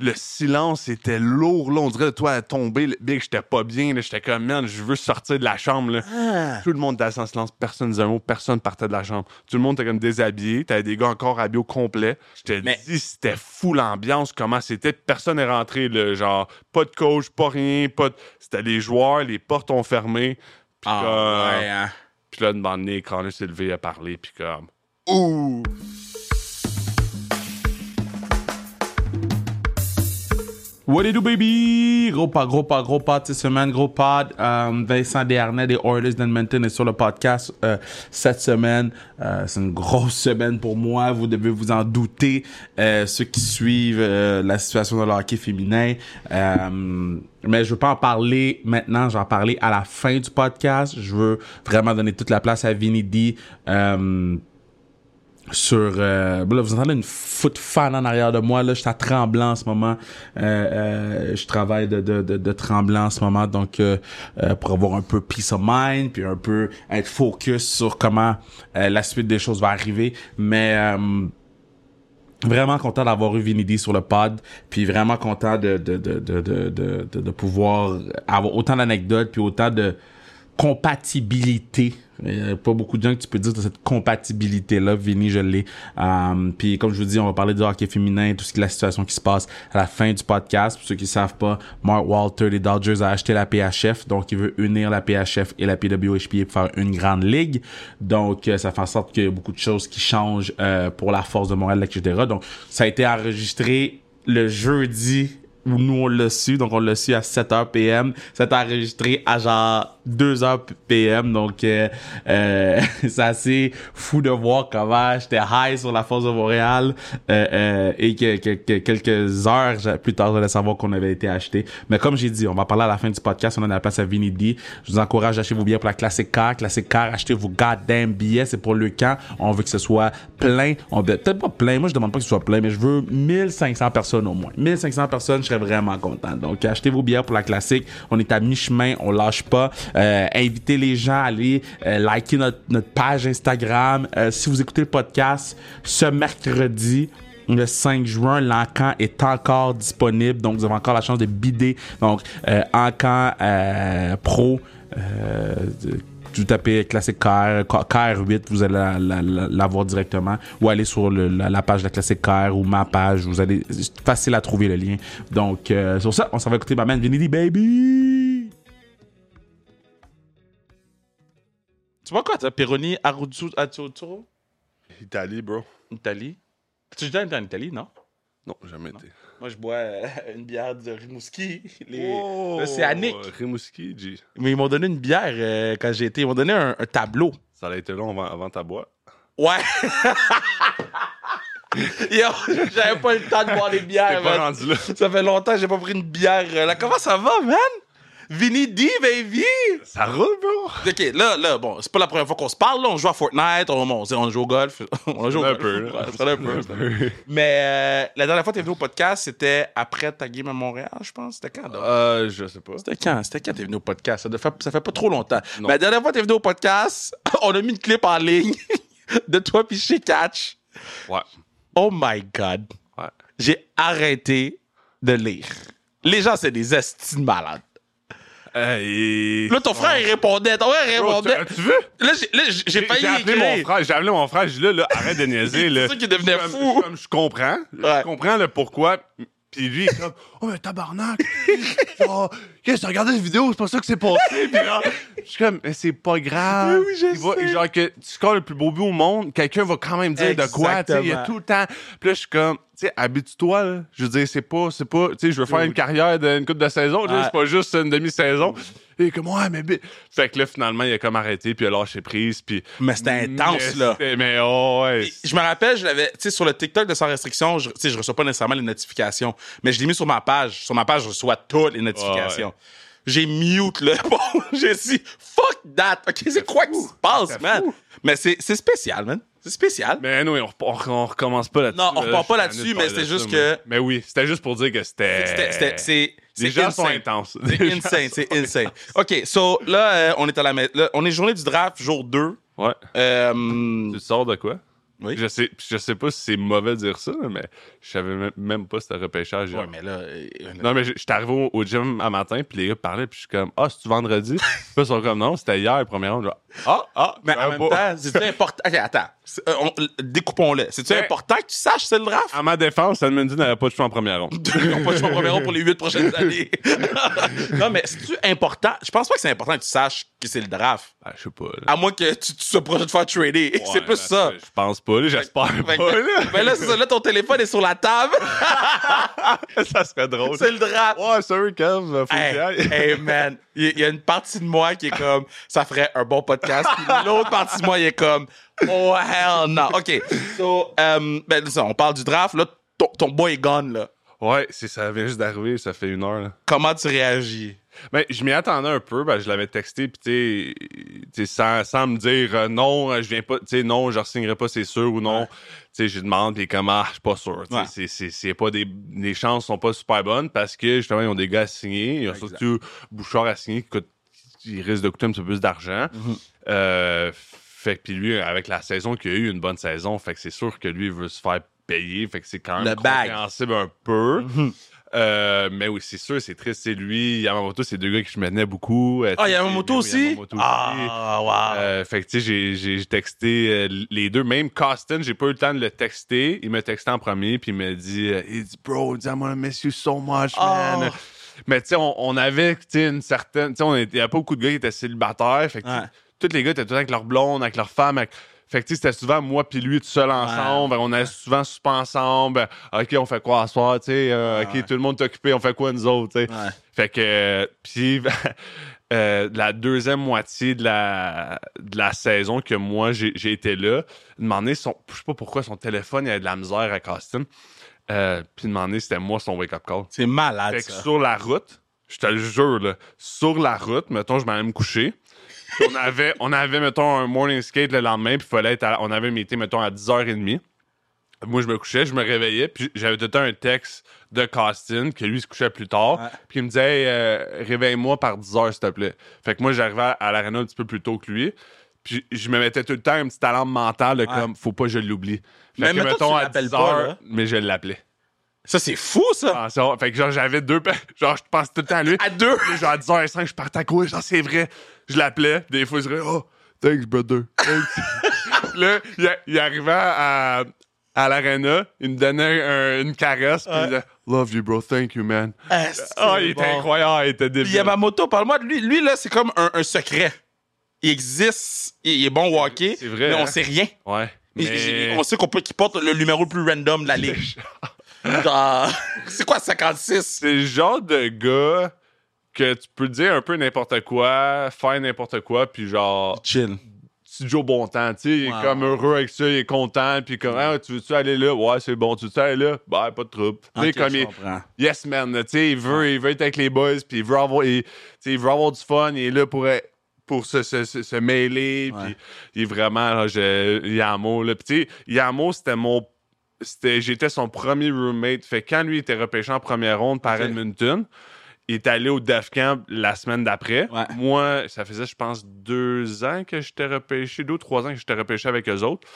le silence était lourd, là. On dirait, toi, à tomber, le- Big, j'étais pas bien. J'étais comme, man, je veux sortir de la chambre, là. Ah. Tout le monde était en silence, personne disait un mot, personne partait de la chambre. Tout le monde était comme déshabillé, t'avais des gars encore habillés au complet. Je te Mais- dis, c'était fou l'ambiance, comment c'était. Personne n'est rentré, là. Genre, pas de coach, pas rien, pas de... C'était les joueurs, les portes ont fermé. Puis Ah, comme- ouais, hein. puis là, de donné, Connor s'est levé à parler, puis comme... Ouh! What it do, baby? Gros pas, gros pas, gros pas cette semaine, gros pod. Euh, Vincent Desharnais des Oilers d'Edmonton est sur le podcast euh, cette semaine. Euh, c'est une grosse semaine pour moi, vous devez vous en douter. Euh, ceux qui suivent euh, la situation de le hockey féminin. Euh, mais je veux pas en parler maintenant, je vais en parler à la fin du podcast. Je veux vraiment donner toute la place à Vinny D. Sur euh, là, vous entendez une foot fan en arrière de moi là je suis à Tremblant en ce moment euh, euh, je travaille de, de, de, de Tremblant en ce moment donc euh, euh, pour avoir un peu peace of mind puis un peu être focus sur comment euh, la suite des choses va arriver mais Vraiment content d'avoir eu Vinidi sur le pod, puis vraiment content de, de, de, de, de, de- de pouvoir avoir autant d'anecdotes, puis autant de compatibilité. Il y a pas beaucoup de gens que tu peux dire de cette compatibilité-là. Vinny, je l'ai. Euh, puis comme je vous dis, on va parler du hockey féminin, tout ce qui est la situation qui se passe à la fin du podcast. Pour ceux qui savent pas, Mark Walter des Dodgers a acheté la PHF, donc il veut unir la PHF et la PWHPA pour faire une grande ligue. Donc euh, ça fait en sorte qu'il y a beaucoup de choses qui changent euh, pour la force de Montréal, etc. Donc ça a été enregistré le jeudi où nous on l'a su, donc on l'a su à 7h PM. Été enregistré à genre 2h PM, donc euh, euh, c'est assez fou de voir comment j'étais high sur la force de Montréal euh, euh, et que, que- que quelques heures plus tard, j'allais savoir qu'on avait été acheté. Mais comme j'ai dit, on va parler à la fin du podcast, on a la place à Vinny D. Je vous encourage à acheter vos billets pour la Classic Car. Classic Car, achetez vos goddamn billets, c'est pour le camp. On veut que ce soit plein. On veut peut-être pas plein, moi je demande pas que ce soit plein, mais je veux 1500 personnes au moins. 1500 personnes, je serais vraiment content. Donc achetez vos billets pour la classique. On est à mi-chemin, on lâche pas. Euh, invitez les gens à aller euh, liker notre, notre page Instagram. Euh, si vous écoutez le podcast ce mercredi, le 5 juin, l'encan est encore disponible, donc vous avez encore la chance de bider. Donc, euh, encan euh, pro, euh, vous tapez classique KR, KR8, vous allez la- la- la- l'avoir directement, ou aller sur le- la, page de la classique KR ou ma page, vous allez, facile à trouver le lien. Donc, euh, sur ça, on s'en va écouter ma man Vinny Baby! Tu vois quoi, t'as Peroni Aruzzo Azzurro? Italie, bro. Italie? Tu déjà été en Italie, non? Non, jamais été. Moi, je bois euh, une bière de Rimouski. Les... Oh, L'Océanique. Rimouski, G. Mais ils m'ont donné une bière euh, quand j'ai été. Ils m'ont donné un, un tableau. Ça a été long avant, avant ta boîte. Ouais. Yo, j'avais pas le temps de boire des bières. Pas man. rendu là. Ça fait longtemps que j'ai pas pris une bière. euh, Là, comment ça va, man? Vinny D, baby! Ça roule, bro. Ok, là, là, bon, c'est pas la première fois qu'on se parle. Là, on joue à Fortnite, on, on, on joue au golf. on joue au Un golf. peu. Ouais, c'est un peu. peu. Mais euh, la dernière fois que t'es venu au podcast, c'était après ta game à Montréal, je pense. C'était quand? donc? Euh, je sais pas. C'était quand? C'était quand t'es venu au podcast? Ça, fait, ça fait pas trop longtemps. Non. Mais la dernière fois que t'es venu au podcast, on a mis une clip en ligne de toi puis chez Catch. Ouais. Oh my God. Ouais. J'ai arrêté de lire. Les gens, c'est des estimes malades. Hey. Là, ton frère, il répondait. Ton frère, il répondait. tu- tu veux? Là, j'ai- là, failli J'ai appelé mon frère. J'ai appelé mon frère. J'ai dit là, là, arrête de niaiser, là. C'est ça qui devenait Comme- fou. comme je comprends. Ouais. Je comprends le pourquoi. Puis lui, il est comme, oh, mais tabarnak. que t'as regardé cette vidéo? C'est pas ça que c'est passé. Puis genre, je suis comme, mais c'est pas grave. Oui, oui, je Il va- sais. genre, que tu scores le plus beau but au monde, quelqu'un va quand même dire de quoi. Tu sais, il y a tout le temps. Puis là, je suis comme, tu sais, habitue-toi, là. Je veux dire, c'est pas, c'est pas, tu sais, je veux faire une carrière d'une coupe de saison, c'est pas juste une demi-saison. Et comme, ouais, mais. Fait que là, finalement, il a comme arrêté, puis il a lâché prise, puis. Mais c'était intense, là. Mais oh, ouais. Je me rappelle, je l'avais, tu sais, sur le TikTok de Sans Restriction, je, tu sais, je reçois pas nécessairement les notifications, mais je l'ai mis sur ma page. Sur ma page, je reçois toutes les notifications. Ouais. J'ai mute, là. Bon, j'ai dit, fuck that. OK, c'est quoi qui se passe, C'est man? fou. Mais c'est c'est spécial, man. C'est spécial. Mais non, on, on, on recommence pas là-dessus. Non, on repart pas là-dessus, mais de juste que-. Mais oui, c'était juste pour dire que c'était. C'est Les c'est gens sont intenses. C'est insane, c'est insane. OK, so là, euh, on est à la là, on est journée du draft, jour 2. Ouais. Euh, Tu sors de quoi? Oui. Je sais, je sais pas si c'est mauvais de dire ça, mais je savais même- pas c'était repêchage. Ouais, mais là. euh, Non, mais j'étais arrivé au, au gym un matin, puis les gars parlaient, puis je suis comme, ah, c'est-tu vendredi? puis ils sont comme, non, c'était hier, première ronde. Ah, ah, Mais en même pas. temps, c'est important? Ok, attends. C'est- euh, on- Découpons-le. C'est-tu Ouais. important que tu saches c'est le draft? À ma défense, Edmonton n'avait pas de choix en première ronde. Ils n'ont pas de choix premier rond pour les huit prochaines années. non, mais c'est-tu important? Je pense pas que c'est important que tu saches que c'est le draft. Ah, je sais pas. là. À moins que tu, tu sois proche de faire trader. c'est Ouais, plus là, ça. Je pense pas, là, j'espère Fait pas. que- Là. ben là, c'est ça. Là, ton téléphone est sur la table. ça serait drôle. c'est le draft. Ouais, sorry, Kev, faut que Hey, j'y aille. hey, man, il y, il y a une partie de moi qui est comme, ça ferait un bon podcast, puis l'autre partie de moi il est comme, oh hell no. OK, so, um, ben, ça, on parle du draft, là, ton, ton boy est gone, là. Ouais, c'est, ça vient juste d'arriver, ça fait une heure. Là. Comment tu réagis? Ben, je m'y attendais un peu, ben, je l'avais texté, puis tu sans, sans me dire euh, non, euh, je viens pas, tu sais, non, je re-signerai pas, c'est sûr, ou non. Ouais. Tu sais, je demande, puis comment, ah, je suis pas sûr. Ouais. c'est, c'est, c'est pas des, les chances sont pas super bonnes parce que justement, ils ont des gars à signer. Il y a Exact. surtout Bouchard à signer qui coûte, il risque de coûter un petit peu plus d'argent. Euh, fait que, puis lui, avec la saison qu'il a eu, une bonne saison, fait que c'est sûr que lui, il veut se faire payer. Fait que c'est quand même Le bag. compréhensible un peu. Mhm. Euh, mais oui, c'est sûr, c'est triste. C'est lui, Yamamoto, c'est deux gars que je menais beaucoup. Euh, Ah, Yamamoto aussi? Yamamoto aussi? Ah, wow. Euh, fait que tu sais, j'ai- texté les deux. Même Costin, j'ai pas eu le temps de le texter. Il m'a texté en premier, puis il m'a dit, il dit, bro, gonna miss you so much, man. Mais tu sais, on, on avait une certaine. Tu sais, on était- il y a pas beaucoup de gars qui étaient célibataires. Fait que Ouais. tous les gars étaient tout le temps avec leur blonde, avec leur femme. avec- Fait que tu sais, c'était souvent moi puis lui tout seul ensemble. On allait souvent super ensemble. OK, on fait quoi à soir, tu sais? euh, OK, Ouais. tout le monde est occupé, on fait quoi nous autres, tu sais? Ouais. Fait que, euh, puis euh, la deuxième moitié de la, de la saison que moi j'ai été là, demandé son, je sais pas pourquoi son téléphone il avait de la misère à Austin. Euh, puis demandé c'était moi son wake up call. C'est malade, Fait que ça. sur la route, je te le jure là, sur la route, mettons je m'allais me coucher. On avait, on avait mettons un morning skate le lendemain, puis fallait être à- on avait meeting mettons à 10h30. Moi, je me couchais, je me réveillais, puis j'avais tout le temps un texte de Costin, que lui se couchait plus tard, Ouais. puis il me disait Hey, euh, réveille-moi par 10 heures, s'il te plaît. Fait que moi, j'arrivais à, à l'aréna un petit peu plus tôt que lui, puis je me mettais tout le temps une petite alarme mentale de comme faut pas que je l'oublie. Fait Mais que mettons, mettons tu à l'appelles 10 pas, heures, là. mais je l'appelais. Ça, c'est fou, ça. Ah, ça fait que genre, j'avais deux. Genre, je pense tout le temps à lui. À deux. Puis genre, à 10h05, je partais à courir. Genre, c'est vrai. Je l'appelais. Des fois, je dirais, oh, thanks, brother. Thanks. Puis là, il, il arrivait à, à l'arena. Il me donnait un- une caresse. Puis il disait, love you, bro. Thank you, man. Ah, Ah, il était bon. incroyable. Il était Puis débile. Yamamoto, parle-moi de lui. Lui, là, c'est comme un, un secret. Il existe, il, est bon au hockey, C'est vrai, mais on hein? sait rien. Ouais. Mais-. On sait qu'on peut qu'il porte le numéro le plus random de la ligue. Genre, c'est quoi 56? C'est le genre de gars que tu peux dire un peu n'importe quoi, faire n'importe quoi, puis genre, Chill. petit Joe bon temps, tu sais, il est comme heureux avec ça, il est content, puis comme, Ah, tu veux-tu aller là? Ouais, c'est bon, tu veux-tu aller là? Ben, pas de trouble. Tu sais, comme il, comprends. yes man, tu sais, il veut, il veut être avec les boys, puis il veut avoir, il, tu il veut avoir du fun, il est là pour, être- pour se, se, se, se mêler, puis il est vraiment, là, je, Yamo, là, puis Yamo, c'était mon, c'était, j'étais son premier roommate, fait que quand lui était repêché en première ronde par. Edmonton, il est allé au DEF Camp la semaine d'après. Ouais. Moi, ça faisait, je pense, deux ans que j'étais repêché, deux ou trois ans que j'étais repêché avec eux autres.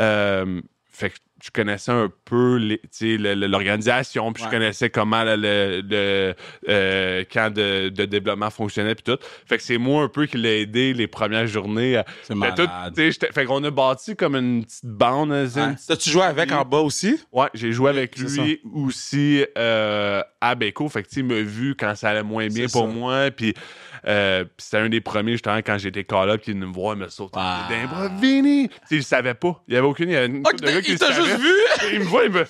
Euh, fait que je connaissais un peu tu l'organisation, puis Ouais. je connaissais comment le, le- le, euh, camp de, de développement fonctionnait, puis tout. Fait que c'est moi un peu qui l'ai aidé les premières journées. C'est tout, tu fait qu'on a bâti comme une petite bande. hein. T'as-tu joué avec en bas aussi? Ouais, j'ai joué avec lui aussi euh, à Beko. Fait que, tu il m'a vu quand ça allait moins bien pour ça. moi. Puis, euh, puis c'était un des premiers, justement, quand j'étais call-up, qui venu me voir, il me saute Ah. d'un bras. Vini! Tu sais, il savait pas. Il y avait aucune. Il y avait une Ok, couple de gars qui il le t'a juste vu? Il me voit, il me.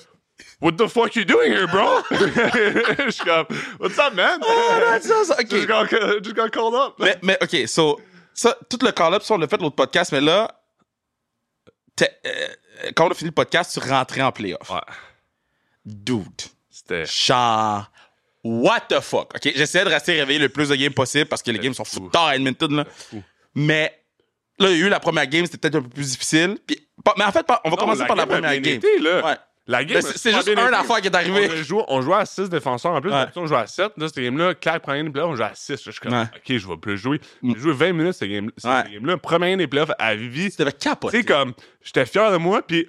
What the fuck you doing here, bro? Je suis comme, What's up, man? Ah, ça, ça, ok. Just got, just got called up. Mais, mais OK, so, ça, tout le call-up, ça, on l'a fait l'autre podcast, mais là, euh, quand on a fini le podcast, tu rentrais en playoff. Ouais, Dude. c'était. Genre, what the fuck? OK, j'essayais de rester réveillé le plus de games possible parce que les games sont fou. tard à Edmonton, là. Mais là, il y a eu la première game, c'était peut-être un peu plus difficile. Puis, mais en fait, on va Non, commencer la par la game première game. été, là. Ouais. La game, c'est- c'est juste bien un été. affaire qui est arrivé. On, a joué, on jouait à 6 défenseurs. En plus, Ouais. on jouait à 7. Là, cette game-là, Claire prend une playoff, on jouait à 6. Je suis comme, Ouais. OK, je vais plus jouer. J'ai joué 20 minutes, cette game- game-là. Première des playoffs à vie. Tu capoter. sais, comme, j'étais fier de moi, puis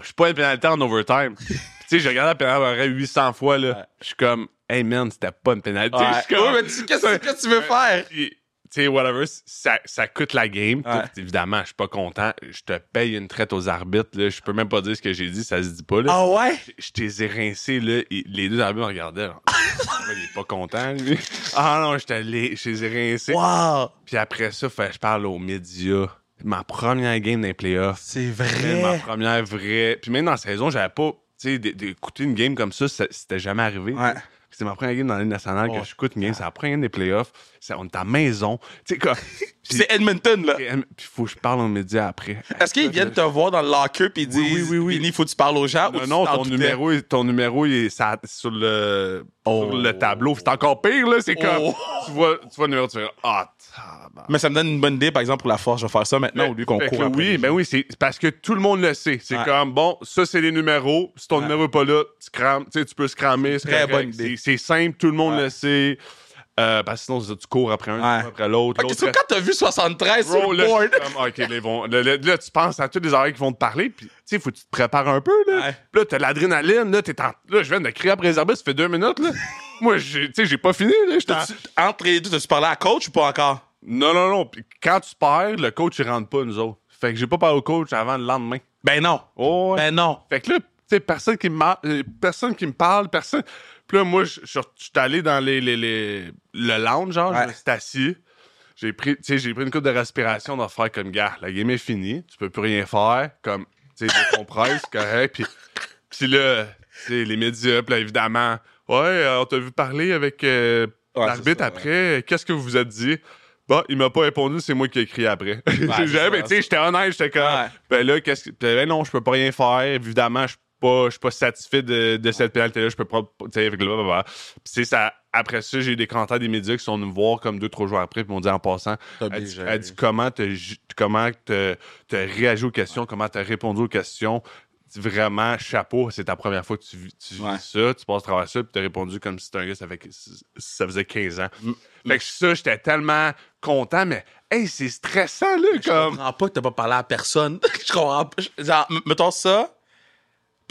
je suis pas une pénalité en overtime. Sais, j'ai regardé la pénalité à peu près 800 fois, là. Je suis comme, hey man, c'était pas une pénalité. Ouais. Je suis comme- Ouais, mais qu'est-ce que- tu veux faire? Tu sais, whatever, ça, ça coûte la game. Tout, évidemment, je suis pas content. Je te paye une traite aux arbitres, là. Je peux même pas dire ce que j'ai dit, ça se dit pas, là. Ah ouais? Je t'ai rincé, là. et les deux arbitres me regardaient, là. il est pas content, lui. Ah non, je t'ai je les ai rincés. Wow! Puis après ça, fait, je parle aux médias. Ma première game dans les playoffs. C'est Ma vrai? première vraie. Puis même dans la saison, j'avais pas. Tu sais, d'écouter une game comme ça, ça- c'était jamais arrivé. Ouais. C'est ma première game dans Ligue nationale Oh. que j'écoute une game. C'est la première game des playoffs. C'est- on est à maison. Tu sais, quoi. C'est Edmonton, là. Puis faut que je parle aux médias après. Est-ce qu'ils viennent te voir dans le locker puis ils disent oui, oui, oui. Vinny, faut que tu parles aux gens? Non, ton numéro, est- ton numéro il est ça- sur, le, Oh. sur le tableau. C'est encore pire, là. C'est comme. Oh. Tu, vois, tu vois le numéro, tu fais Ah, Mais ça me donne une bonne idée, par exemple, pour la force. Je vais faire ça maintenant au lieu qu'on court Oui, les ben oui, c'est parce que tout le monde le sait. C'est Ouais. comme, bon, ça, c'est les numéros. Si ton Ouais. numéro n'est pas là, tu crames. Tu sais, tu peux se cramer. c'est Très bonne idée. C'est c'est simple, tout le monde Ouais. le sait. Euh, parce que sinon, tu cours après un, Ouais. après l'autre. Ok, l'autre so quand t'as vu 73 sur Bro, le là, board, je suis comme, OK, là, ils vont- là, là, là, tu penses à tous les oreilles qui vont te parler, puis, tu sais, faut que tu te prépares un peu, là. Ouais. Puis Là, t'as l'adrénaline, là, t'es en... Là, je viens de crier après les arbitres, ça fait deux minutes, là. Moi, j'ai- tu sais, j'ai pas fini, là. j'étais t'as-tu- entre les deux, t'as-tu parlé à coach ou pas encore? Non, non, non. Puis quand tu perds, le coach, il rentre pas, nous autres. Fait que j'ai pas parlé au coach avant le lendemain. Ben non. Oh, ouais. Ben non. Fait que là, tu sais, personne qui me euh, personne qui me parle, personne. Puis là, moi, je je- je suis allé dans les, les, les- le lounge, genre, Ouais. je me suis assis. J'ai pris, j'ai pris une coupe de respiration de faire comme gars. La game est finie, tu peux plus rien faire, comme, tu sais, décompresses, c'est correct. Puis, puis là, tu les médias, puis là, évidemment, ouais, euh, on t'a vu parler avec euh, Ouais, l'arbitre après. Qu'est-ce que vous vous êtes dit? Bon, il m'a pas répondu, c'est moi qui ai écrit après. mais tu sais, j'étais honnête, j'étais comme, Ouais. ben là, qu'est-ce que. Ben non, je peux pas rien faire. Évidemment, je pas, je suis pas satisfait de, de cette pénalité-là. Je peux pas. Tu le blablabla. Puis, ça. Après ça, j'ai eu des commentaires des médias qui sont venus me voir comme deux, trois jours après, puis m'ont dit en passant. Elle dit, géré. elle dit comment ju- comment t'as t'as réagi aux questions, comment t'as répondu aux questions? Vraiment, chapeau, c'est ta première fois que tu, vis- tu ça, tu passes à travers ça, puis t'as répondu comme si c'était un gars, ça, fait, ça faisait 15 ans. Mm. Fait que ça, j'étais tellement content, mais hey, c'est stressant, là, Je comme. comprends pas que t'as pas parlé à personne. je comprends pas. Je- Genre, mettons ça.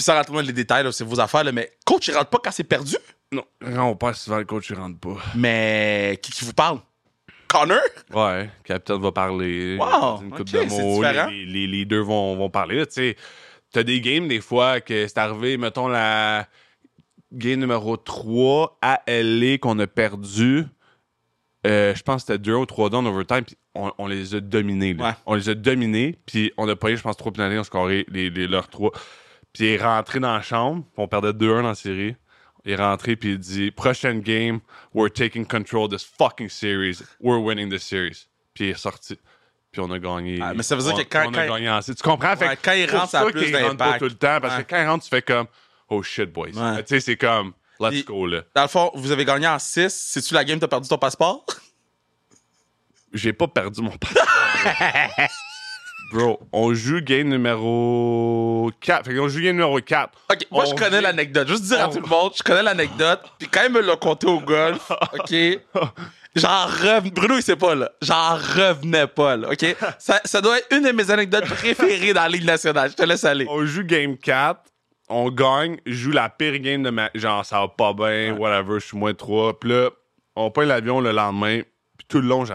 Puis ça rentre moins les détails, là, c'est vos affaires, là, mais coach, il rentre pas quand c'est perdu? Non, quand on passe souvent, le coach, il rentre pas. Mais qui, qui vous parle? Connor? Ouais, le capitaine va parler. Wow, Une coupe de c'est mots. différent. Les, les, les deux vont, vont parler. Tu sais, t'as des games, des fois, que c'est arrivé, mettons, la game numéro 3 à LA qu'on a perdu. Euh, je pense que c'était 2 ou 3 down overtime, puis on, on les a dominés. là. Ouais. On les a dominés, puis on a payé, je pense, 3 pénalités, on a scoré les, les, leurs 3. Puis il est rentré dans la chambre, on perdait 2-1 dans la série. Il est rentré, puis il dit Prochaine game, we're taking control of this fucking series. We're winning this series. Puis il est sorti. Puis on a gagné. Ah, mais ça veut dire on- que quand- On quand- a gagné en série. Tu comprends? Fait Ouais, quand il rentre, ça a plus pas d'impact. tout le temps. Parce Ouais. que quand il rentre, tu fais comme Oh shit, boys. Ouais. Tu sais, c'est comme Let's Puis- go, là. Dans le fond, vous avez gagné en 6. C'est-tu la game t'as perdu ton passeport? J'ai pas perdu mon passeport. Bro, on joue game numéro 4. Fait qu'on joue game numéro 4. Ok, moi, je On connais l'anecdote. Juste dire à tout le monde, je connais l'anecdote. Puis quand il me l'a compté au golf, ok, j'en revenais. Bruno, il sait pas, là. J'en revenais pas, là, ok? Ça, ça doit être une de mes anecdotes préférées dans la Ligue nationale. Je te laisse aller. On joue game 4, on gagne, je joue la pire game de ma. Genre, ça va pas bien, whatever, je suis moins 3. Puis là, on prend l'avion le lendemain, tout le long,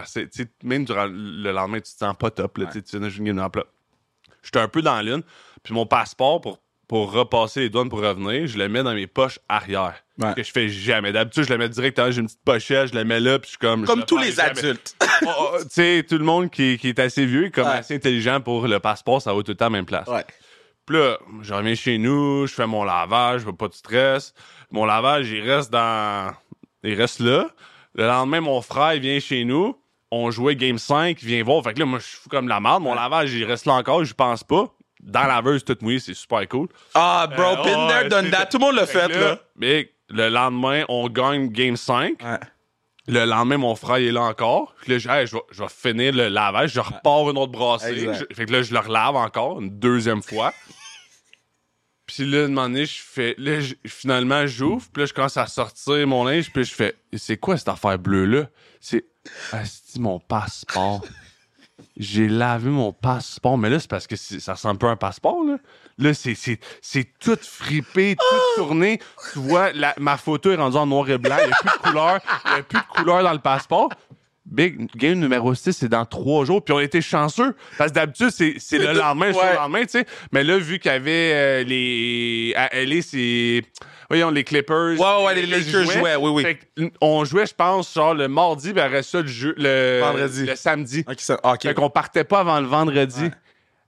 même durant le lendemain, tu te sens pas top, là, tu sais, tu viens une plat. J'étais un peu dans l'une, puis mon passeport pour, pour repasser les douanes pour revenir, je le mets dans mes poches arrière. Ouais. Que je fais jamais. D'habitude, je le mets directement, j'ai une petite pochette, je le mets là, puis je suis comme. Comme tous les jamais. adultes. Oh, oh, tu sais, tout le monde qui, qui est assez vieux, comme Ouais. assez intelligent pour le passeport, ça va tout le temps à la même place. Ouais. Puis là, je reviens chez nous, je fais mon lavage, je veux pas de stress. Mon lavage, il reste dans. Il reste là. Le lendemain, mon frère, il vient chez nous. On jouait Game 5, il vient voir. Fait que là, moi, je suis fou comme la merde. Mon lavage, il reste là encore, je pense pas. Dans la laveuse, toute mouillée, c'est super cool. Ah, bro, Euh, been ouais, there, done c'est- that. Tout le monde l'a fait, là. Mais le lendemain, on gagne Game 5. Ouais. Le lendemain, mon frère il est là encore. Puis là, je, hey, je, vais, je vais finir le lavage. Je repars une autre brassée. Exact. Je- fait que là, je le relave encore une deuxième fois. Puis là, un moment donné, je fais. Là, je- finalement, j'ouvre. Puis là, je commence à sortir mon linge. Puis je fais. C'est quoi cette affaire bleue-là? C'est. Asti, mon passeport. J'ai lavé mon passeport. Mais là, c'est parce que ça ressemble pas à un passeport, là. Là, c'est, c'est, c'est tout fripé, tout tourné. Tu vois, la- ma photo est rendue en noir et blanc. Il n'y a plus de couleur. Il n'y a plus de couleur dans le passeport. Big game numéro 6, c'est dans trois jours. Puis on été chanceux. Parce que d'habitude, c'est, c'est le lendemain, Ouais. le lendemain, tu sais. Mais là, vu qu'il y avait euh, les. À LA, c'est. Voyons, les Clippers. Ouais, ouais, les Lakers je jouaient, oui, oui. On jouait, je pense, genre le mardi, puis après ça, le, jeu, le, Vendredi. le samedi. Ok, ça- ok. Fait qu'on partait pas avant le vendredi.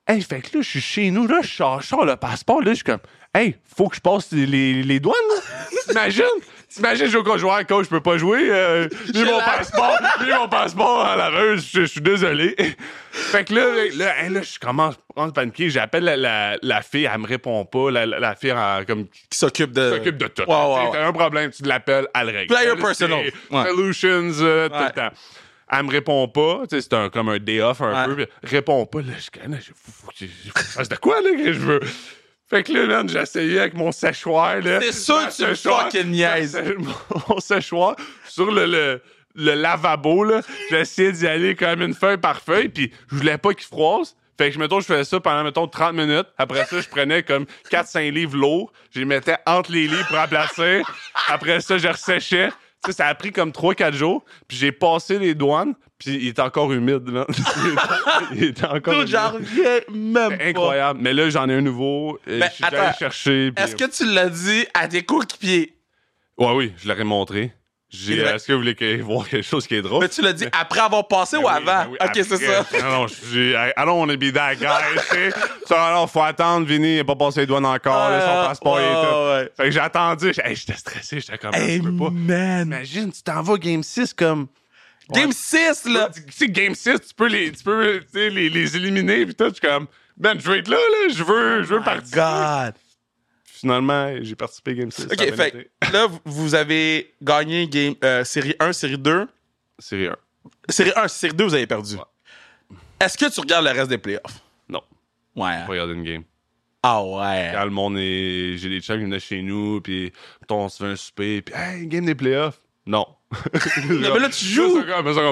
Hey, fait que là, je suis chez nous, là, je sors, le passeport, là, je suis comme, hey, faut que je passe les, les, les douanes, là. T'imagines? T'imagines, je joue joueur, coach, je peux pas jouer. Euh, mis mon passeport, mis mon passeport à la laveuse, je suis désolé. fait que là, là, là, je commence à prendre paniquer, j'appelle la, la, la fille, elle me répond pas, la, la, fille, en- comme, Qui s'occupe de. s'occupe de tout. Ouais. T'as un problème, tu l'appelles, elle le règle. Player personal. Ouais. Solutions, euh, tout le temps. Elle me répond pas, c'est un, comme un day off un Ouais. peu. Répond pas, là, je connais, je de quoi, là, que je veux? Fait que là, man, essayé avec mon séchoir, là. C'est sûr que tu fucking sé- Mon séchoir sur le, le, le lavabo, là. Essayé d'y aller comme une feuille par feuille, puis je voulais pas qu'il froisse. Fait que, mettons, je faisais ça pendant, mettons, 30 minutes. Après ça, je prenais comme 4-5 livres lourds. Je les mettais entre les livres pour remplacer. Après ça, je resséchais. Sais, ça a pris comme 3-4 jours. Puis j'ai passé les douanes. Puis il est encore humide, là. Il est encore humide. J'en reviens même pas. Incroyable. Mais là, j'en ai un nouveau. Euh, Ben, je suis allé attends. chercher. puis- Est-ce que tu l'as dit à tes coéquipiers? Ouais, oui, je l'aurais montré. Est-ce que vous voulez voir quelque chose qui est drôle? Mais tu l'as dit après avoir passé Ben ou oui, avant? ben oui, ok, c'est ça. Non, non, j'ai. I don't wanna be that guy, tu sais. Ça, alors, faut attendre, Vinny, il a pas passé les douanes encore, là, son passeport, il est tout. Ouais. Fait que j'ai attendu, j'ai- hey, j'étais stressé, j'étais comme, Hey, je peux pas. man. Imagine, tu t'en vas game 6 comme. Game Ouais. 6, là. Tu sais, game 6, tu peux les, tu peux, les, les éliminer, pis tout, je suis comme, man, je veux être là, là, je veux, je veux participer. God. Finalement, j'ai participé à game 6. Ok, fait là, vous- avez gagné game, euh, série 1, série 2. Série 1. Série 1, série 2, vous avez perdu. Est-ce que tu regardes le reste des playoffs? Non, Ouais. pas regarder une game. Ah ouais. Quand le monde est. J'ai des chums qui venaient chez nous, puis on se fait un souper, puis hey, game des playoffs. Non. mais là, tu joues.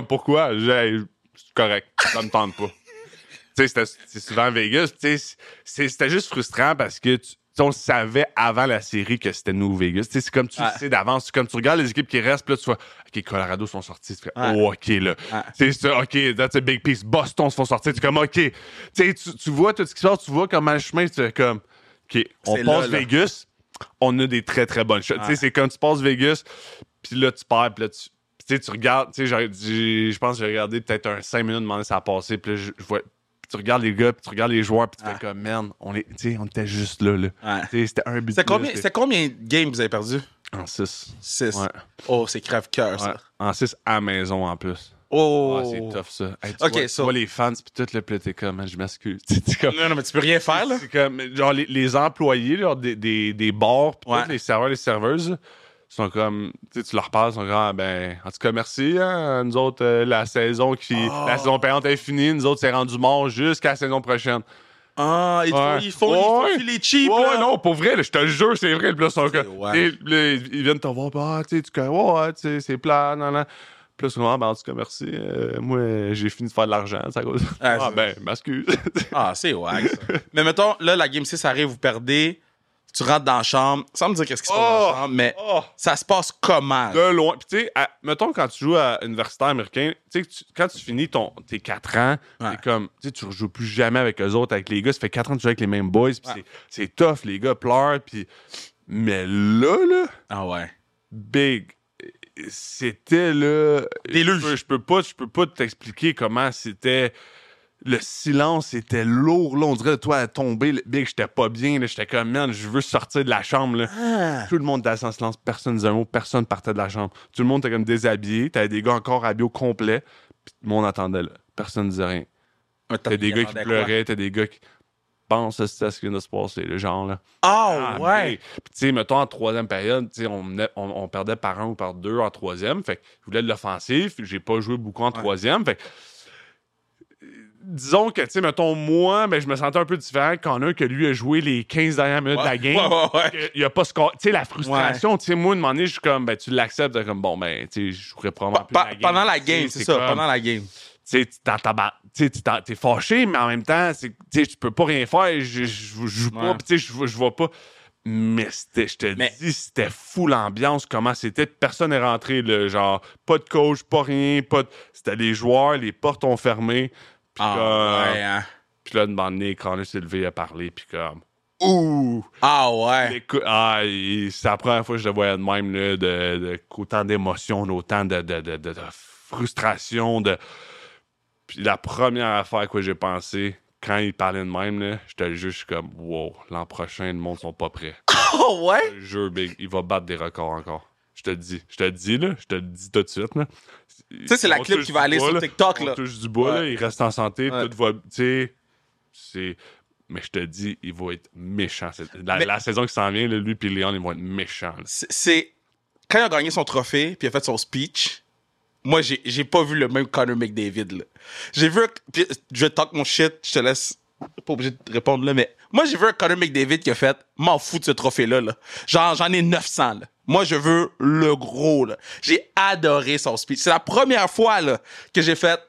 Pourquoi? C'est correct, ça me tente pas. tu sais, c'était- c'est souvent Vegas, tu sais, c'est- c'était juste frustrant parce que tu. On savait avant la série que c'était nous Vegas. Tu sais, C'est comme tu Ouais. sais d'avance. C'est comme tu regardes les équipes qui restent, puis là, tu vois, OK, Colorado sont sortis. Tu fais, Ouais. oh, OK, là. Ouais. C'est ça, OK, that's a big piece. Boston se font sortir. Tu es comme, OK. Tu vois tout ce qui se passe, tu vois comment le chemin, tu comme, OK, on passe là, là. Vegas, on a des très, très bonnes shots. Tu sais, Ouais. c'est comme tu passes Vegas, puis là, tu perds, puis là, tu. Tu sais, tu regardes, tu sais, je pense que j'ai regardé peut-être un 5 minutes, demander ça a passé, puis là, je vois, puis tu regardes les gars, puis tu regardes les joueurs, puis tu fais comme, man, on, est, on était juste là, là. C'était un but. Plus, combien, combien de games vous avez perdu? En 6. 6. Ouais. Oh, c'est crève-cœur, ça. Ouais. En 6 à maison, en plus. Oh. Ah, c'est tough, ça. Hey, tu vois, tu ça. vois les fans, puis tout, le puis là, t'es comme, je m'excuse. Comme, Non, non, mais tu peux rien faire, là. C'est comme, genre, les, les employés, genre, des, des, des bars, pis Ouais. les serveurs, les serveuses, sont comme, tu sais, tu leur parles, ils sont comme, ah, ben, en tout cas, merci, hein, nous autres, euh, la saison qui, Oh. la saison payante est finie, nous autres, c'est rendu mort jusqu'à la saison prochaine. Ah, ils, Ouais. ils font, ils font filer cheap, ouais, là. non, pour vrai, je te le jure, c'est vrai, puis là, sont comme, ils viennent te voir, ah, tu sais, tu ouais, tu sais, c'est plat, non, non. Là, souvent, ben, en tout cas, merci, euh, moi, j'ai fini de faire de l'argent, ça cause. Ah, Ah, ben, m'excuse. Ah, c'est wack, ça. Mais mettons, là, la Game 6 arrive, vous perdez, tu rentres dans la chambre, sans me dire qu'est-ce qui se passe dans Oh! la chambre, mais oh! ça se passe comment? de loin. Puis, tu sais, mettons, quand tu joues à universitaire américain, tu sais, quand tu finis ton, tes 4 ans, Ouais. c'est comme, tu sais, tu rejoues plus jamais avec eux autres, avec les gars. Ça fait 4 ans que tu joues avec les mêmes boys, puis Ouais. c'est tough, les gars pleurent, puis. Mais là, là, Ah ouais. big. C'était là. Déluge. Je peux, je peux pas, je peux pas t'expliquer comment c'était. Le silence était lourd, là. On dirait, toi, à tomber, le- big, j'étais pas bien. J'étais comme, man, je veux sortir de la chambre, là. Ah. Tout le monde était en silence, personne disait un mot, personne partait de la chambre. Tout le monde était comme déshabillé, t'avais des gars encore habillés au complet, puis tout le monde attendait là. Personne disait rien. T'as des gars qui pleuraient, t'as des gars qui pensent à ce qui vient de se passer, le genre là. Ah, Ah, ouais. Puis tu sais, mettons en troisième période, tu sais, on, menait- on, on perdait par un ou par deux en troisième. Fait que je voulais de l'offensif. J'ai pas joué beaucoup en troisième. Fait que, disons que, tu sais, mettons, moi, ben, je me sentais un peu différent qu'en un que lui a joué les 15 dernières minutes de la game. Ouais, ouais, Il a pas score. Tu sais, la frustration, tu sais, moi, de moment donné, je suis comme, ben, tu l'acceptes, t'es comme, bon, ben, tu sais, je jouerais probablement Pa- plus game. pendant la game, c'est ça, comme- pendant la game. tu sais, t'es fâché, mais en même temps, tu sais, tu peux pas rien faire. Je, joue pas, tu sais, je, vois pas. Mais c'était, je te Mais- dis, c'était fou l'ambiance, comment c'était. Personne n'est rentré, là, genre, pas de coach, pas rien, pas de... C'était les joueurs, les portes ont fermé. Puis Ah, comme- ouais, hein. puis là, de moment donné, Connor s'est levé à parler, puis comme... Ouh! Ah, ouais. Écoute, ah, c'est la première fois que je le voyais de même, là, de, de- qu'autant d'émotions, autant de, de, de, frustration. De... Puis la première affaire que j'ai pensé, quand il parlait de même, là, j'étais juste comme, wow, l'an prochain, le monde sont pas prêts. Oh, ouais. Le jeu, Big, il va battre des records encore. Je te le dis. Je te le dis, là. Je te le dis tout de suite, là. Tu sais, c'est la clip qui va aller sur TikTok, là. On touche du bois, Ouais. là. Il reste en santé, Ouais. tout va... Tu sais, c'est... Mais je te dis, il va être méchant. La, Mais- la saison qui s'en vient, là, lui et Léon, ils vont être méchants. C'est-. Quand il a gagné son trophée, puis il a fait son speech, moi, j'ai j'ai pas vu le même Connor McDavid, là. J'ai vu. puis je talk mon shit, je te laisse. Pas obligé de répondre là, mais moi, j'ai vu un Connor McDavid qui a fait M'en fous de ce trophée-là, là. Genre, j'en ai 900, là. Moi, je veux le gros, là. J'ai adoré son speech. C'est la première fois, là, que j'ai fait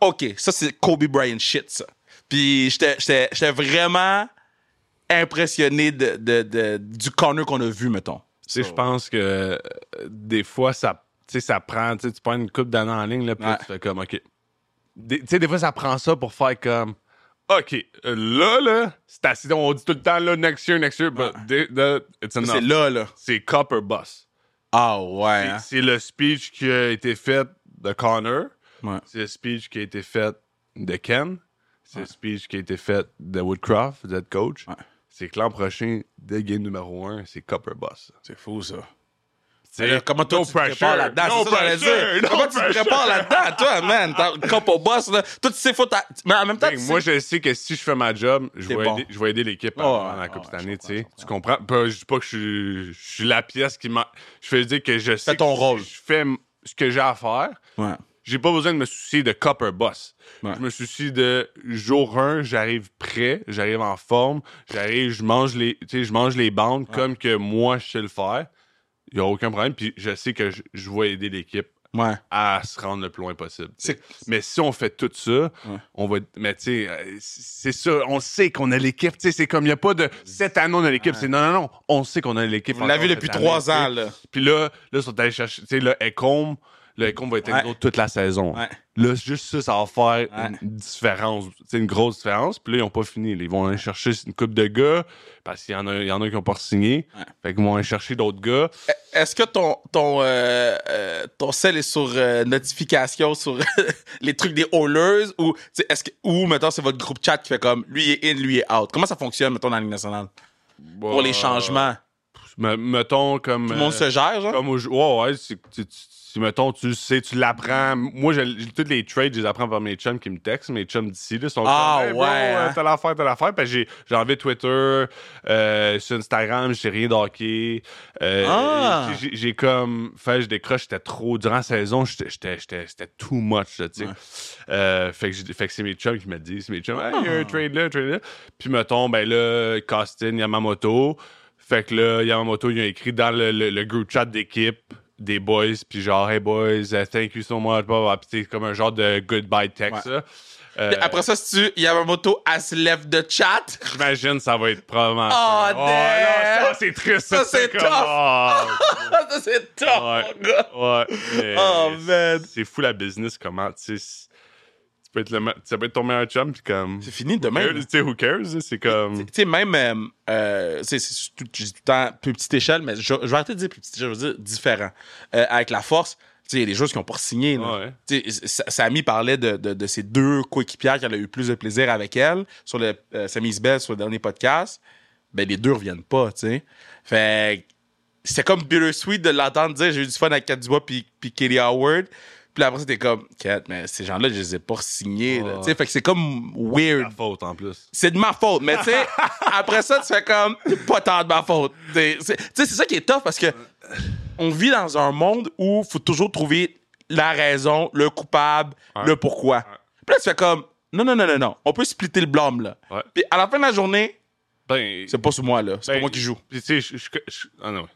OK, ça, c'est Kobe Bryant shit, ça. Puis j'étais- vraiment impressionné de, de, de- du Connor qu'on a vu, mettons. Tu sais, je pense que euh, des fois, ça, ça prend, tu sais, tu prends une coupe d'années en ligne, là, puis Ouais. tu fais comme, OK. Tu sais, des fois, ça prend ça pour faire comme, OK, euh, là, là, c'est assez, on dit tout le temps, là, next year, next year, but it's C'est enough. là, là. C'est copper boss. Ah ouais. C'est- hein. C'est le speech qui a été fait de Connor. Ouais. C'est le speech qui a été fait de Ken. C'est le speech qui a été fait de Woodcroft, de coach. C'est que l'an prochain, dès game numéro 1, c'est Copper Boss. C'est fou, ça. C'est- comment toi, no tu te prépares pressure, là-dedans? no pressure, no comment tu te pressure. prépares là-dedans, toi, man? Cop au boss, là. Tout, tu sais, faut ta- Mais en même temps, tu moi, sais- je sais que si je fais ma job, je vais, bon. aider, je vais aider l'équipe Oh, à- la ouais, Coupe cette année. tu sais. je Tu comprends? Pas- je dis pas que je suis, je suis la pièce qui m'a. Je veux dire que je sais. Fais ton que rôle. Je fais ce que j'ai à faire. Ouais. J'ai pas besoin de me soucier de Copper Boss. Ouais. Je me soucie de jour 1, j'arrive prêt, j'arrive en forme, j'arrive, je mange les, je mange les bandes comme que moi je sais le faire. Il y a aucun problème. Puis je sais que je, je vais aider l'équipe Ouais. à se rendre le plus loin possible. Mais si on fait tout ça, on va. Mais tu sais, euh, c'est ça, on sait qu'on a l'équipe. Tu sais, c'est comme il n'y a pas de cette année on a l'équipe. C'est non, non, non. On sait qu'on a l'équipe. Vous l'avez encore depuis trois ans, là. Puis là, là, ils sont allés chercher. Tu sais, le Ecom, le Ecom va être Ouais. toute la saison. Ouais. Là, juste ça, ça va faire Ouais. une différence. C'est une grosse différence. Puis là, ils n'ont pas fini. Ils vont aller chercher une coupe de gars parce qu'il y en a, il y en a qui n'ont pas signé. Fait qu'ils vont aller chercher d'autres gars. Est-ce que ton, ton, euh, euh, ton sel est sur euh, notification sur les trucs des haulers ou, est-ce que, ou, mettons, c'est votre groupe chat qui fait comme lui est in, lui est out? Comment ça fonctionne, mettons, dans la Ligue nationale? Pour les Euh, changements. me- mettons comme. Tout le monde se gère, genre? Comme au jeu- ouais, ouais, tu- si, mettons, tu sais, tu l'apprends. Moi, j'ai- tous les trades, je les apprends par mes chums qui me textent. Mes chums d'ici, là, sont Ah, comme, Hey, ouais, euh, hein? t'as l'affaire, t'as l'affaire. Puis j'ai, j'ai enlevé Twitter, euh, sur Instagram, j'ai rien d'hockey. Euh, Ah! j'ai, j'ai comme, fait, je décroche, j'étais trop, durant la saison, j'étais, j'étais, j'étais- c'était too much, là, tu sais. Euh, fait, que j'ai- fait que c'est mes chums qui me disent. C'est mes chums, hey, il y a Ah! un trade là, un trade là. Puis mettons, ben là, Costin, Yamamoto. Fait que là, Yamamoto, il a écrit dans le, le, le group chat d'équipe des boys, puis genre, hey boys, uh, thank you so much, blah, blah, blah. Puis c'est comme un genre de goodbye text, Ouais. là. Euh, Après ça, si tu Yamamoto, elle se lève de chat. J'imagine ça va être probablement. Oh, ça. damn! là, ça, c'est triste. Ça, c'est comme, tough. oh, ça, c'est top, Ouais. mon gars. ouais. mais Oh, man. C'est fou la business, comment, tu sais. Tu peux être, le, me- ça peut être ton meilleur chum, puis comme. C'est fini demain. Tu sais, who cares? C'est comme. Tu sais, même, euh, euh, c'est tout, tout le temps plus petite échelle, mais je, je vais arrêter de dire plus petite échelle, je veux dire différent. Euh, avec la force, tu sais, il y a des joueurs qui n'ont pas signé. Ouais. Samy parlait de, de, de ses deux coéquipières qu'elle a eu plus de plaisir avec elle, sur le Samy Isbell, sur le dernier podcast. Ben, les deux reviennent pas, tu sais. Fait que c'était comme bittersweet de l'entendre dire j'ai eu du fun avec Dubois puis, puis Kelly Howard. Puis après, c'était comme, Kat, mais ces gens-là, je les ai pas signés. Tu sais, Fait que c'est comme weird La faute en plus. c'est de ma faute. Mais tu sais, après ça, tu fais comme, c'est pas tant de ma faute. C'est- c'est- Tu sais, c'est ça qui est tough parce que on vit dans un monde où faut toujours trouver la raison, le coupable, le pourquoi. Puis là, tu fais comme, non, non, non, non, non. On peut splitter le blâme, là. Ouais. Puis à la fin de la journée, Ben, c'est pas sur moi, là. C'est Ben, pas moi qui joue. Puis, tu sais, je, je, je- ah non,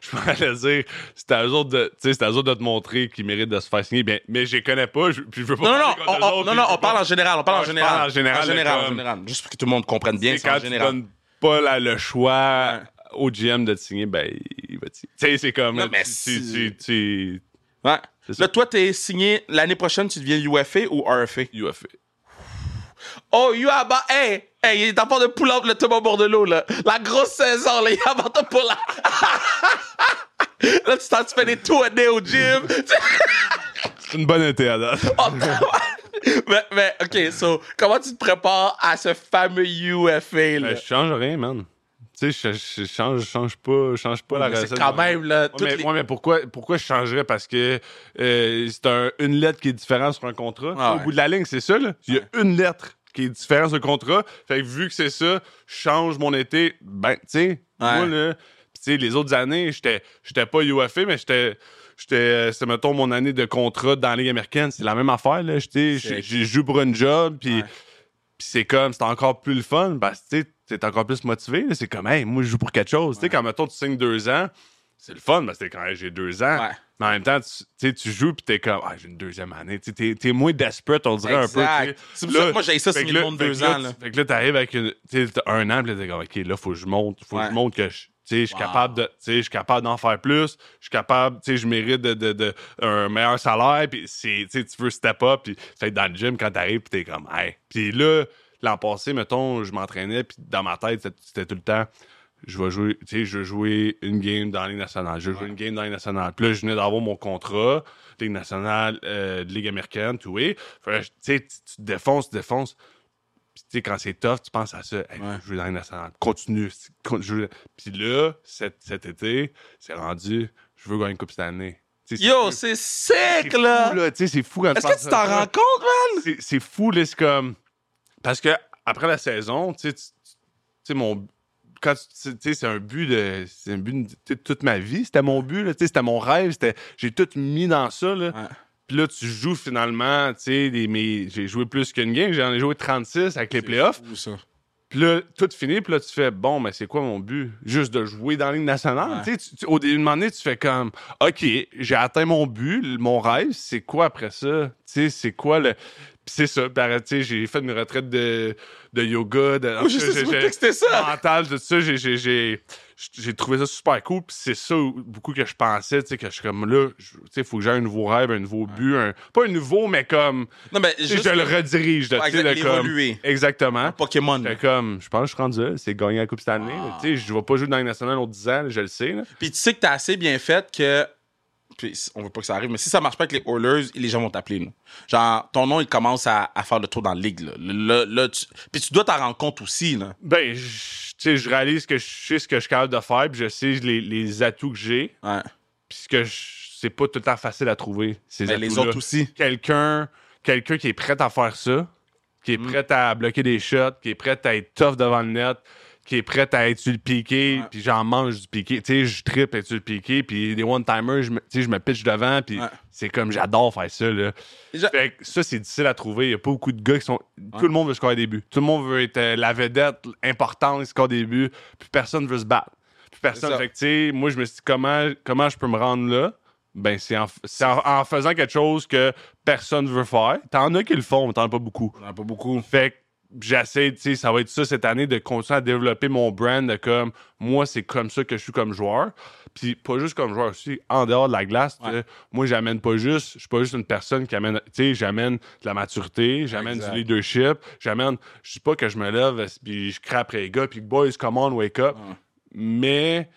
je, m'en allais dire, c'est à eux autres de, c'est à eux de te montrer qu'ils méritent de se faire signer. Bien, mais je les connais pas, je, puis je veux pas Non, non, non, parler on, autres, non, non, on parle pas- en général, on parle en général. parle en général, En général, comme- en général. Juste pour que tout le monde comprenne bien, C'est en tu général. donnes pas le choix au GM de te signer, ben, il va te signer. Tu sais, c'est comme, Non, mais tu, tu, tu, Ouais. Là, toi, t'es signé l'année prochaine, tu deviens UFA ou RFA? UFA. Oh, UABA, hey! Hey, il est en train de pull up le Thomas Bordelot, là. La grosse saison, là, il est en train de pull up. là, tu t'en fais des tours au gym. C'est une bonne été date. Oh, mais, mais, OK, so, comment tu te prépares à ce fameux UFA, là? Ben, je change rien, man. Tu sais, je, je change, je change pas, je change pas la recette. c'est quand même, là, Ouais, mais, les- ouais, mais pourquoi, pourquoi je changerais? Parce que euh, c'est un- une lettre qui est différente sur un contrat. Ah Au bout de la ligne, c'est ça. Là. Il y a une lettre qui est différente sur le contrat. Fait que vu que c'est ça, je change mon été. Ben, tu sais, moi, là, pis tu sais, les autres années, j'étais j'étais pas UFA, mais j'étais. J'étais, euh, c'est mettons mon année de contrat dans la Ligue américaine, c'est la même affaire là. J'étais, j'ai joue pour une job, puis Ouais. c'est comme, c'est encore plus le fun que tu sais, t'es encore plus motivé. là. C'est comme, hey, moi, je joue pour quelque chose. Tu sais, quand, mettons, tu signes deux ans, c'est le fun que t'es quand j'ai deux ans. Mais en même temps, tu tu joues puis t'es comme, ah, j'ai une deuxième année. Tu t'es, t'es moins desperate, on dirait un peu. C'est pour ça que moi, j'ai ça que le monde deux là, ans, là. Fait que là, t'arrives avec une, un an, puis t'es comme, OK, là, faut que je monte. Faut que je monte que je. Je suis Wow. capable de, je suis capable d'en faire plus. Je suis capable, je mérite de, de, de- un meilleur salaire. Puis tu veux step up. Puis fait dans le gym, quand t'arrives, puis t'es comme, hey. Puis là, l'an passé, mettons, je m'entraînais, puis dans ma tête, c'était- c'était tout le temps, je vais jouer, tu sais, je vais jouer une game dans la Ligue nationale. Je vais jouer une game dans la Ligue nationale. Puis là, je venais d'avoir mon contrat, Ligue nationale, euh, de Ligue américaine, tout tu sais, tu te défonces, tu te défonces. Puis, tu sais, quand c'est tough, tu penses à ça. Hey, Ouais. Je veux dans la Ligue nationale. Continue. con- je veux- Puis là, cet, cet été, c'est rendu, je veux gagner une Coupe cette année. Yo, c'est fou, là! là. C'est fou quand Est-ce que tu t'en rends compte, man? C'est- fou, là, c'est comme. Parce que après la saison, tu sais, tu- tu sais, mon. Quand tu tu sais, c'est un but de. C'est un but de toute ma vie. C'était mon but, là. C'était mon rêve. C'était, j'ai tout mis dans ça, là. Ouais. Puis là, tu joues finalement, tu sais, j'ai joué plus qu'une game. J'en ai joué 36 avec les playoffs. Fou, ça. Puis là, tout fini, puis là, tu fais, bon, mais c'est quoi mon but? Juste de jouer dans la Ligue nationale? Ouais. Tu au début de tu fais comme, OK, j'ai atteint mon but, mon rêve, c'est quoi après ça? Tu sais, c'est quoi le. C'est ça, arrête, tu sais, j'ai fait une retraite de, de yoga, de. Oh, c'était ça! mental, tout ça, j'ai- j'ai- trouvé ça super cool. Puis c'est ça beaucoup que je pensais, tu sais, que je suis comme là, tu sais, faut que j'ai un nouveau rêve, un nouveau but, un, pas un nouveau, mais comme, Non, mais juste je le redirige, tu sais, le comme-. Exactement. Pokémon. Comme, je pense que je suis rendu là, c'est gagner la Coupe cette année. là. Tu sais, je vais pas jouer dans la Ligue nationale aux 10 ans, là, je le sais. là. Puis tu sais que t'as assez bien fait que. Puis on veut pas que ça arrive, mais si ça marche pas avec les Oilers, les gens vont t'appeler. Genre, ton nom, il commence à, à faire le tour dans la ligue, là. Tu- Puis tu dois t'en rendre compte aussi, là. Ben, je- tu sais, je réalise que je sais ce que je suis capable de faire, puis je sais les, les atouts que j'ai, Ouais. puis ce que je- c'est pas tout le temps facile à trouver, ces Mais les atouts-là. autres aussi. Quelqu'un quelqu'un qui est prêt à faire ça, qui est Mm. prêt à bloquer des shots, qui est prêt à être tough devant le net, qui est prêt à être sur le piqué, puis j'en mange du piqué. Tu sais, je trippe être sur le piqué, puis des one-timers, je me- pitch devant, puis Ouais. c'est comme j'adore faire ça, là. Fait que ça, c'est difficile à trouver. Il y a pas beaucoup de gars qui sont. Tout le monde veut scorer des buts. Tout le monde veut être euh, la vedette importante, score des buts, puis personne veut se battre. Puis personne. Fait que, tu sais, moi, je me suis dit, comment, comment je peux me rendre là? Ben, c'est en, c'est en- en faisant quelque chose que personne veut faire. T'en as qui le font, mais t'en as pas beaucoup. On en a pas beaucoup. Fait que j'essaie, tu sais, ça va être ça cette année, de continuer à développer mon brand de comme, moi, c'est comme ça que je suis comme joueur. Puis pas juste comme joueur aussi, en dehors de la glace, Ouais. moi, j'amène pas juste, je suis pas juste une personne qui amène, tu sais, j'amène de la maturité, j'amène du leadership, j'amène, je dis pas que je me lève, puis je crape les gars, puis boys, come on, wake up. Ouais. Mais,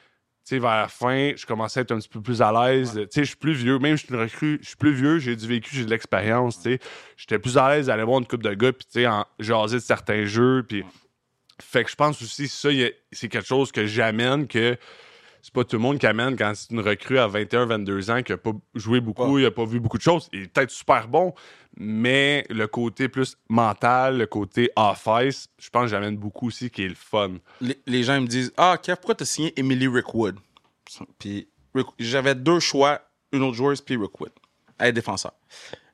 sais, vers la fin, je commençais à être un petit peu plus à l'aise. Tu sais, je suis plus vieux. Même si je suis une recrue, je suis plus vieux, j'ai du vécu, j'ai de l'expérience, tu sais. J'étais plus à l'aise d'aller voir une coupe de gars, puis tu sais, en jaser de certains jeux, puis... Fait que je pense aussi, ça, c'est quelque chose que j'amène, que c'est pas tout le monde qui amène quand c'est une recrue à 21, 22 ans, qui a pas joué beaucoup, il a pas vu beaucoup de choses. Il est peut-être super bon, mais le côté plus mental, le côté off-ice, je pense que j'amène beaucoup aussi, qui est le fun. Les, les gens ils me disent Ah, Kev, pourquoi t'as signé Emily Rickwood? Puis j'avais deux choix, une autre joueuse, puis Rickwood. Elle est défenseur.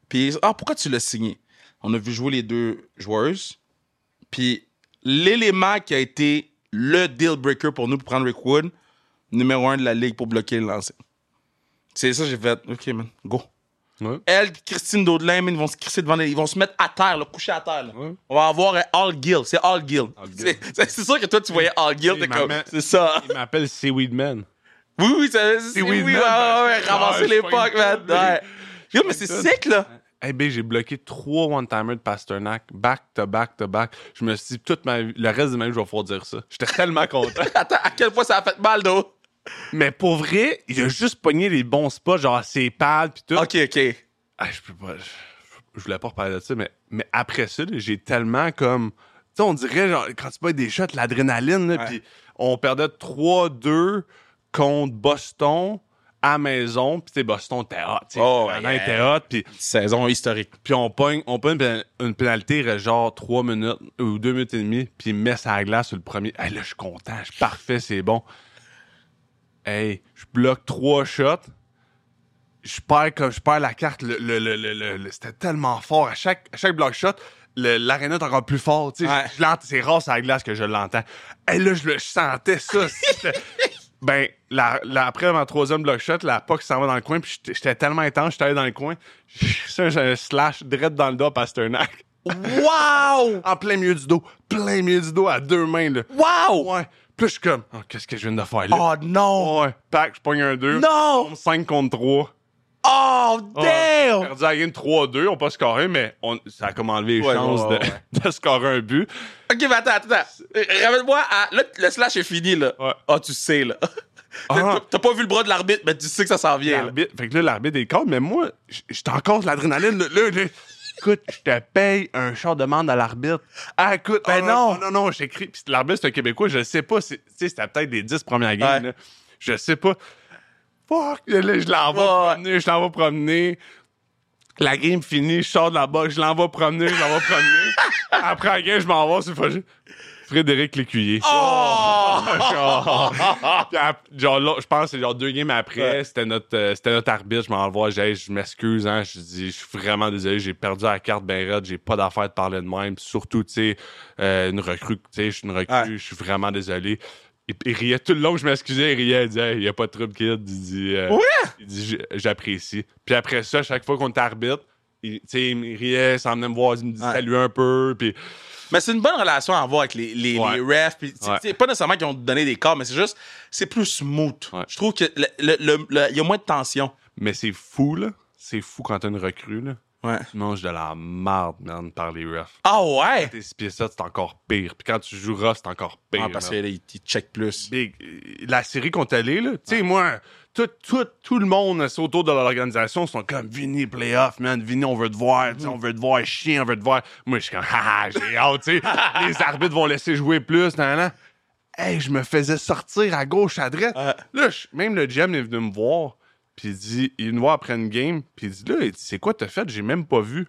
Puis Ah, pourquoi tu l'as signé? On a vu jouer les deux joueuses. Puis l'élément qui a été le deal breaker pour nous pour prendre Rick Wood, numéro un de la ligue pour bloquer le lancer. C'est ça, j'ai fait. OK, man, go. Ouais. Elle, Christine Daudelin, man, ils vont se crisser devant les- Ils vont se mettre à terre, là, coucher à terre. là. Ouais. On va avoir un All Gill. C'est All Gill. C'est sûr que toi, tu voyais All Gill. C'est ça. Il m'appelle Seaweed Man. Oui, oui, c'est c'est- oui, Weed oui, ouais, Man. ouais, ouais, ramasser les pucks, man. tout, Ouais. Yo, mais c'est sick, là. Hey, B, j'ai bloqué trois one-timers de Pasternak, back to back to back. Je me suis dit, toute ma vie, le reste de ma vie, je vais pouvoir dire ça. J'étais tellement content. Attends, à quel point ça a fait mal, d'eau? Mais pour vrai, il a juste pogné les bons spots, genre ses pads pis tout. Ok, ok. Ah, je peux pas. Je, je voulais pas reparler de ça, mais, mais après ça, j'ai tellement comme. Tu sais, on dirait, genre, quand tu pognes des shots, l'adrénaline, Ouais. puis on perdait 3-2 contre Boston à maison, puis Boston était hot, tu Oh, yeah. était hot, puis Saison historique. puis on pogne, on pogne une pénal- une pénalité, genre 3 minutes ou 2 minutes et demie, puis il met sa glace sur le premier. Hey, là, je suis content, je suis parfait, c'est bon. Hey, je bloque trois shots. Je perds comme je perds la carte. Le, le- le- C'était tellement fort. À chaque, à chaque block shot, l'aréna est encore plus fort. Ouais. Je- je l'entends- c'est rare sur la glace que je l'entends. Et là, je, le- je sentais ça. Ben, la, la- après ma troisième block shot, la puck s'en va dans le coin, puis j'étais- j'étais tellement intense, j'étais allé dans le coin. J'ai un slash direct dans le dos à Pasternak. Wow! En plein milieu du dos. Plein milieu du dos à deux mains, là. Wow! Ouais. Puis là, je suis comme, oh, qu'est-ce que je viens de faire là? Oh non! Ouais. Pack, je pogne un 2. Non! 5 contre 3. Oh On a damn! perdu la game 3-2, on n'a pas scoré, mais on, ça a comme enlevé les Ouais, chances ouais, de, ouais. de scorer un but. Ok, mais attends, attends. attends. Euh, Ramène-moi à. Là, le slash est fini, là. Ouais. Ah, tu sais, là. Ah. T'as- T'as pas vu le bras de l'arbitre, mais tu sais que ça s'en vient, là. L'arbitre- Fait que là, l'arbitre est calme, mais moi, j- j'étais encore sur l'adrénaline. Là, là, là. Écoute, je te paye un char de demande à l'arbitre. Ah, écoute, Ben ah, non. Non, non, j'écris. Puis l'arbitre, c'est un Québécois, je sais pas. Tu sais, c'était peut-être des 10 premières games. Ouais. là. Je sais pas. Fuck, là, je l'envoie promener, je l'envoie promener. La game finie, je sors de la boxe, je l'envoie promener, je l'envoie promener. Après la game, je m'en vais sur le. Frédéric Lécuyer. Oh! Genre, là, je pense que c'est genre deux games après, Ouais. c'était notre euh, c'était notre arbitre, je m'en vais voir, j'ai je m'excuse hein, je dis je suis vraiment désolé, j'ai perdu la carte ben raide, j'ai pas d'affaire de parler de même, Puis surtout tu sais euh, une recrue, tu sais, je suis une recrue, Ouais. je suis vraiment désolé. Il, il riait tout le long que je m'excusais, il riait, il disait il y a pas de trouble kid, il dit euh, Ouais! il dit j'apprécie. Puis après ça, chaque fois qu'on était arbitre, il, il riait, il s'en venait me voir, il me dit salut un peu, puis Mais c'est une bonne relation à avoir avec les, les, Ouais. les refs. Ouais. c'est pas nécessairement qu'ils ont donné des corps, mais c'est juste, c'est plus smooth. Ouais. Je trouve que le- le- le- y a moins de tension. mais c'est fou là, c'est fou quand t'as une recrue là. Ouais. Tu manges de la marde, man, par les refs. Ah ouais? T'es 6 pieds 7, c'est encore pire. Puis quand tu joues rough, c'est encore pire. Ah, parce man. qu'il check plus. Big. euh, La série qu'on allé, là, tu sais, moi, tout, tout, tout le monde autour de l'organisation sont comme Vini, playoff, man, Vini, on veut te voir, tu sais, on veut te voir chier, on veut te voir. Moi, je suis comme, haha, j'ai hâte, tu sais, les arbitres vont laisser jouer plus, nan, nan. Hey, je me faisais sortir à gauche, à droite. Ouais. Là, même le GM est venu me voir, puis il dit, il me voir après une game, puis il dit, là, c'est quoi t'as fait? J'ai même pas vu.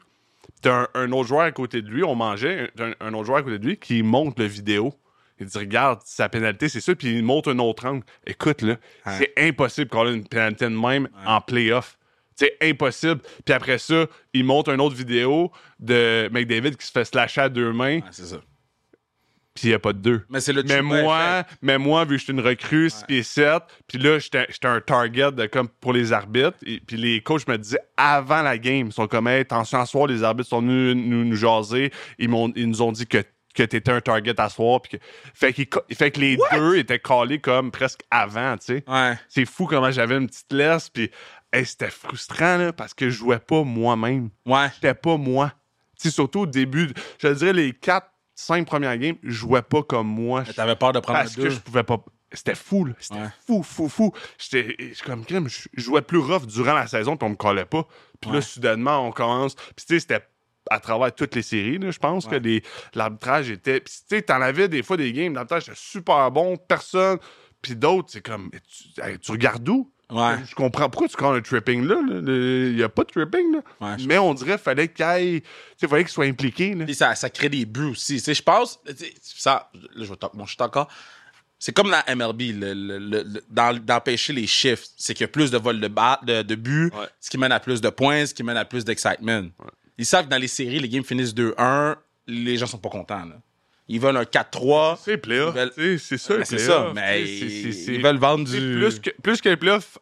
T'as un, un autre joueur à côté de lui, on mangeait, un, un autre joueur à côté de lui qui monte le vidéo. Il dit, regarde, sa pénalité, c'est ça, puis il montre un autre angle. Écoute, là, c'est impossible qu'on ait une pénalité de même en playoff. C'est impossible. Puis après ça, il montre une autre vidéo de McDavid qui se fait slasher à deux mains, c'est ça. Puis il n'y a pas de deux. Mais c'est le Mais moi, effect. mais moi, vu que j'étais une recrue, 6 pieds 7, puis là, j'étais un target de, comme pour les arbitres. Et, puis les coachs me disaient avant la game, ils sont comme, hey, attention à soir, les arbitres sont venus nous, nous jaser. Ils, m'ont- ils nous ont dit que, que t'étais un target à soir. Puis que, fait, fait que les deux étaient collés comme presque avant, tu sais. Ouais. C'est fou comment j'avais une petite laisse, puis hey, c'était frustrant, là, parce que je jouais pas moi-même Ouais. j'étais pas moi. Sais, surtout au début, je dirais les 4, 5 premières games, je jouais pas comme moi. Mais T'avais peur de prendre Parce un que deux. je pouvais pas. C'était fou, là. C'était Ouais. fou, fou, fou. J'étais comme je jouais plus rough durant la saison, puis on me collait pas. Puis là, soudainement, on commence. Puis tu sais, c'était à travers toutes les séries, là, je pense Ouais. que les- l'arbitrage était. Puis tu sais, t'en avais des fois des games, l'arbitrage était super bon, personne. Puis d'autres, c'est comme, tu, tu regardes où? Ouais. Je comprends pourquoi tu prends un tripping là. Il n'y a pas de tripping là. Ouais, Mais on dirait qu'il fallait qu'il aille- tu sais, fallait qu'il soit impliqué. Là. Ça, ça crée des buts aussi. Je pense, ça, là, je vais mon encore. C'est comme la MLB, le, le- le- le- d'empêcher les chiffres. C'est qu'il y a plus de vols de, de, de buts, Ouais. ce qui mène à plus de points, ce qui mène à plus d'excitement. Ils savent que dans les séries, les games finissent 2-1, les gens sont pas contents. Là. Ils veulent un 4-3. C'est veulent- sais, C'est ça, Ben, c'est ça, mais ils veulent vendre du. Plus que, plus que les playoffs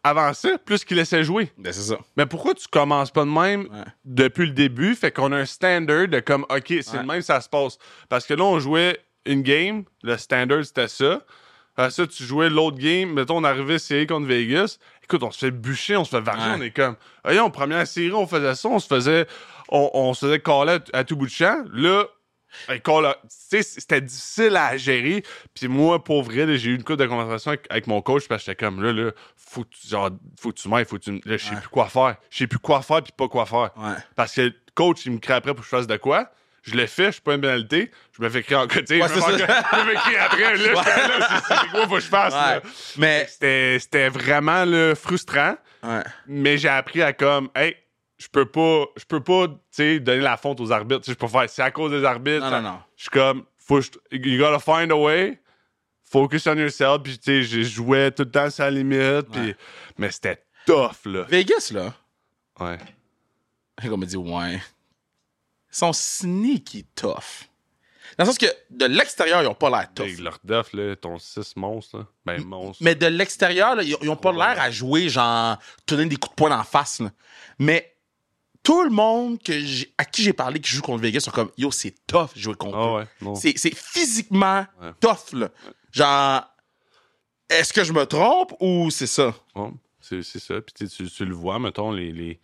plus qu'ils laissaient jouer. Ben, c'est ça. Mais pourquoi tu commences pas de même Ouais. depuis le début? Fait qu'on a un standard de comme, OK, c'est Ouais. le même, ça se passe. Parce que là, on jouait une game, le standard, c'était ça. Après ça, tu jouais l'autre game, mettons, on arrivait série contre Vegas. Écoute, on se fait bûcher, on se fait varger, Ouais. on est comme, voyons, première série, on faisait ça, on se faisait, on, on se faisait caller à, à tout bout de champ. Là, c'était difficile à gérer. Puis moi, pour vrai, j'ai eu une couple de conversation avec, avec mon coach parce que j'étais comme, là, là, faut genre, faut que tu m'aides, faut que tu Là, je sais Ouais. plus quoi faire. Je sais plus quoi faire puis pas quoi faire. Ouais. Parce que le coach, il me crée après pour que je fasse de quoi. Je l'ai fait, je suis pas une pénalité. Je me fais crier en côté. Ouais, je, me fais fais crier après. Là, j'étais là, c'est- quoi faut que je fasse? là? Mais. C'était c'était vraiment là, frustrant. Mais j'ai appris à comme, hey, je peux pas, je peux pas, tu sais, donner la faute aux arbitres. Tu sais, Je peux faire, c'est à cause des arbitres. Non, non, non. Je suis comme, faut, you gotta find a way. Focus on yourself. Puis, tu sais, je jouais tout le temps la limite. Puis, Ouais. mais c'était tough, là. Vegas, là. Ouais. On me dit, ouais. Ils sont sneaky tough. Dans le sens que de l'extérieur, ils ont pas l'air tough. Avec leur duff, là, ton 6 monstre, là. Ben, monstre. Mais de l'extérieur, ils, ils ont pas l'air à jouer, genre, te donner des coups de poing en face. là. Mais tout le monde que à qui j'ai parlé qui joue contre Vegas sont comme, yo, c'est tough jouer contre ouais, non. C'est c'est physiquement Ouais. tough, là. Genre, est-ce que je me trompe ou c'est ça? C'est c'est ça. Puis tu, tu- le vois, mettons, les, les,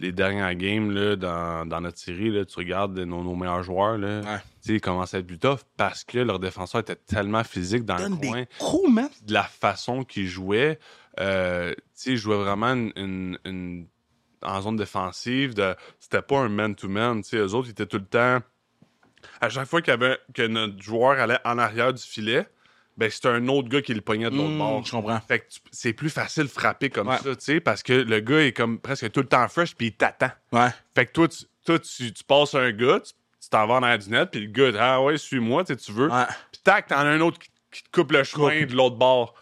les dernières games là, dans, dans notre série, là, tu regardes nos, nos meilleurs joueurs, là, Ouais. ils commencent à être plus tough parce que leur défenseur était tellement physique dans le coin. des coups, man. de la façon qu'ils jouaient. Euh, tu sais, ils jouaient vraiment une, une- une- en zone défensive. De, c'était pas un man-to-man. Tu sais, eux autres, ils étaient tout le temps. À chaque fois y avait, que notre joueur allait en arrière du filet, ben c'était un autre gars qui le pognait de l'autre Hmm, bord. je comprends. Fait que c'est plus facile de frapper comme Ouais. ça, tu sais, parce que le gars est comme presque tout le temps fresh puis il t'attend. Ouais. Fait que toi, tu, toi, tu, tu passes un gars, tu t'en vas en arrière du net, puis le gars, ah ouais, suis-moi, tu sais, tu veux. Ouais. Puis tac, t'en as un autre qui, qui te coupe le chemin Coupe. de l'autre bord.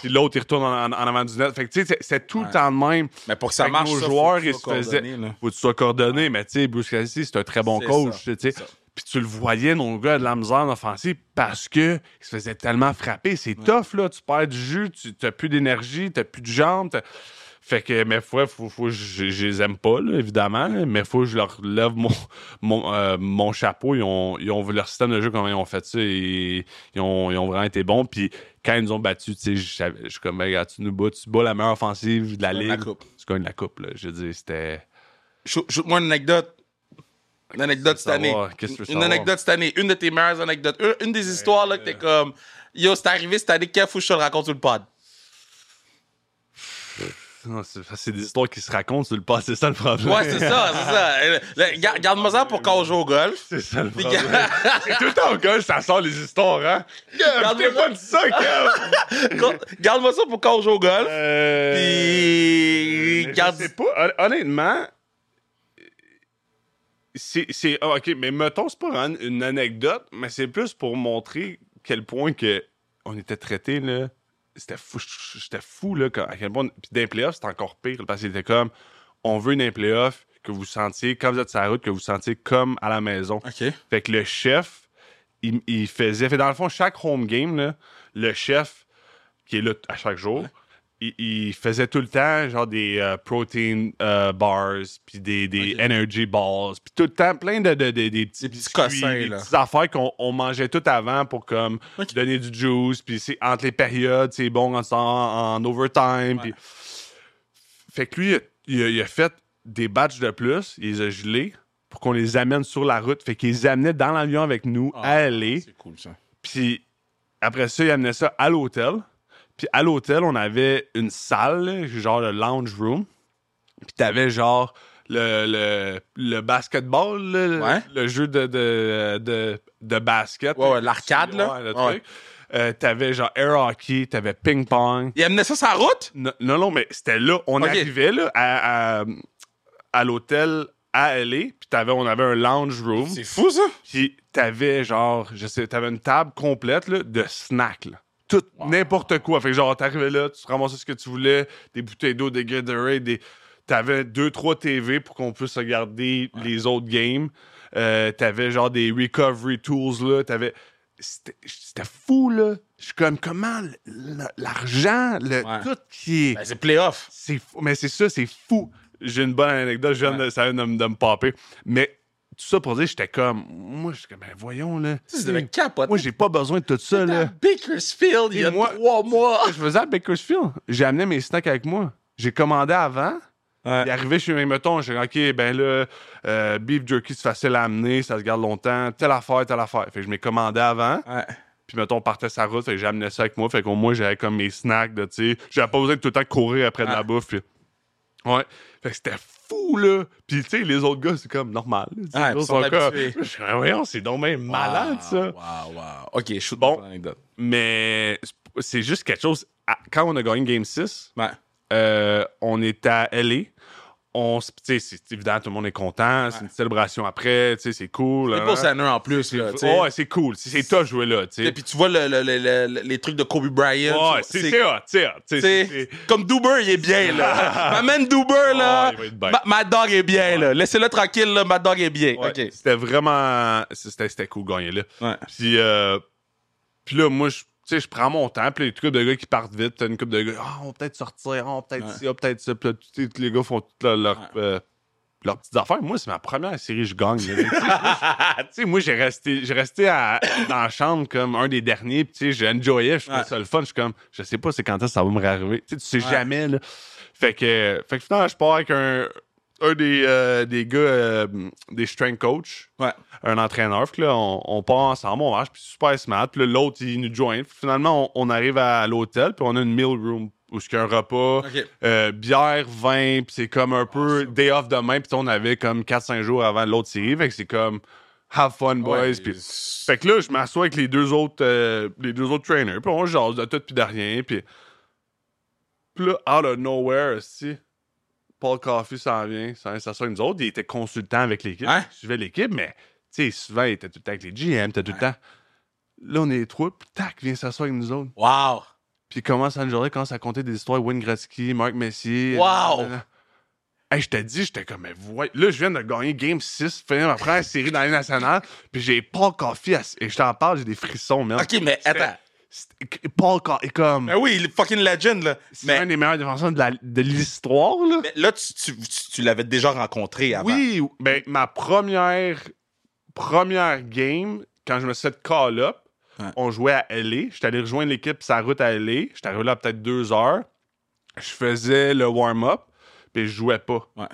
Puis l'autre, il retourne en, en- en avant du net. Fait que, tu sais, c'est- tout Ouais. le temps de même. Mais pour que ça Fait marche, nos ça, joueurs, faut que ils tu se sois faisaient. coordonné, là. Faut que tu sois coordonné, mais tu sais, Bruce Cassidy, c'est un très bon coach. tu sais. Puis tu le voyais, nos gars, de la misère en offensive parce que il se faisait tellement frapper. C'est tough, là. Tu perds du jus, tu n'as plus d'énergie, tu plus de jambes. Fait que, mais faut, faut, faut, je, je les aime pas, là, évidemment, mais faut que je leur lève mon, mon, euh, mon chapeau. Ils ont, ils ont vu leur système de jeu, comment ils ont fait ça, et ils ont, ils ont vraiment été bons. Puis quand ils nous ont battus, tu sais, je suis comme, regarde, tu nous bats, tu bats la meilleure offensive de la gagnes la ligue. coupe. Tu gagnes la coupe, là. Je veux dire, c'était. Shoot- Shoot-moi une anecdote. Une anecdote cette année. Une anecdote cette année. Une de tes meilleures anecdotes. Une, une des histoires là, que t'es comme. Yo, c'est arrivé cette année, qu'il faut que je te le raconte sur le pod. C'est des histoires qui se racontent sur le passé, c'est ça le problème. Ouais, c'est ça, c'est ça. Garde-moi ça pour quand on joue au golf. C'est ça le problème. c'est tout le temps au gars, ça sort les histoires, hein? T'ai pas dit ça! Garde-moi ça pour quand on joue au golf. Euh, Puis. Garde. Je sais pas, hon- honnêtement, c'est. c'est- ah, ok, mais mettons, c'est pas vraiment une anecdote, mais c'est plus pour montrer quel point que on était traité, là. C'était fou, j'étais fou, là, quand- à quel point. Puis d'un playoff, c'était encore pire, parce qu'il était comme, on veut une playoff que vous sentiez, quand vous êtes sur la route, que vous sentiez comme à la maison. Ok. Fait que le chef, il, il faisait. Fait dans le fond, chaque home game, là, le chef, qui est là à chaque jour, il, il faisait tout le temps genre des euh, protein euh, bars, puis des, des energy balls, puis tout le temps plein de, de- petits biscuits, cossins, des petites affaires qu'on on mangeait tout avant pour comme donner du juice, puis c'est entre les périodes, c'est bon en, en, en overtime, puis fait que lui, il a, il a fait des batchs de plus, il les a gelés pour qu'on les amène sur la route. Fait qu'il les amenait dans l'avion avec nous Ah, à aller. C'est cool ça. Puis après ça, il amenait ça à l'hôtel. Puis à l'hôtel, on avait une salle, genre le lounge room. Puis t'avais genre le, le, le basketball, le- Ouais. le jeu de, de, de, de basket. Ouais, ouais, l'arcade, là. Ouais, le truc. Euh, t'avais genre air hockey, t'avais ping-pong. Il amenait ça sur la route? Non, non, non, mais c'était là. On arrivait là, à, à, à l'hôtel à LA, puis t'avais, on avait un lounge room. C'est fou ça? Puis t'avais genre, je sais, t'avais une table complète là, de snacks. Là. Tout, n'importe quoi. Fait que genre, t'arrivais là, tu ramassais ce que tu voulais, des bouteilles d'eau, des Gatorade, des T'avais deux, trois TV pour qu'on puisse regarder les autres games. Euh, t'avais genre des recovery tools, là. T'avais... C'était c'était fou, là. Je suis comme, comment l'argent, le, Ouais. tout qui est... Ben, c'est playoff. C'est fou. Mais c'est ça, c'est fou. J'ai une bonne anecdote, je viens de- ça vient de, me- de me popper. Mais tout ça pour dire, j'étais comme, moi, je suis comme, ben voyons, là. Tu devais capoter. Moi, j'ai pas besoin de tout ça, à là. Bakersfield il y a moi- trois mois. Je faisais à Bakersfield. J'ai amené mes snacks avec moi. J'ai commandé avant. Ouais. Il est arrivé chez mes mettons, j'ai dit, OK, ben là, euh, beef jerky, c'est facile à amener, ça se garde longtemps, telle affaire, telle affaire. Fait que je m'ai commandé avant, Ouais. puis mettons, on partait sa route, fait que j'ai amené ça avec moi, fait qu'au moins, j'avais comme mes snacks, de, tu sais, j'avais pas besoin de tout le temps courir après de la bouffe. Ouais. Fait que c'était fou, là. Puis, tu sais, les autres gars, c'est comme normal. les ils sont comme-. Je suis c'est donc même malade, ça. Wow, wow. Ok, shoot Bon. bon. Mais c'est juste quelque chose... Quand on a gagné Game 6, Ouais. Euh, on est à LA. On, c'est évident, tout le monde est content. C'est une célébration après. tu sais, C'est cool. C'est hein. pas Center en plus, là. Ouais, c'est cool. C'est- toi jouer là. tu Et puis tu vois le, le- le- le- les trucs de Kobe Bryant. Ouais, c'est c'est hot. Comme Duber, il est bien, là. Ma man Duber, là. Bien. Ma, ma dog est bien, là. Laissez-le tranquille, là. Ma dog est bien. Ouais. C'était vraiment. C'était cool gagner là. Puis, euh, puis là, moi, je. Tu sais, je prends mon temps, puis les couple de gars qui partent vite, t'as une couple de gars, ah, on va peut-être sortir, ah, on va peut-être Ouais. ci, ah, peut-être ça, puis tous les gars font toutes leurs, leurs, Ouais. euh, leurs petites affaires. Moi, c'est ma première série, je gagne. Tu sais, moi, j'ai resté, j'ai resté à- dans la chambre comme un des derniers, puis tu sais, j'ai enjoyé, je trouvais ça le fun, je suis comme, je sais pas c'est quand ça va me réarriver. Tu sais, tu sais jamais, là. Fait que, fait que finalement, je pars avec un, un des, euh, des gars, euh, des strength coach Ouais. un entraîneur. Fait que là, on, on part ensemble, on marche, puis super smart. Puis l'autre, il nous joint. Finalement, on, on arrive à l'hôtel, puis on a une meal room où il y a un repas, euh, bière, vin, puis c'est comme un peu day off demain. Puis on avait comme 4-5 jours avant l'autre série. Fait que c'est comme have fun, boys. Ouais, c'est- fait que là, je m'assois avec les deux autres, les deux autres trainers, puis on jase de tout puis de rien. Puis puis là, out of nowhere, si Paul Coffey s'en vient, ça vient s'asseoir avec nous autres. Il était consultant avec l'équipe. Hein? Il suivait l'équipe, mais tu sais, souvent, il était tout le temps avec les GM, t'as tout le temps. Là, on est les trois, puis tac, il vient s'asseoir avec nous autres. Wow. Puis il commence à une journée, commence à compter des histoires, Wayne Gretzky, Mark Messier. Wow! euh, Hey, je te dis, j'étais comme, mais voyons. Là, je viens de gagner Game 6, finir ma première série dans l'année nationale, puis j'ai Paul Coffey, à- et je t'en parle, j'ai des frissons, man. OK, mais attends. Paul est comme. Ben oui, il est fucking legend, là. C'est Mais, un des meilleurs défenseurs de l'histoire, là. mais là, tu, tu, tu- tu l'avais déjà rencontré avant. Oui, ben, ma première, première game, quand je me suis fait call-up, Ouais. on jouait à LA. J'étais allé rejoindre l'équipe sa route à LA. J'étais arrivé là peut-être deux heures. Je faisais le warm-up, puis je jouais pas. Ouais.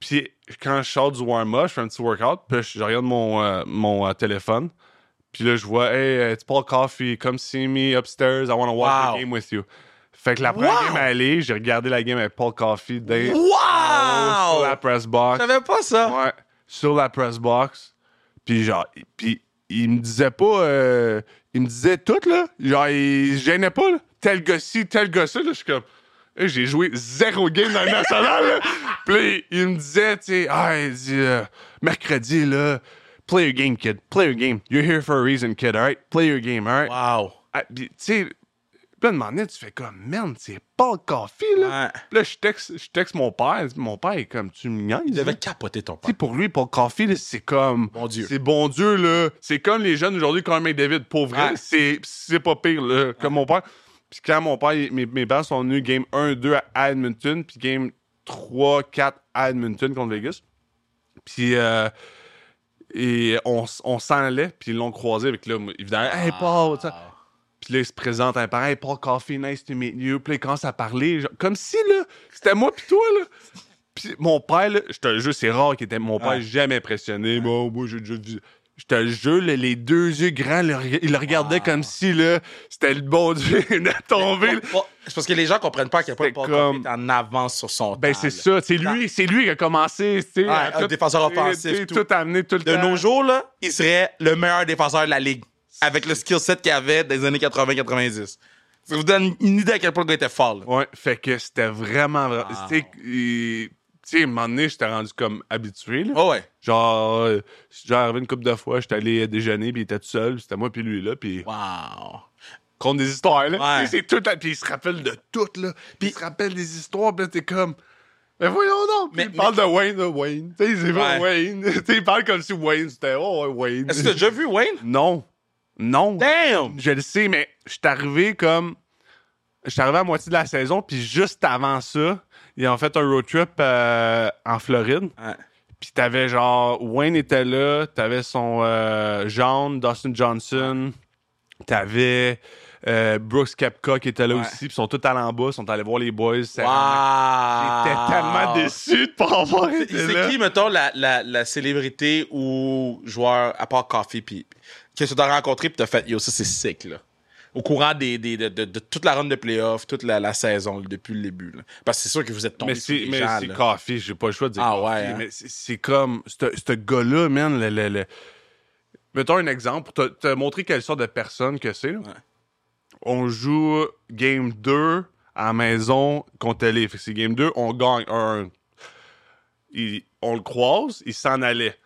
Puis quand je sors du warm-up, je fais un petit workout, puis je, je regarde mon, euh, mon euh, téléphone. Puis là, je vois, hey, it's Paul Coffey, come see me upstairs, I want to watch Wow. the game with you. Fait que la première Wow. game LA, j'ai regardé la game avec Paul Coffey dans- sur Wow! la press box. Je savais pas ça. Ouais, sur la press box. Puis genre, puis il me disait pas, euh, il me disait tout là. Genre, il se gênait pas là. Tel gars-ci, tel gars-ça là. Je suis comme, Hey, j'ai joué zéro game dans le national là. Puis il me disait, tu sais, ah, il dit, euh, mercredi là, play your game, kid, play your game. You're here for a reason, kid, alright? Play your game, alright? Wow. Ah, puis, tu sais, là, de moment tu fais comme, merde, c'est pas le café, là. Ouais. Puis là, je texte, je texte mon père. Mon père est comme, tu me niaises, Il devait capoter ton Tu sais, père. pour lui, Paul Coffey, là, c'est comme. Bon Dieu. C'est bon Dieu, là. C'est comme les jeunes aujourd'hui, quand David. Pour vrai, Ouais. c'est, c'est pas pire, là. Comme mon père. Puis quand mon père, mes, mes parents sont venus game 1-2 à Edmonton, puis game 3-4 à Edmonton contre Vegas. Puis. Euh, et on, on s'en allait, puis ils l'ont croisé avec là, évidemment, Hey Paul, tu sais. Puis là, il se présente un pareil, Paul Coffey, nice to meet you. Puis là, il commence à parler, genre, comme si, là, c'était moi pis toi, là. Puis mon père, là, je te jure, c'est rare qu'il était mon père jamais impressionné. Bon, moi, j'ai déjà vu. Je te jure, là, les deux yeux grands, le il le regardait comme si, là, c'était le bon Dieu de tomber. Pas- C'est parce que les gens comprennent pas à quel point C'était Paul comme- Coffey est en avance sur son Ben, c'est ça. C'est lui, c'est lui qui a commencé. Ouais, à un tout- défenseur offensif, tout. Tout amené, tout le De temps. nos jours, là, il serait le meilleur défenseur de la ligue. Avec le skill set qu'il avait des années 80-90. Ça vous donne une idée à quel point le gars était fort. là. Ouais, fait que c'était vraiment. vra- Wow. Tu sais, un moment donné, j'étais rendu comme habitué, là. Oh ouais. Genre, euh, genre arrivé une couple de fois, j'étais allé déjeuner, puis il était tout seul, c'était moi puis lui là, puis Wow. contre des histoires là. Ouais. C'est tout, là, puis il se rappelle de tout là. Puis il se rappelle des histoires, puis là, t'es comme, Mais voyons donc! Mais- Mais, il parle de Wayne, de Wayne. Tu sais, c'est pas Ouais. Wayne. tu sais, il parle comme si Wayne, c'était oh, Wayne. Est-ce que t'as déjà vu Wayne? Non. Non. Damn! Je le sais, mais je suis arrivé comme. Je suis arrivé à moitié de la saison, puis juste avant ça, ils ont fait un road trip euh, en Floride. Ouais. Puis t'avais genre. Wayne était là, t'avais son euh, John, Dustin Johnson, t'avais euh, Brooks Kepka qui était là Ouais. aussi, puis ils sont tous allés en bas, ils sont allés voir les boys. c'est- Wow! J'étais tellement déçu de pas avoir C'est été c'est là. qui, mettons, la, la, la célébrité ou joueur, à part Coffee, puis que tu t'as rencontré puis t'as fait, yo, ça c'est sick, là. Au courant des, des- de, de- de toute la run de playoff, toute la, la saison, depuis le début. là. Parce que c'est sûr que vous êtes tombé Mais sur mais c'est. Coffee, j'ai pas le choix de dire Ah Coffee, ouais, hein? mais c'est- comme ce ce gars-là, man, le, le- le- mettons un exemple pour te, te montrer quelle sorte de personne que c'est. On joue game 2 à la maison contre les. C'est game 2, on gagne un. Il- on le croise, il s'en allait.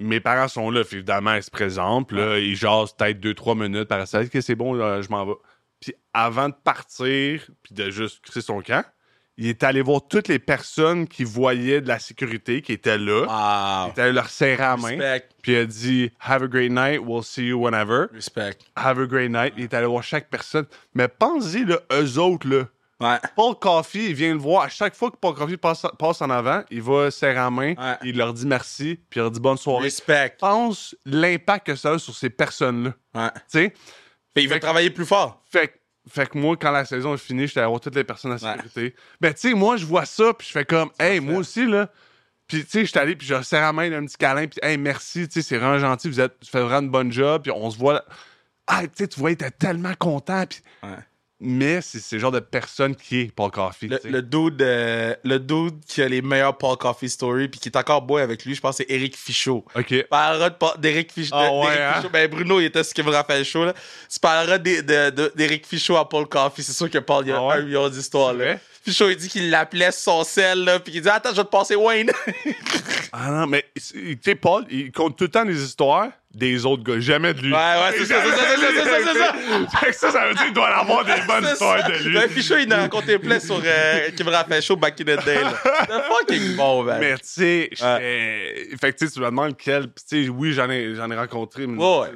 Mes parents sont là, évidemment, ils se présentent, puis là, ils jasent peut-être 2-3 minutes par ça. que c'est bon, là, je m'en vais. Puis avant de partir, puis de juste créer son camp, il est allé voir toutes les personnes qui voyaient de la sécurité, qui étaient là. Wow. Il est allé leur serrer la main. Respect. Puis il a dit Have a great night, we'll see you whenever. Respect. Have a great night. Il est allé voir chaque personne. Mais pensez, là, eux autres, là. Ouais. Paul Coffey, il vient le voir. À chaque fois que Paul Coffey passe, passe en avant, il va serrer la main, Ouais. il leur dit merci, puis il leur dit bonne soirée. Respect. Pense l'impact que ça a sur ces personnes-là. Ouais. Tu sais? Fait, il veut travailler plus fort. Fait, que- fait que moi, quand la saison est finie, j'étais allé voir toutes les personnes en sécurité. Ben, tu sais, moi, je vois ça, puis je fais comme, hey, moi aussi, là. Puis, tu sais, j'étais allé, puis je serre la main d'un petit câlin, puis, hey, merci, tu sais, c'est vraiment gentil, vous êtes, tu fais vraiment une bonne job, puis on se voit. là. Ah, tu sais, tu vois, il était tellement content, puis. Ouais. Mais c'est le genre de personne qui est Paul Coffey. Le, dude, euh, le dude qui a les meilleurs Paul Coffee stories puis qui est encore boy avec lui, je pense c'est Eric Fichaud. OK. parlera de Pa- d'Éric Fichaud. D'Éric ouais, hein? Fichaud. Ben, Bruno, il était ce qui me rappelle chaud, là. Tu parleras d'É- de- de- d'Éric Fichaud à Paul Coffey. C'est sûr que Paul, il y a Ah ouais? un million d'histoires, là. Vrai? Fichaud, il dit qu'il l'appelait son sel, là, puis qu'il dit Attends, je vais te passer Wayne. Ah non, mais, tu sais, Paul, il compte tout le temps des histoires des autres gars, jamais de lui. Ouais, ouais, c'est ça, c'est ça, c'est ça, c'est ça. Fait que ça, ça veut dire qu'il doit avoir des bonnes histoires de lui. Ben, Fichaud, il en a raconté plein sur euh, rappelle chaud back in the day, là. C'est fucking bon, man. Mais tu sais, fait que tu me demandes quel. puis Tu sais, oui, j'en ai, j'en ai rencontré. Mais, Ouais.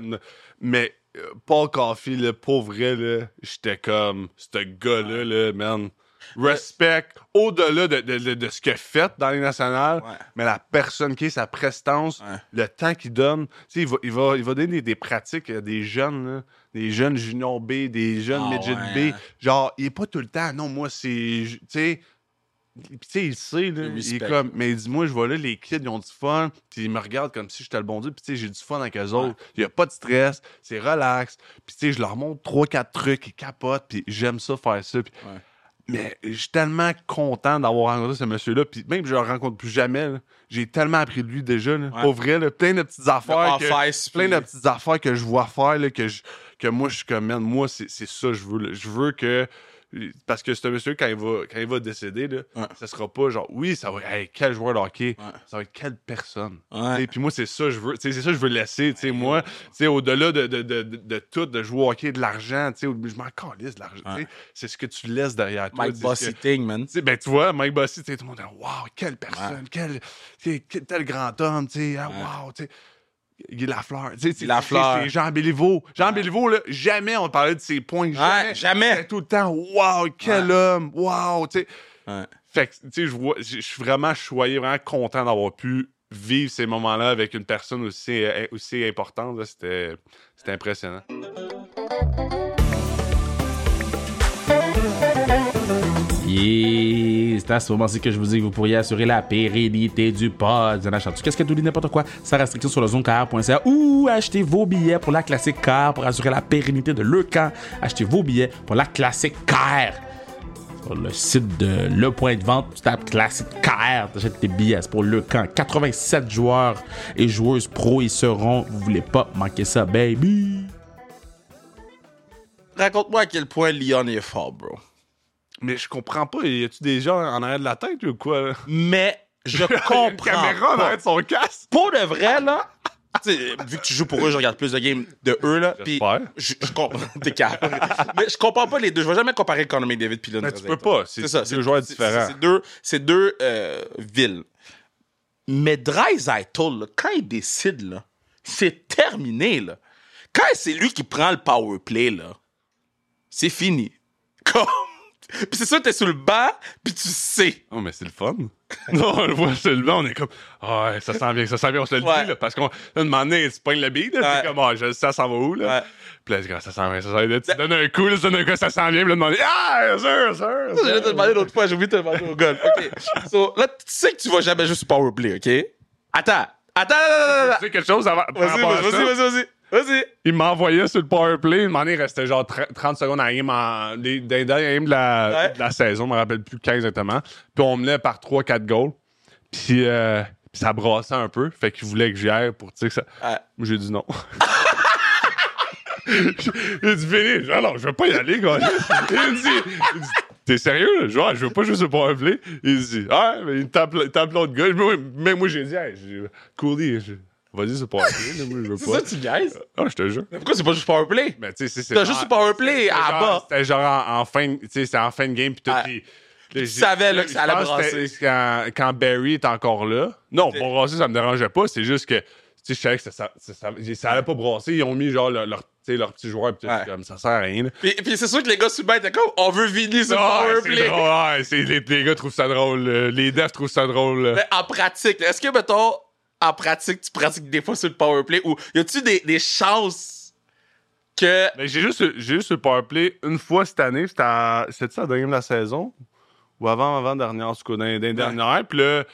mais, euh, Paul Coffey, le pauvre vrai, là, j'étais comme, ce gars-là, là, man. Respect au-delà de, de, de, de ce qu'il a fait dans les nationales, Ouais. mais la personne qui est, sa prestance, Ouais. le temps qu'il donne. Il va, il, va, il va donner des, des pratiques à des jeunes, là, des jeunes junior B, des jeunes Ah midget ouais, B. hein. Genre, il est pas tout le temps, non, moi, c'est. Tu sais. Puis, tu sais, il sait, là. Il est comme, mais il dit, moi, je vois là, les kids, ils ont du fun. Puis, ils me regardent comme si j'étais le bon Dieu. Puis, tu sais, j'ai du fun avec eux autres. Il n'y a pas de stress. C'est relax. Puis, tu sais, je leur montre trois, quatre trucs. Ils capotent. Puis, j'aime ça, faire ça. Ouais. Mais je suis tellement content d'avoir rencontré ce monsieur-là. Puis, même si je le rencontre plus jamais, là, j'ai tellement appris de lui déjà. Là, Ouais. Pour vrai, là, plein de petites affaires. Que- plein de petites affaires que je vois faire, là, que, je, que moi, je suis comme, man, moi, c'est c'est ça que je veux. Je veux que. Parce que ce monsieur, quand il va, quand il va décéder, là, Ouais. ça sera pas genre, oui, ça va hey, quel joueur de hockey, Ouais. ça va être quelle personne. Et puis moi, c'est ça que je veux. C'est ça que je veux laisser. tu sais, moi, au-delà de, de, de, de, de tout, de jouer au hockey, de l'argent, tu sais, je m'en calisse de l'argent. C'est ce que tu laisses derrière toi. Mike Bossy Thing, man. ben, tu vois, Mike Bossy, tout le monde dit, waouh, quelle personne, quel, grand homme, tu sais, ah, tu sais. Guy Lafleur. Tu sais, c'est- Lafleur. c'est- c'est Jean Béliveau. Jean Béliveau, là, jamais on parlait de ses points. Jamais. Ouais, jamais. Tout le temps, waouh, quel homme, waouh, tu sais. Fait que, tu sais, je vois, je je suis vraiment choyé, vraiment content d'avoir pu vivre ces moments-là avec une personne aussi, euh, aussi importante. c'était impressionnant. Yeah, c'est à ce moment-ci que je vous dis que vous pourriez assurer la pérennité du pod. Tout qu'est-ce que tout dit n'importe quoi, sans restriction sur le zonecar.ca ou achetez vos billets pour la classique car pour assurer la pérennité de le camp. Achetez vos billets pour la classique car. Sur le site de Le Point de Vente, tu tapes classique car, tu achètes tes billets pour le camp. 87 joueurs et joueuses pro y seront. Vous voulez pas manquer ça, baby. Raconte-moi à quel point Lyon est fort, bro. Mais je comprends pas, y a-tu des gens en arrière de la tête ou quoi? Mais je Une comprends. caméra en arrière de son casque? Pour de vrai, là, vu que tu joues pour eux, je regarde plus de games de eux, là. Puis, je, je comprends. T'es calme. Mais je comprends pas les deux. Je vais jamais comparer Conor McDavid puis. Mais tu peux pas. C'est ça. c'est deux joueurs différents. C'est deux, c'est deux euh, villes. Mais Dreisaitl, quand il décide, là, c'est terminé, là. Quand c'est lui qui prend le power play, là, c'est fini. Comme... Puis c'est sûr, t'es sur le banc, puis tu sais. Non, mais c'est le fun. non, on le voit seulement, on est comme, ah, ouais, ça sent bien, ça sent bien, on se le Ouais. dit, là, parce qu'on, un moment donné, tu pognes le beat, là, Ouais. c'est comme, ah, je sais, ça s'en va où, là. Puis là, ça sent bien, ça sent bien. Tu donnes un coup, là, tu donnes un coup, ça sent bien, puis là, demander, ah, sûr, sûr. Je l'ai demandé l'autre fois, j'ai oublié de te demander au gars. OK. So, là, tu sais que tu vas jamais jouer sur Powerplay, OK? Attends. Attends, attends, attends, attends. Tu sais quelque chose avant, Vas-y, rapport à vas-y, ça? vas-y, vas-y. Vas-y. Il m'envoyait sur le powerplay. Une il restait genre 30 secondes à aim en, des, des derniers games de la, Ouais. de la saison. Je me rappelle plus quand exactement. Puis on menait par 3-4 goals. Puis, euh, puis ça brassait un peu. Fait qu'il voulait que j'y aille pour que ça. Ouais. Moi, j'ai dit non. il dit, Fini. Non, je veux pas y aller, gars. il dit, il dit, T'es sérieux, là? Genre, je veux pas juste le powerplay. Il dit, ah, mais il tape, tape l'autre gars. Mais, mais moi, j'ai dit, hey, vas-y, c'est powerplay. là, Moi, je veux C'est pas. ça, tu gagnes? Ah, je te jure. Mais pourquoi c'est pas juste Powerplay? Mais tu sais, c'est- c'est. T'as juste powerplay à genre- bas. C'était genre en, en fin, tu sais, en fin de game puis tout. Ah. j'ai- savais, là, que ça allait brasser. Quand, quand Barry est encore là. Non, pour brasser, ça me dérangeait pas. C'est juste que, tu sais, je savais que ça, ça, ça, ça, allait pas brasser. Ils ont mis genre leur, leur, tu leur petit joueur Ouais. comme ça sert à rien. Puis, puis c'est sûr que les gars sur le étaient comme, on veut Ah, c'est Powerplay. drôle, ouais, c'est- les, les gars trouvent ça drôle. euh, Les devs trouvent ça drôle. Mais en pratique, est-ce que, mettons, en pratique, tu pratiques des fois sur le Powerplay ou y a-tu des, des chances que. Mais j'ai juste, j'ai juste le powerplay une fois cette année. C'était à- c'était ça, la dernière de la saison? Ou avant, avant dernière, en tout cas, dans dans. Puis là,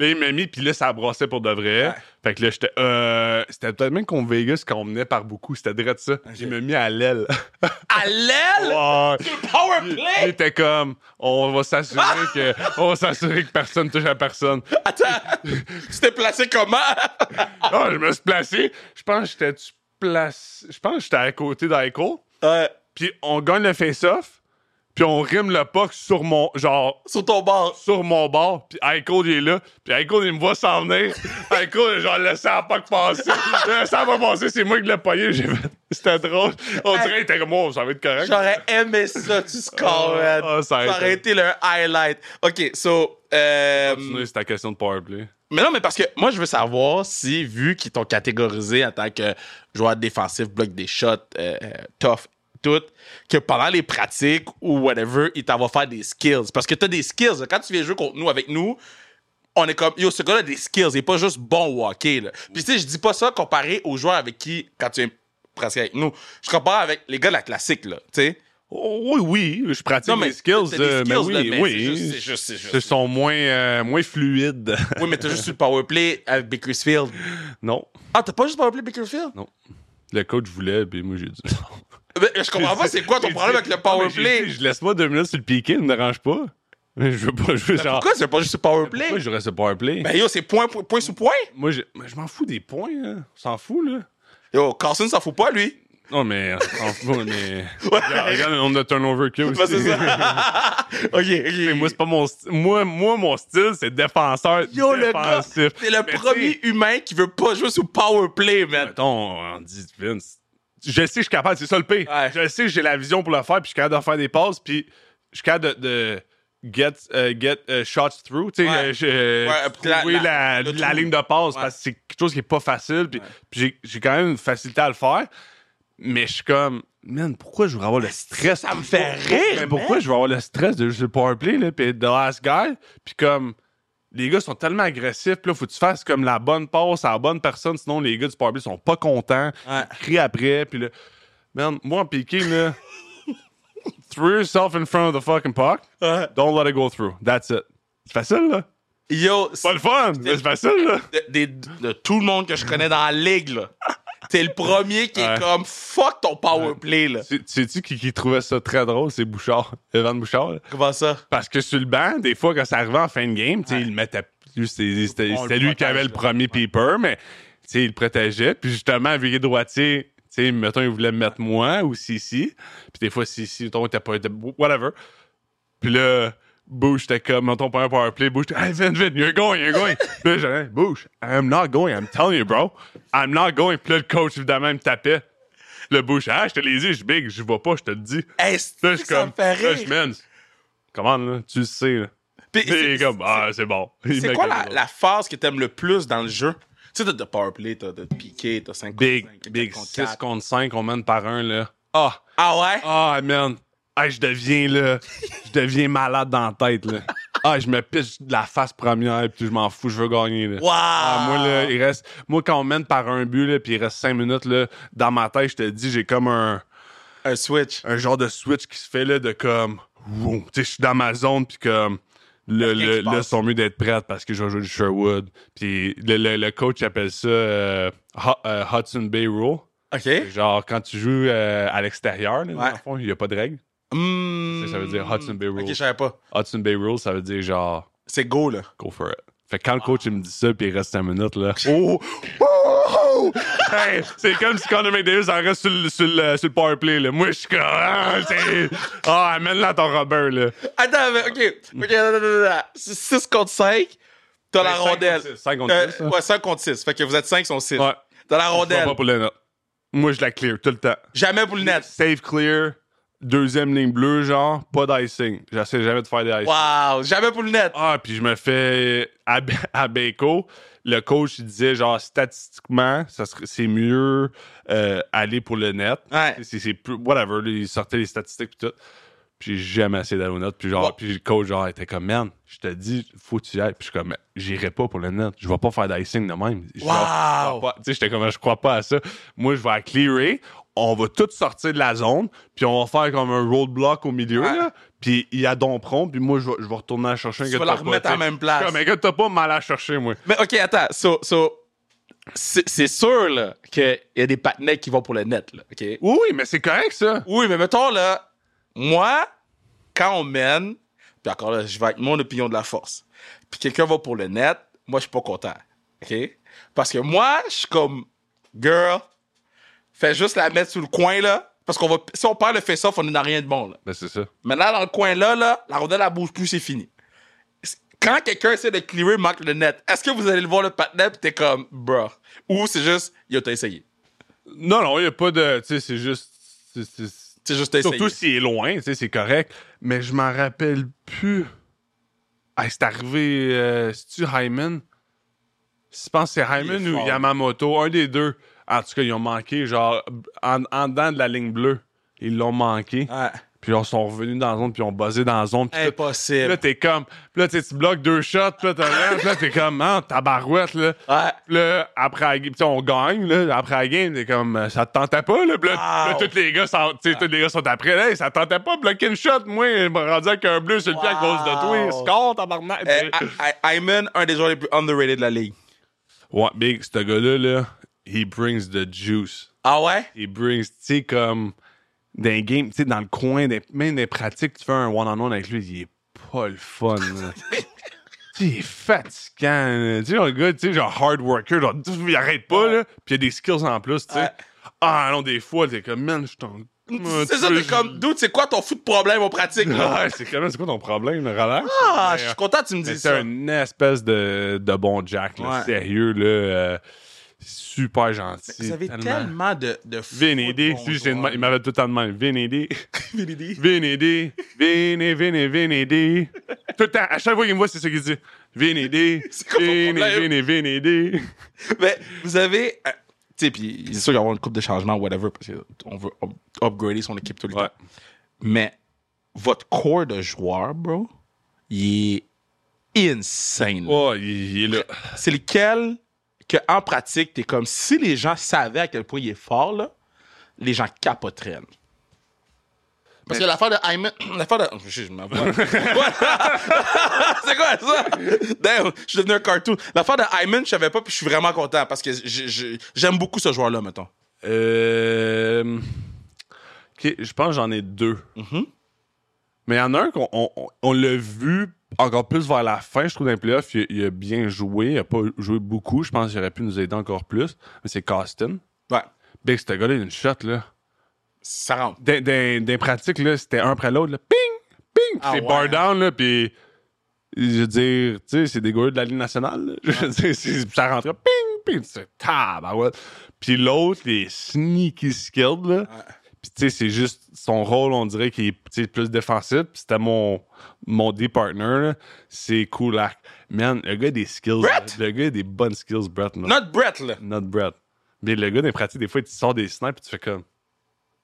là, il m'a mis, puis là, ça brassait pour de vrai. Ouais. Fait que là, j'étais. Euh, c'était peut-être même contre Vegas qu'on menait par beaucoup. C'était direct ça. Il m'a mis à l'aile. À l'aile? Ouais. Sur le Il était comme, on va s'assurer que, on va s'assurer que personne touche à personne. Attends, tu t'es placé comment? Ah, je me suis placé. Je pense que j'étais placé. Je pense que j'étais à côté d'Aiko. Ouais. Puis on gagne le face-off. Puis on rime le puck sur mon. Genre, Sur ton bord. sur mon bord. Puis Aiko, il est là. Puis Aiko, il me voit s'en venir. Aiko, genre, laissé la puck passer. Laissé la puck passer, c'est moi qui l'ai payé. J'ai C'était drôle. On dirait qu'il était comme, oh, ça va être correct. J'aurais aimé ça, tu scores, Ah, man. ah, ça ça aurait été le highlight. OK, so... euh, Continuez, C'est ta question de powerplay. mais non, mais parce que moi, je veux savoir si, vu qu'ils t'ont catégorisé en tant que joueur défensif, bloc des shots, euh, euh, tough, tout, que pendant les pratiques ou whatever, ils t'envoient faire des skills. Parce que t'as des skills. Quand tu viens jouer contre nous, avec nous, on est comme, yo, ce gars-là a des skills. Il est pas juste bon au hockey, là. Puis tu sais, je dis pas ça comparé aux joueurs avec qui, quand tu es presque avec nous, je compare avec les gars de la classique, là, tu sais. Oh, oui, oui, je pratique mais mes skills. euh, mais skills, oui, là, mais oui. juste- juste- juste- Ils sont moins, euh, moins fluides. Oui, mais t'as juste eu le powerplay avec Bakersfield. non, Ah, t'as pas juste powerplay Bakersfield? non. Le coach voulait, puis moi, j'ai dit non. Mais je comprends pas, c'est quoi ton problème avec le powerplay? Je laisse pas deux minutes sur le piqué, ça me dérange pas. Mais je veux pas jouer genre. Pourquoi c'est pas juste le powerplay? Pourquoi je reste sur powerplay? Ben yo, c'est point, point, point sous point? Moi, je, mais je m'en fous des points. On s'en fout, là. Yo, Carson s'en fout pas, lui. Non, mais on s'en fout, mais. Regarde, on a turnover Ben, aussi. c'est ça. ok, Mais ok. moi, c'est pas mon style. Moi, moi, mon style, c'est défenseur Yo, le gars, défensif. c'est le Mais premier humain qui veut pas jouer sous powerplay, man. Mettons, on dit Vince. Je sais que je suis capable, c'est ça le pire. Ouais. Je sais que j'ai la vision pour le faire, puis je suis capable de faire des passes, puis je suis capable de, de get, euh, get euh, shots through. Tu sais, Ouais. euh, Ouais, trouver la- ligne de passe, parce que c'est quelque chose qui est pas facile, puis puis j'ai- quand même une facilité à le faire. Mais je suis comme, man, pourquoi je voudrais avoir le stress? ça me fait rire, mais Pourquoi je vais avoir le stress de juste le powerplay, là, puis the last guy? Puis comme, les gars sont tellement agressifs, puis là, faut que tu fasses comme la bonne passe à la bonne personne, sinon les gars du powerplay sont pas contents, Ouais. ils crient après, puis là, man, moi en piqué, là, throw yourself in front of the fucking puck, Ouais. don't let it go through. That's it. C'est facile, là. Yo, C'est pas le fun, mais c'est facile, là. de tout le monde que je connais dans la ligue, là. T'es le premier qui est comme fuck ton powerplay, là. Tu sais-tu qui, qui trouvait ça très drôle? C'est Bouchard, Evan Bouchard. là? Comment ça? Parce que sur le banc, des fois, quand ça arrivait en fin de game, tu sais, Ouais. il le mettait plus. C'était lui qui avait le premier peeper, mais tu sais, il le protégeait. Puis justement, vu qu'il est droitier, tu sais, mettons, il voulait me mettre moi ou Sissi. Puis des fois, Sissi, mettons, il était pas. whatever. Puis là, Bouche, j'étais comme, dans ton premier powerplay, Bouche, hey, vite, vite, you're going, you're going. puis là, Bouche, I'm not going, I'm telling you, bro. I'm not going. Puis là, le coach, évidemment, il me tapait. Le Bouche, ah, je te l'ai dit, je big, je vois pas, je te le dis. Hey, Là, je comme, là, rire. je man, comment, là, tu le sais, là. Puis il est c'est- comme, ah, c'est bon. C'est quoi la, la phase que t'aimes le plus dans le jeu? Tu sais, t'as de powerplay, t'as de piqué, t'as 5 Big, contre 5, big, contre 6 4. contre 5, on mène par un, là. Ah, Ah ouais? ah, man. Ah, je deviens, là, je deviens malade dans la tête, là. Ah, je me pisse de la face première, puis je m'en fous, je veux gagner, là. Wow! Ah, moi, là, il reste. Moi, quand on mène par un but, là, puis il reste 5 minutes, là, dans ma tête, je te dis, j'ai comme un, Un switch. un genre de switch qui se fait, là, de comme. wow. Tu sais, je suis dans ma zone, puis comme. Le, le, là, sont mieux d'être prêts parce que je vais jouer du Sherwood. Puis le, le, le coach appelle ça euh, euh, Hudson Bay Rule. OK. Genre, quand tu joues euh, à l'extérieur, Ouais. il n'y a pas de règle. Hmm. Ça, veut dire Hudson Bay Rule. OK, je savais pas. Hudson Bay Rule, ça veut dire genre, C'est go, là. go for it. Fait que quand le coach il me dit ça, puis il reste 5 minutes, là. Oh! Oh! Hey, c'est comme si Conor McDavid en reste sur, le- sur, le, sur le powerplay, là. Moi, je suis comme. Ah, ah, amène-la ton Robert, là. Attends, mais OK. OK, attends, attends, attends. 6 contre 5, t'as la Ben, rondelle. contre six, cinq contre Euh, six, hein. ouais, 5 contre 6. Fait que vous êtes 5, sont 6. Ouais. T'as la Je rondelle. pas pour le net. Moi, je la clear tout le temps. Jamais pour le net. Save clear, deuxième ligne bleue, genre, pas d'icing. J'essaie jamais de faire des icing. Wow, jamais pour le net. Ah, puis je me fais à, à Baco, le coach il disait genre statistiquement, ça c'est mieux euh, aller pour le net. Ouais. C'est c'est plus whatever, il sortait les statistiques puis tout. Puis j'ai jamais essayé d'aller au net, puis genre puis le coach genre était comme man, je te dis faut que tu y ailles. Puis je suis comme j'irai pas pour le net, je vais pas faire d'icing de même. Wow. je crois pas. Tu sais j'étais comme je crois pas à ça. Moi je vais à clearer, on va tout sortir de la zone, puis on va faire comme un roadblock au milieu Ouais. là. Puis il y a Dompron, puis moi je vais, je vais retourner à chercher un Tu gars vas de la remettre à la tu même place. Comme, gars, t'as pas mal à chercher, moi. Mais OK, attends. So, so, c'est c'est sûr, là, qu'il y a des patinets qui vont pour le net, là. OK? Oui, oui, mais c'est correct, ça. Oui, mais mettons, là, moi, quand on mène, puis encore là, je vais avec mon opinion de la force, puis quelqu'un va pour le net, moi, je suis pas content. OK? Parce que moi, je suis comme, girl, fais juste la mettre sous le coin, là. Parce qu'on va, si on perd le face-off, on dans rien de bon, là. Ben, c'est ça. Maintenant, dans le coin là, là, la rondelle, elle bouge plus, c'est fini. Quand quelqu'un essaie de clearer, marque le net, est-ce que vous allez le voir le patinet pis t'es comme, bruh? Ou c'est juste, yo, t'as essayé? Non, non, il n'y a pas de. Tu sais, c'est juste. c'est- juste essayé. Surtout s'il est loin, tu sais, c'est correct. Mais je m'en rappelle plus. Ah, c'est arrivé. Euh, C'est-tu Hyman? Je pense que c'est Hyman ou. Yamamoto, un des deux. En tout cas, ils ont manqué, genre, en, en dedans de la ligne bleue. Ils l'ont manqué. Ouais. Puis ils sont revenus dans la zone, puis ils ont buzzé dans la zone. Puis Impossible. là, t'es comme. Puis là, tu bloques deux shots, puis là, t'as- là, t'es comme, ah, tabarouette, là. Ouais. Puis là, après la game, on gagne, là. Après la game, t'es comme, euh, ça te tentait pas, là. Puis là, Wow. tous les gars sont, tous les gars sont après, là. Ça te tentait pas de bloquer une shot. Moi, rendu avec un bleu sur le pied à cause de toi. Wow. Score, tabarnak. Eh, I- Hyman, un des joueurs les plus underrated de la ligue. Ouais, Big, ce gars-là, là, he brings the juice. Ah ouais? He brings, tu sais, comme, dans les games, tu sais, dans le coin, des- même des pratiques, tu fais un one-on-one avec lui, il est pas le fun, là. Tu sais, il est fatigant. Tu sais, le gars, tu sais, genre hard worker, genre, il arrête pas, là, puis il y a des skills en plus, tu sais. Ouais. Ah non, des fois, t'es comme, man, je t'en. C'est ça, t'es comme, dude, c'est quoi ton fou de problème en pratique? là? Ouais, c'est quand même, c'est quoi ton problème? Relax. Ah, je suis content que tu me dises c'est ça. une espèce de, de bon Jack, là. Ouais. Sérieux, là. euh, super gentil. Vous avez tellement- tellement de, de joueurs. il m'avait tout le temps de même. Viens, viens, viens aider. Tout le temps. À chaque fois qu'il me voit, c'est ça qu'il dit. Problème? viens, viens aider. Mais vous avez. euh, tu sais, puis c'est sûr qu'il va y avoir une coupe de changement, whatever, parce qu'on veut up- upgrader son équipe tout le Ouais. temps. Mais votre corps de joueurs, bro, il est insane. Oh, il, il est là. C'est lequel que en pratique, t'es comme si les gens savaient à quel point il est fort, là, les gens capoteraient. Parce que l'affaire de Hyman. L'affaire de. Je, je m'en vais. C'est quoi ça? Damn, je suis devenu un cartoon. L'affaire de Hyman, je savais pas, puis je suis vraiment content parce que je- je- j'aime beaucoup ce joueur-là, mettons. Euh... ok, je pense que j'en ai deux. Mhm. Mais il y en a un qu'on on, on- on l'a vu encore plus vers la fin, je trouve, dans les playoffs. Il, il a bien joué. Il a pas joué beaucoup. Je pense qu'il aurait pu nous aider encore plus. Mais c'est Costin. Ouais. Big, ce gars-là, il a une shot, là. Ça rentre. Des, des, des pratiques, là, c'était un après l'autre, là. Ping! ping, Ah c'est ouais, bar down, là, puis je veux dire, tu sais, c'est des gars de la Ligue nationale, là. Je veux dire, ça rentrait, ping, ping, c'est tabarouette. Puis l'autre, les sneaky skilled, là. Puis tu sais, c'est juste son rôle, on dirait qu'il est tu plus défensif. C'était mon, mon D-partner, là. C'est Kulak. Man, le gars a des skills. Brett? Le gars a des bonnes skills, Brett. man. Not Brett, là. Not Brett. Mais le gars, dans les pratiques, des fois, il te sort des snipes et tu fais comme.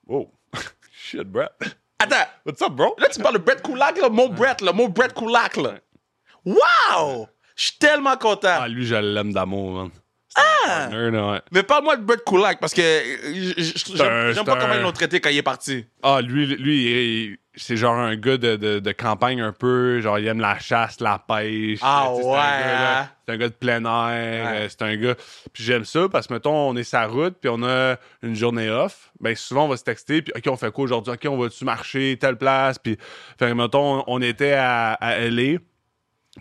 Wow. Shit, Brett. Attends, What's up, bro? là, tu parles de Brett Kulak, là. Mon Brett, là. Mon Brett Kulak, là. Wow! Je suis tellement content. Ah, lui, je l'aime d'amour, man. Ah! Mais parle-moi de Brett Kulak, parce que euh, j'aime pas comment ils l'ont traité quand il est parti. Ah, lui, lui c'est genre un gars de, de, de campagne un peu. Genre, il aime la chasse, la pêche. Ah c'est ouais, un hein? C'est un gars de plein air. Ouais. euh, C'est un gars. Puis j'aime ça parce que, mettons, on est sa route, puis on a une journée off. Ben, souvent, on va se texter, puis OK, on fait quoi aujourd'hui? OK, on va-tu marcher telle place? Puis, fait mettons, on était à, à LA.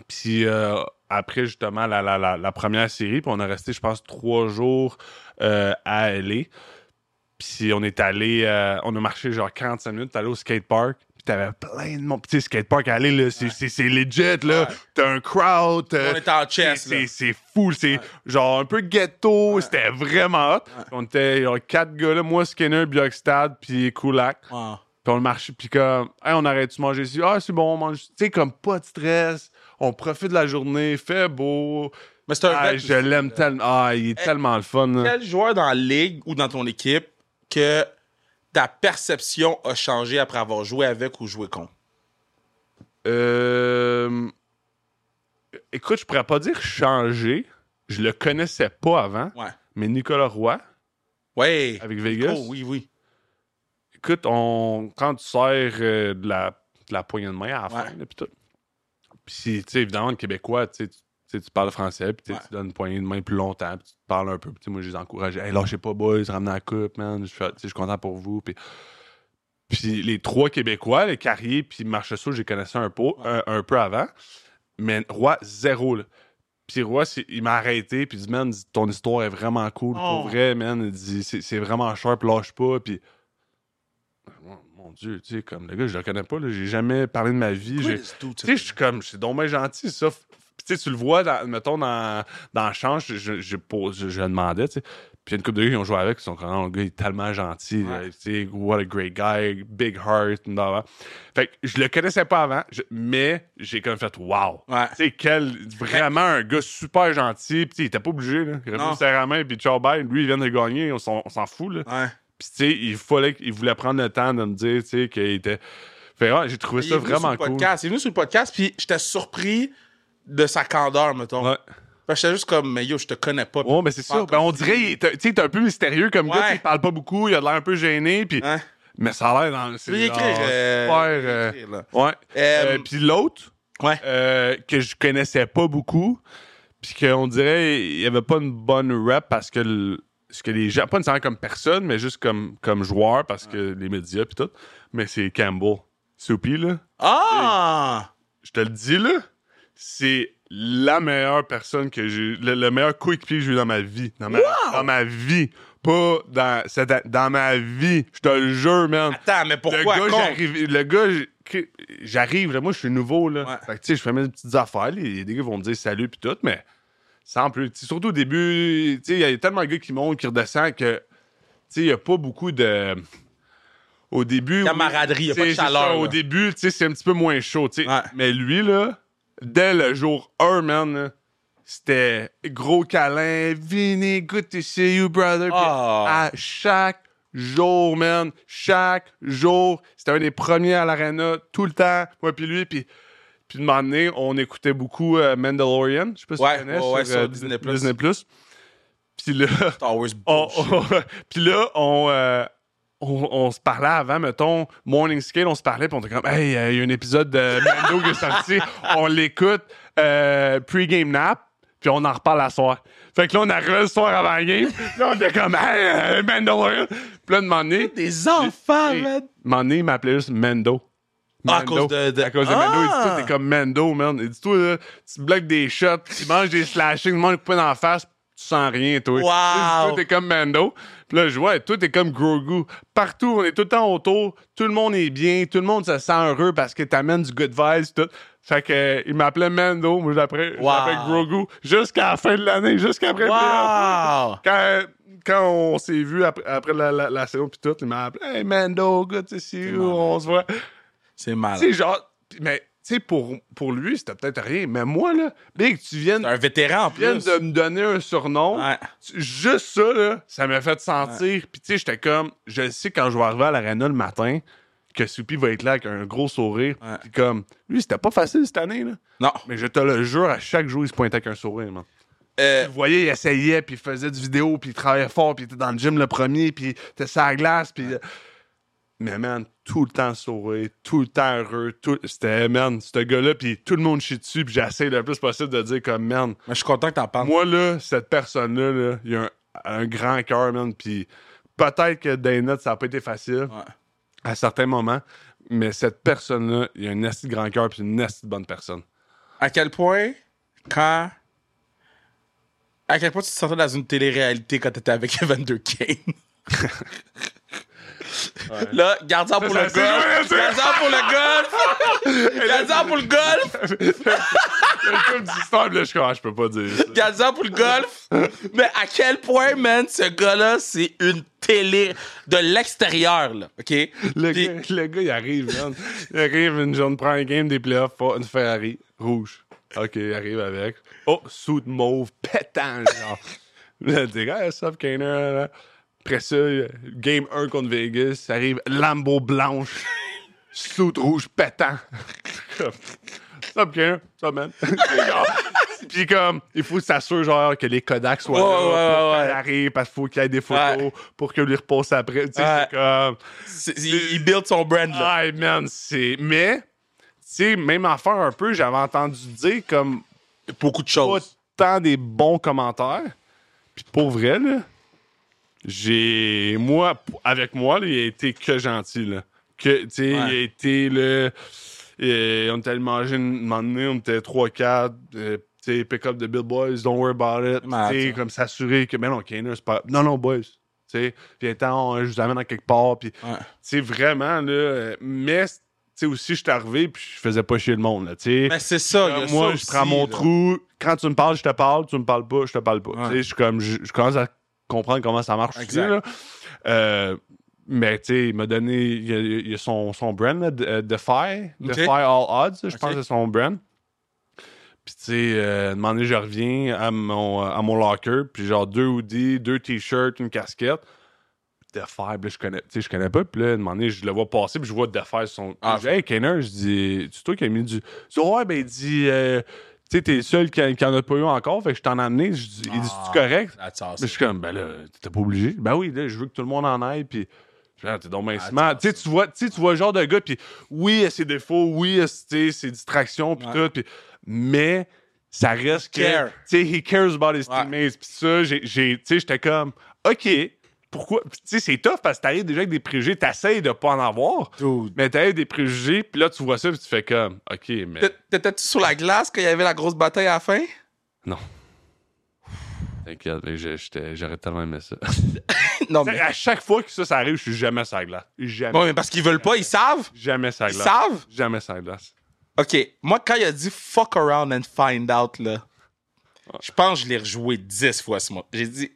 Puis euh, après, justement, la, la, la, la première série, puis on a resté, je pense, trois jours euh, à LA. Puis on est allé, euh, on a marché genre 45 minutes, t'es allé au skatepark. Puis t'avais plein de monde. Puis tu sais, skatepark, aller, là, c'est, c'est, c'est legit, là. Ouais. T'as un crowd. t'as- On était en chess, c'est, là. c'est, c'est fou. C'est genre un peu ghetto. C'était vraiment hot. On était genre quatre gars, là. Moi, Skinner, Björkstad, puis Kulak. Puis on le marche, puis comme, hey, on arrête de manger ici. Ah, c'est bon, on mange. Tu sais, comme pas de stress. On profite de la journée, fait beau. Mais c'est un Ah, je l'aime là. tellement. Ah, il est tellement le fun. là. Quel joueur dans la ligue ou dans ton équipe que ta perception a changé après avoir joué avec ou joué contre? Euh... Écoute, je pourrais pas dire changer. Je le connaissais pas avant. Ouais. Mais Nicolas Roy, Ouais. avec Vegas. Oh, oui, oui. Écoute, on... quand tu sers euh, de, la... de la poignée de main à la fin, là, puis tout. Puis, tu sais, évidemment, le Québécois, tu sais, tu- parles français, puis tu sais, Ouais. tu donnes une poignée de main plus longtemps, puis tu te parles un peu. Puis, moi, je les encourage. Hey, lâchez pas, boys, ramenez la coupe, man. Je suis content pour vous. Puis, puis les trois Québécois, les Carrier, puis Marchessault, je les connaissais un peu, un, un peu avant. Mais Roy, zéro, là. Puis Roy, il m'a arrêté, puis il dit, man, ton histoire est vraiment cool. Oh. Pour vrai, man, il dit, c'est c'est vraiment sharp, lâche pas. Puis, mon- Dieu, tu sais, comme le gars, je le connais pas. J'ai jamais parlé de ma vie. tu sais, je suis comme, suis donc bien gentil, ça. Tu sais, tu le vois, dans, mettons, dans, dans le champ, je, je, pose- je- je demandais, tu sais. Puis, il y a une couple de gars qui ont joué avec, ils sont comme, Oh, le gars, il est tellement gentil. Ouais. Tu sais, what a great guy, big heart. blablabla. Fait que je le connaissais pas avant, je- mais j'ai comme fait, wow. Ouais. Tu sais, quel, vraiment un gars super gentil. Puis, il était pas obligé, là. Il serrer la main, puis ciao, bye. Lui, il vient de gagner, on s'en on s'en fout, là. Ouais. Puis, tu sais, il fallait qu'il voulait prendre le temps de me dire, tu sais, qu'il était. Fait ouais, j'ai trouvé Il ça vraiment cool. podcast. Il est venu sur le podcast, puis j'étais surpris de sa candeur, mettons. Ouais. J'étais juste comme, mais yo, je te connais pas. Ouais, mais c'est ça. Ben, on dirait, il tu sais, t'es un peu mystérieux comme gars, Ouais. sais, il parle pas beaucoup, il a l'air un peu gêné, puis. Hein? Mais ça a l'air dans. Y écrire. euh, super, euh, ouais. Euh, Euh, puis l'autre, Ouais. euh, que je connaissais pas beaucoup, puis qu'on dirait, il y avait pas une bonne rep parce que. le- ce que les gens, pas nécessairement comme personne, mais juste comme, comme joueur, parce que les médias puis tout. Mais c'est Campbell. Soupy, là. Ah! je te le dis là, c'est la meilleure personne que j'ai, le, le meilleur coéquipier que j'ai eu dans ma vie. Dans ma, dans ma vie. Pas dans, cette- dans ma vie. Je te le jure, man. Attends, mais pourquoi? le gars, j'arrive, le gars, j'arrive, là, moi, je suis nouveau, là. Ouais. Fait que, tu sais, je fais mes petites affaires, les, les gars vont me dire salut pis tout, mais sans plus. Surtout au début, il y a tellement de gars qui montent, qui redescendent que, il y a pas beaucoup de... Au début... Camaraderie, y a oui, pas de chaleur, ça. Au début, c'est un petit peu moins chaud. Ouais. Mais lui, là, dès le jour 1, man, c'était gros câlin, Vinny, good to see you, brother. Ah. à chaque jour, man, chaque jour, c'était un des premiers à l'arena, tout le temps, moi puis lui, puis puis de moment donné, on écoutait beaucoup euh, Mandalorian, je sais pas si Ouais, tu connais, ouais, ouais, sur euh, Disney+. Disney+. Puis là, on, puis là, on, euh, on, on se parlait avant, mettons, Morning Scale, on se parlait, puis on était comme, hey, euh, il y a un épisode de Mando qui est sorti, on l'écoute, euh, pre-game nap, puis on en reparle à soir. Fait que là, on arrivait le soir avant la game, là, on était comme, hey, euh, Mandalorian. Puis là, de donné, Des enfants, man! donné, il m'appelait juste Mendo. Ah, à cause de- de- À cause de Mendo. Il dit, Ah! toi, t'es comme Mendo, man. Il dit, toi, là, tu bloques des shots, tu manges des slashings, tu manges une coupe dans la face, sens rien, toi. Wow. Toi, t'es comme Mando. Puis là, je vois, toi, t'es comme Grogu. Partout, on est tout le temps autour. Tout le monde est bien. Tout le monde se sent heureux parce que t'amènes du good vibes, tout. Fait que, euh, il m'appelait Mando. Moi, je Wow. Grogu. Jusqu'à la fin de l'année, jusqu'après. Wow! Quand, quand on s'est vu après, après la, la, la saison, puis tout, il m'a appelé Hey, Mando, good to see you. On se voit. C'est. Tu sais, genre, mais, tu sais, pour, pour lui, c'était peut-être rien. Mais moi, là, Big, tu viennes, C'est un vétéran en tu plus. de me donner un surnom. Ouais. Tu- Juste ça, là, ça m'a fait sentir. Puis, tu sais, j'étais comme, je sais quand je vais arriver à l'arena le matin, que Soupy va être là avec un gros sourire. Ouais. Puis, comme, lui, c'était pas facile cette année, là. Non. Mais je te le jure, à chaque jour, il se pointait avec un sourire, man. Euh, Tu le voyais, il essayait, puis il faisait du vidéo, puis il travaillait fort, puis il était dans le gym le premier, puis il était sur la glace, puis... euh, Mais man, tout le temps sourire, tout le temps heureux, tout... C'était, man, ce gars-là, puis tout le monde chie dessus, puis j'essaie le plus possible de dire comme, man, mais je suis content que t'en parles. moi, là, cette personne-là, là, il a un, un grand cœur, man, puis peut-être que dans les notes, ça n'a pas été facile Ouais. à certains moments, mais cette personne-là, il a un assez grand cœur, puis une assez bonne personne. À quel point, quand. À quel point tu te sentais dans une télé-réalité quand t'étais avec Evander Kane? Là, gardien pour le golf. Gardien pour le golf. Gardien pour le golf. C'est comme puis là, je comme, ah, je peux pas dire ça. Gardien pour le golf. Mais à quel point, man, ce gars-là, c'est une télé de l'extérieur, là. OK? Le, Puis- gars, le gars, il arrive, man. Il arrive une journée, prend un game des playoffs, une Ferrari rouge. OK, il arrive avec. Oh, suit mauve, pétant, genre. T'es gars, là, là. Après ça, game 1 contre Vegas, arrive Lambo blanche, suit rouge, pétant. Sup, Kaner, sup, man. Puis comme, il faut s'assurer genre que les Kodak soient Ouais, là ouais, arrive parce qu'il faut qu'il y ait des photos pour que lui repose après. Tu sais, c'est comme... C'est- il, il build son brand, là. Ah, man, c'est. Mais, tu sais, même affaire un peu, j'avais entendu dire comme Beaucoup de pas choses. tant des bons commentaires. Puis pour vrai, là, j'ai. Moi, avec moi, là, il a été que gentil, là. Que, tu sais, il a été, là. euh, on était allé manger une un moment donné, on était 3-4. euh, tu sais, pick up the bill boys, don't worry about it. Tu sais, comme s'assurer que, mais non, Kaner, c'est pas. Non, non, boys. Tu sais, puis attends, je vous amène à quelque part. Puis Ouais. c'est vraiment, là. mais, tu sais, aussi, je suis arrivé, puis je faisais pas chier le monde, là, tu sais. Mais c'est ça, moi, ça je aussi, prends mon là. trou. Quand tu me parles, je te parle. Tu me parles pas, je te parle pas. Ouais. Tu sais, je suis comme, je, je commence à comprendre comment ça marche aussi, là. Euh, mais, tu sais, il m'a donné, il y a, il a son, son brand, là, de- euh, Defy. Ok. Defy All Odds, je pense que c'est son brand. Puis, tu sais, euh, je reviens à mon, à mon locker, puis genre deux hoodies, deux t-shirts, une casquette. Defy, puis là, je connais, tu sais, je connais pas. Puis là, donné, je le vois passer, puis je vois Defy sur son. Ah. je dis, hey, Kenner, je dis, c'est toi qui as mis du. Je dis, ouais, ben, il dit, euh, tu sais, t'es le seul qui, en a pas eu encore, fait que je t'en ai amené. Je dis, il dit, Ah. c'est correct? Je suis comme, ben là, t'étais pas obligé. Ben oui, là, je veux que tout le monde en aille, puis. Ah, T'es donc Ah, c'est Tu tu vois, tu tu vois le genre de gars, puis oui, il y a ses défauts, oui, il y a, tu sais, ses distractions, puis Ouais. tout, puis mais ça reste que, care. tu sais, he cares about his Ouais. teammates, puis ça, j'ai, tu j'étais comme, OK, pourquoi, tu sais, c'est tough parce que t'arrives déjà avec des préjugés, t'essayes de pas en avoir, Dude. mais t'arrives avec des préjugés, puis là, tu vois ça, puis tu fais comme, OK, mais T'é- T'étais-tu sur la glace quand il y avait la grosse bataille à la fin? non. T'inquiète, mais j'aurais tellement aimé ça. non, Tu sais, à chaque fois que ça, ça arrive, je suis jamais sur la glace. Jamais. Bon, mais parce qu'ils veulent pas, ils savent? Jamais sur la Ils glace. savent? Jamais sur la glace. OK, moi, quand il a dit « fuck around and find out », là, je pense que je l'ai rejoué 10 fois ce mois. J'ai dit «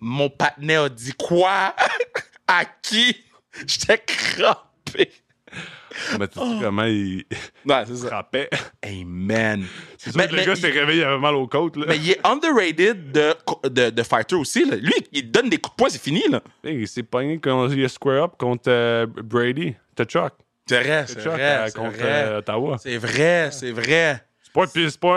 Mon partenaire a dit quoi? à qui? » J'étais crampé. Mais tu sais comment il Ouais, c'est ça. frappait. Hey, man. C'est sûr Mais- que le gars il- s'est réveillé, il avait mal aux côtes. Là. Mais il est underrated de, de, de fighter aussi. Là. Lui, il donne des coups de poing, c'est fini. là. Hey, il s'est pogné quand il a square up contre euh, Brady. T'as C'est vrai, c'est T'as vrai. C'est contre vrai. Ottawa. C'est vrai, c'est vrai. C'est pas, un c'est pas,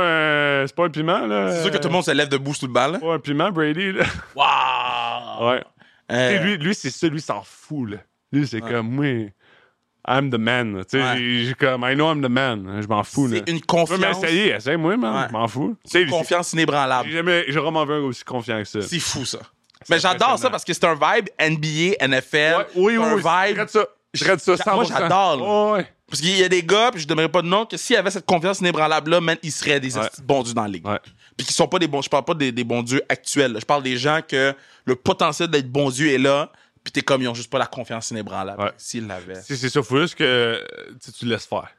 un, c'est pas un piment, là. C'est sûr que tout le monde se lève debout sous le bal. C'est pas un piment, Brady, là. Wow! Ouais. Euh, lui, lui c'est ça, lui, s'en fout, là. Lui, c'est comme, moi, I'm the man. Tu sais, Ouais. j'ai- comme, I know I'm the man. Je m'en fous, là. c'est une Tu veux confiance. m'essayer, essaye-moi, man. Je m'en fous. Sais, Une confiance inébranlable. j'ai jamais, j'ai vraiment vu un aussi confiant que ça. C'est fou, ça. Mais j'adore ça parce que c'est un vibe NBA, NFL. Oui, c'est oui, un oui, c'est vibe ça. Je de ça 100%. Moi, j'adore, là. Ouais, ouais. Parce qu'il y a des gars, puis je donnerai pas de nom, que s'il y avait cette confiance inébranlable-là, man, ils seraient des Ouais. bons dieux dans la ligue. Ouais. Puis qui sont pas des bons, je parle pas des, des bons dieux actuels. là. Je parle des gens que le potentiel d'être bons dieux est là, puis t'es comme, ils ont juste pas la confiance inébranlable. Ouais. S'ils l'avaient. C'est c'est ça, faut juste que euh, tu sais, tu laisses faire.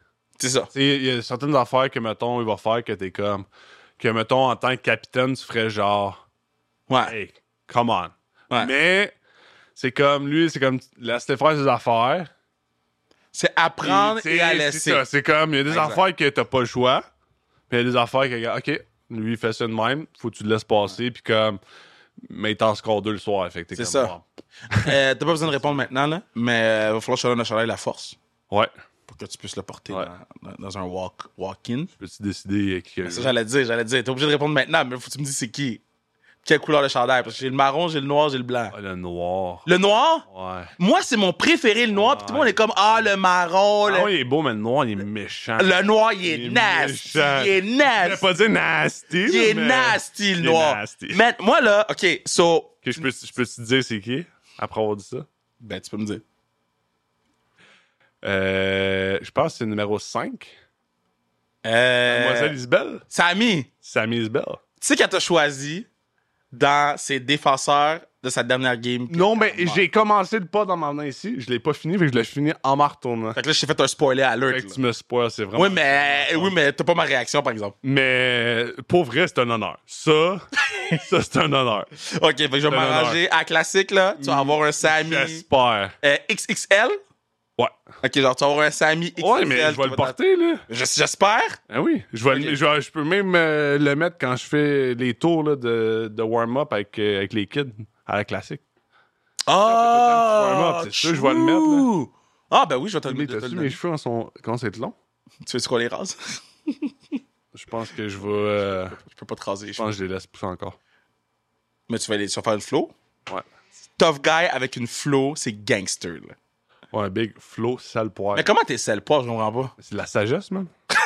C'est ça. Tu sais, il y a certaines affaires que, mettons, il va faire que t'es comme. Que, mettons, en tant que capitaine, tu ferais genre. Ouais. Hey, come on. Ouais. Mais, c'est comme, lui, c'est comme, laisse-le faire ses affaires. C'est apprendre et à laisser. C'est comme, il y a des Exact. affaires que t'as pas le choix. Puis il y a des affaires que, OK, lui, il fait ça de même, faut que tu le laisses passer, puis comme, mais il t'en score deux le soir. Fait C'est ça. Euh, T'as pas besoin de répondre maintenant, là, mais euh, va falloir que je te donne la force. Ouais. pour que tu puisses le porter Ouais. dans, un walk, walk-in. Peux-tu décider qui. Ça, j'allais dire, j'allais dire. T'es obligé de répondre maintenant, mais faut que tu me dises c'est qui. Quelle couleur de chandail? Parce que j'ai le marron, j'ai le noir, j'ai le blanc. Ah, le noir. Le noir? Ouais. Moi, c'est mon préféré, le noir. Puis tout le monde est comme, ah, le marron. le- Ah, oui, il est beau, mais le noir, il est méchant. Le noir, il est Il est nasty. méchant. Il est Je vais nasty. pas dire nasty. Il est mais- nasty, le il est noir. nasty. Man, moi, là, OK, so... Que je peux, je peux te dire c'est qui après avoir dit ça? Ben, tu peux me dire. Euh, je pense que c'est numéro 5. Euh... Mademoiselle Isabelle? Samy, Sammy Isabelle. tu sais qu'elle t'a choisi? Dans ses défenseurs de sa dernière game. Non, mais j'ai commencé le pas dans m'en venant ici. Je l'ai pas fini, fait que je l'ai fini en m'en retournant. Fait que là, je t'ai fait un spoiler alert. Fait que là. tu me spoil, c'est vraiment. Oui, mais, oui, mais t'as pas ma réaction, par exemple. Mais pour vrai, c'est un honneur. Ça, ça c'est un honneur. OK, fait que je vais m'arranger à classique, là. Tu vas avoir un Samy J'espère. euh, XXL. Ouais. OK, genre, tu vas avoir un Samy XXL. Ouais, mais je qui vais le porter, là. Je- J'espère. Ah oui. Je, vais je, je peux même euh, le mettre quand je fais les tours là, de, de warm-up avec, euh, avec les kids à la classique. Ah, c'est sûr, je vais le mettre, là. Ah, ben oui, je vais te le mettre. je mes cheveux sont... comment c'est long? Tu veux qu'on les rase? Je pense que je vais. euh, Je peux pas te raser les je pense que je les laisse pousser encore. Mais tu vas, les, tu vas faire une flow? Ouais. Tough guy avec une flow, c'est gangster, là. Ouais, big flow, sale poire. Mais comment t'es sel poire, je comprends pas? C'est de la sagesse, man.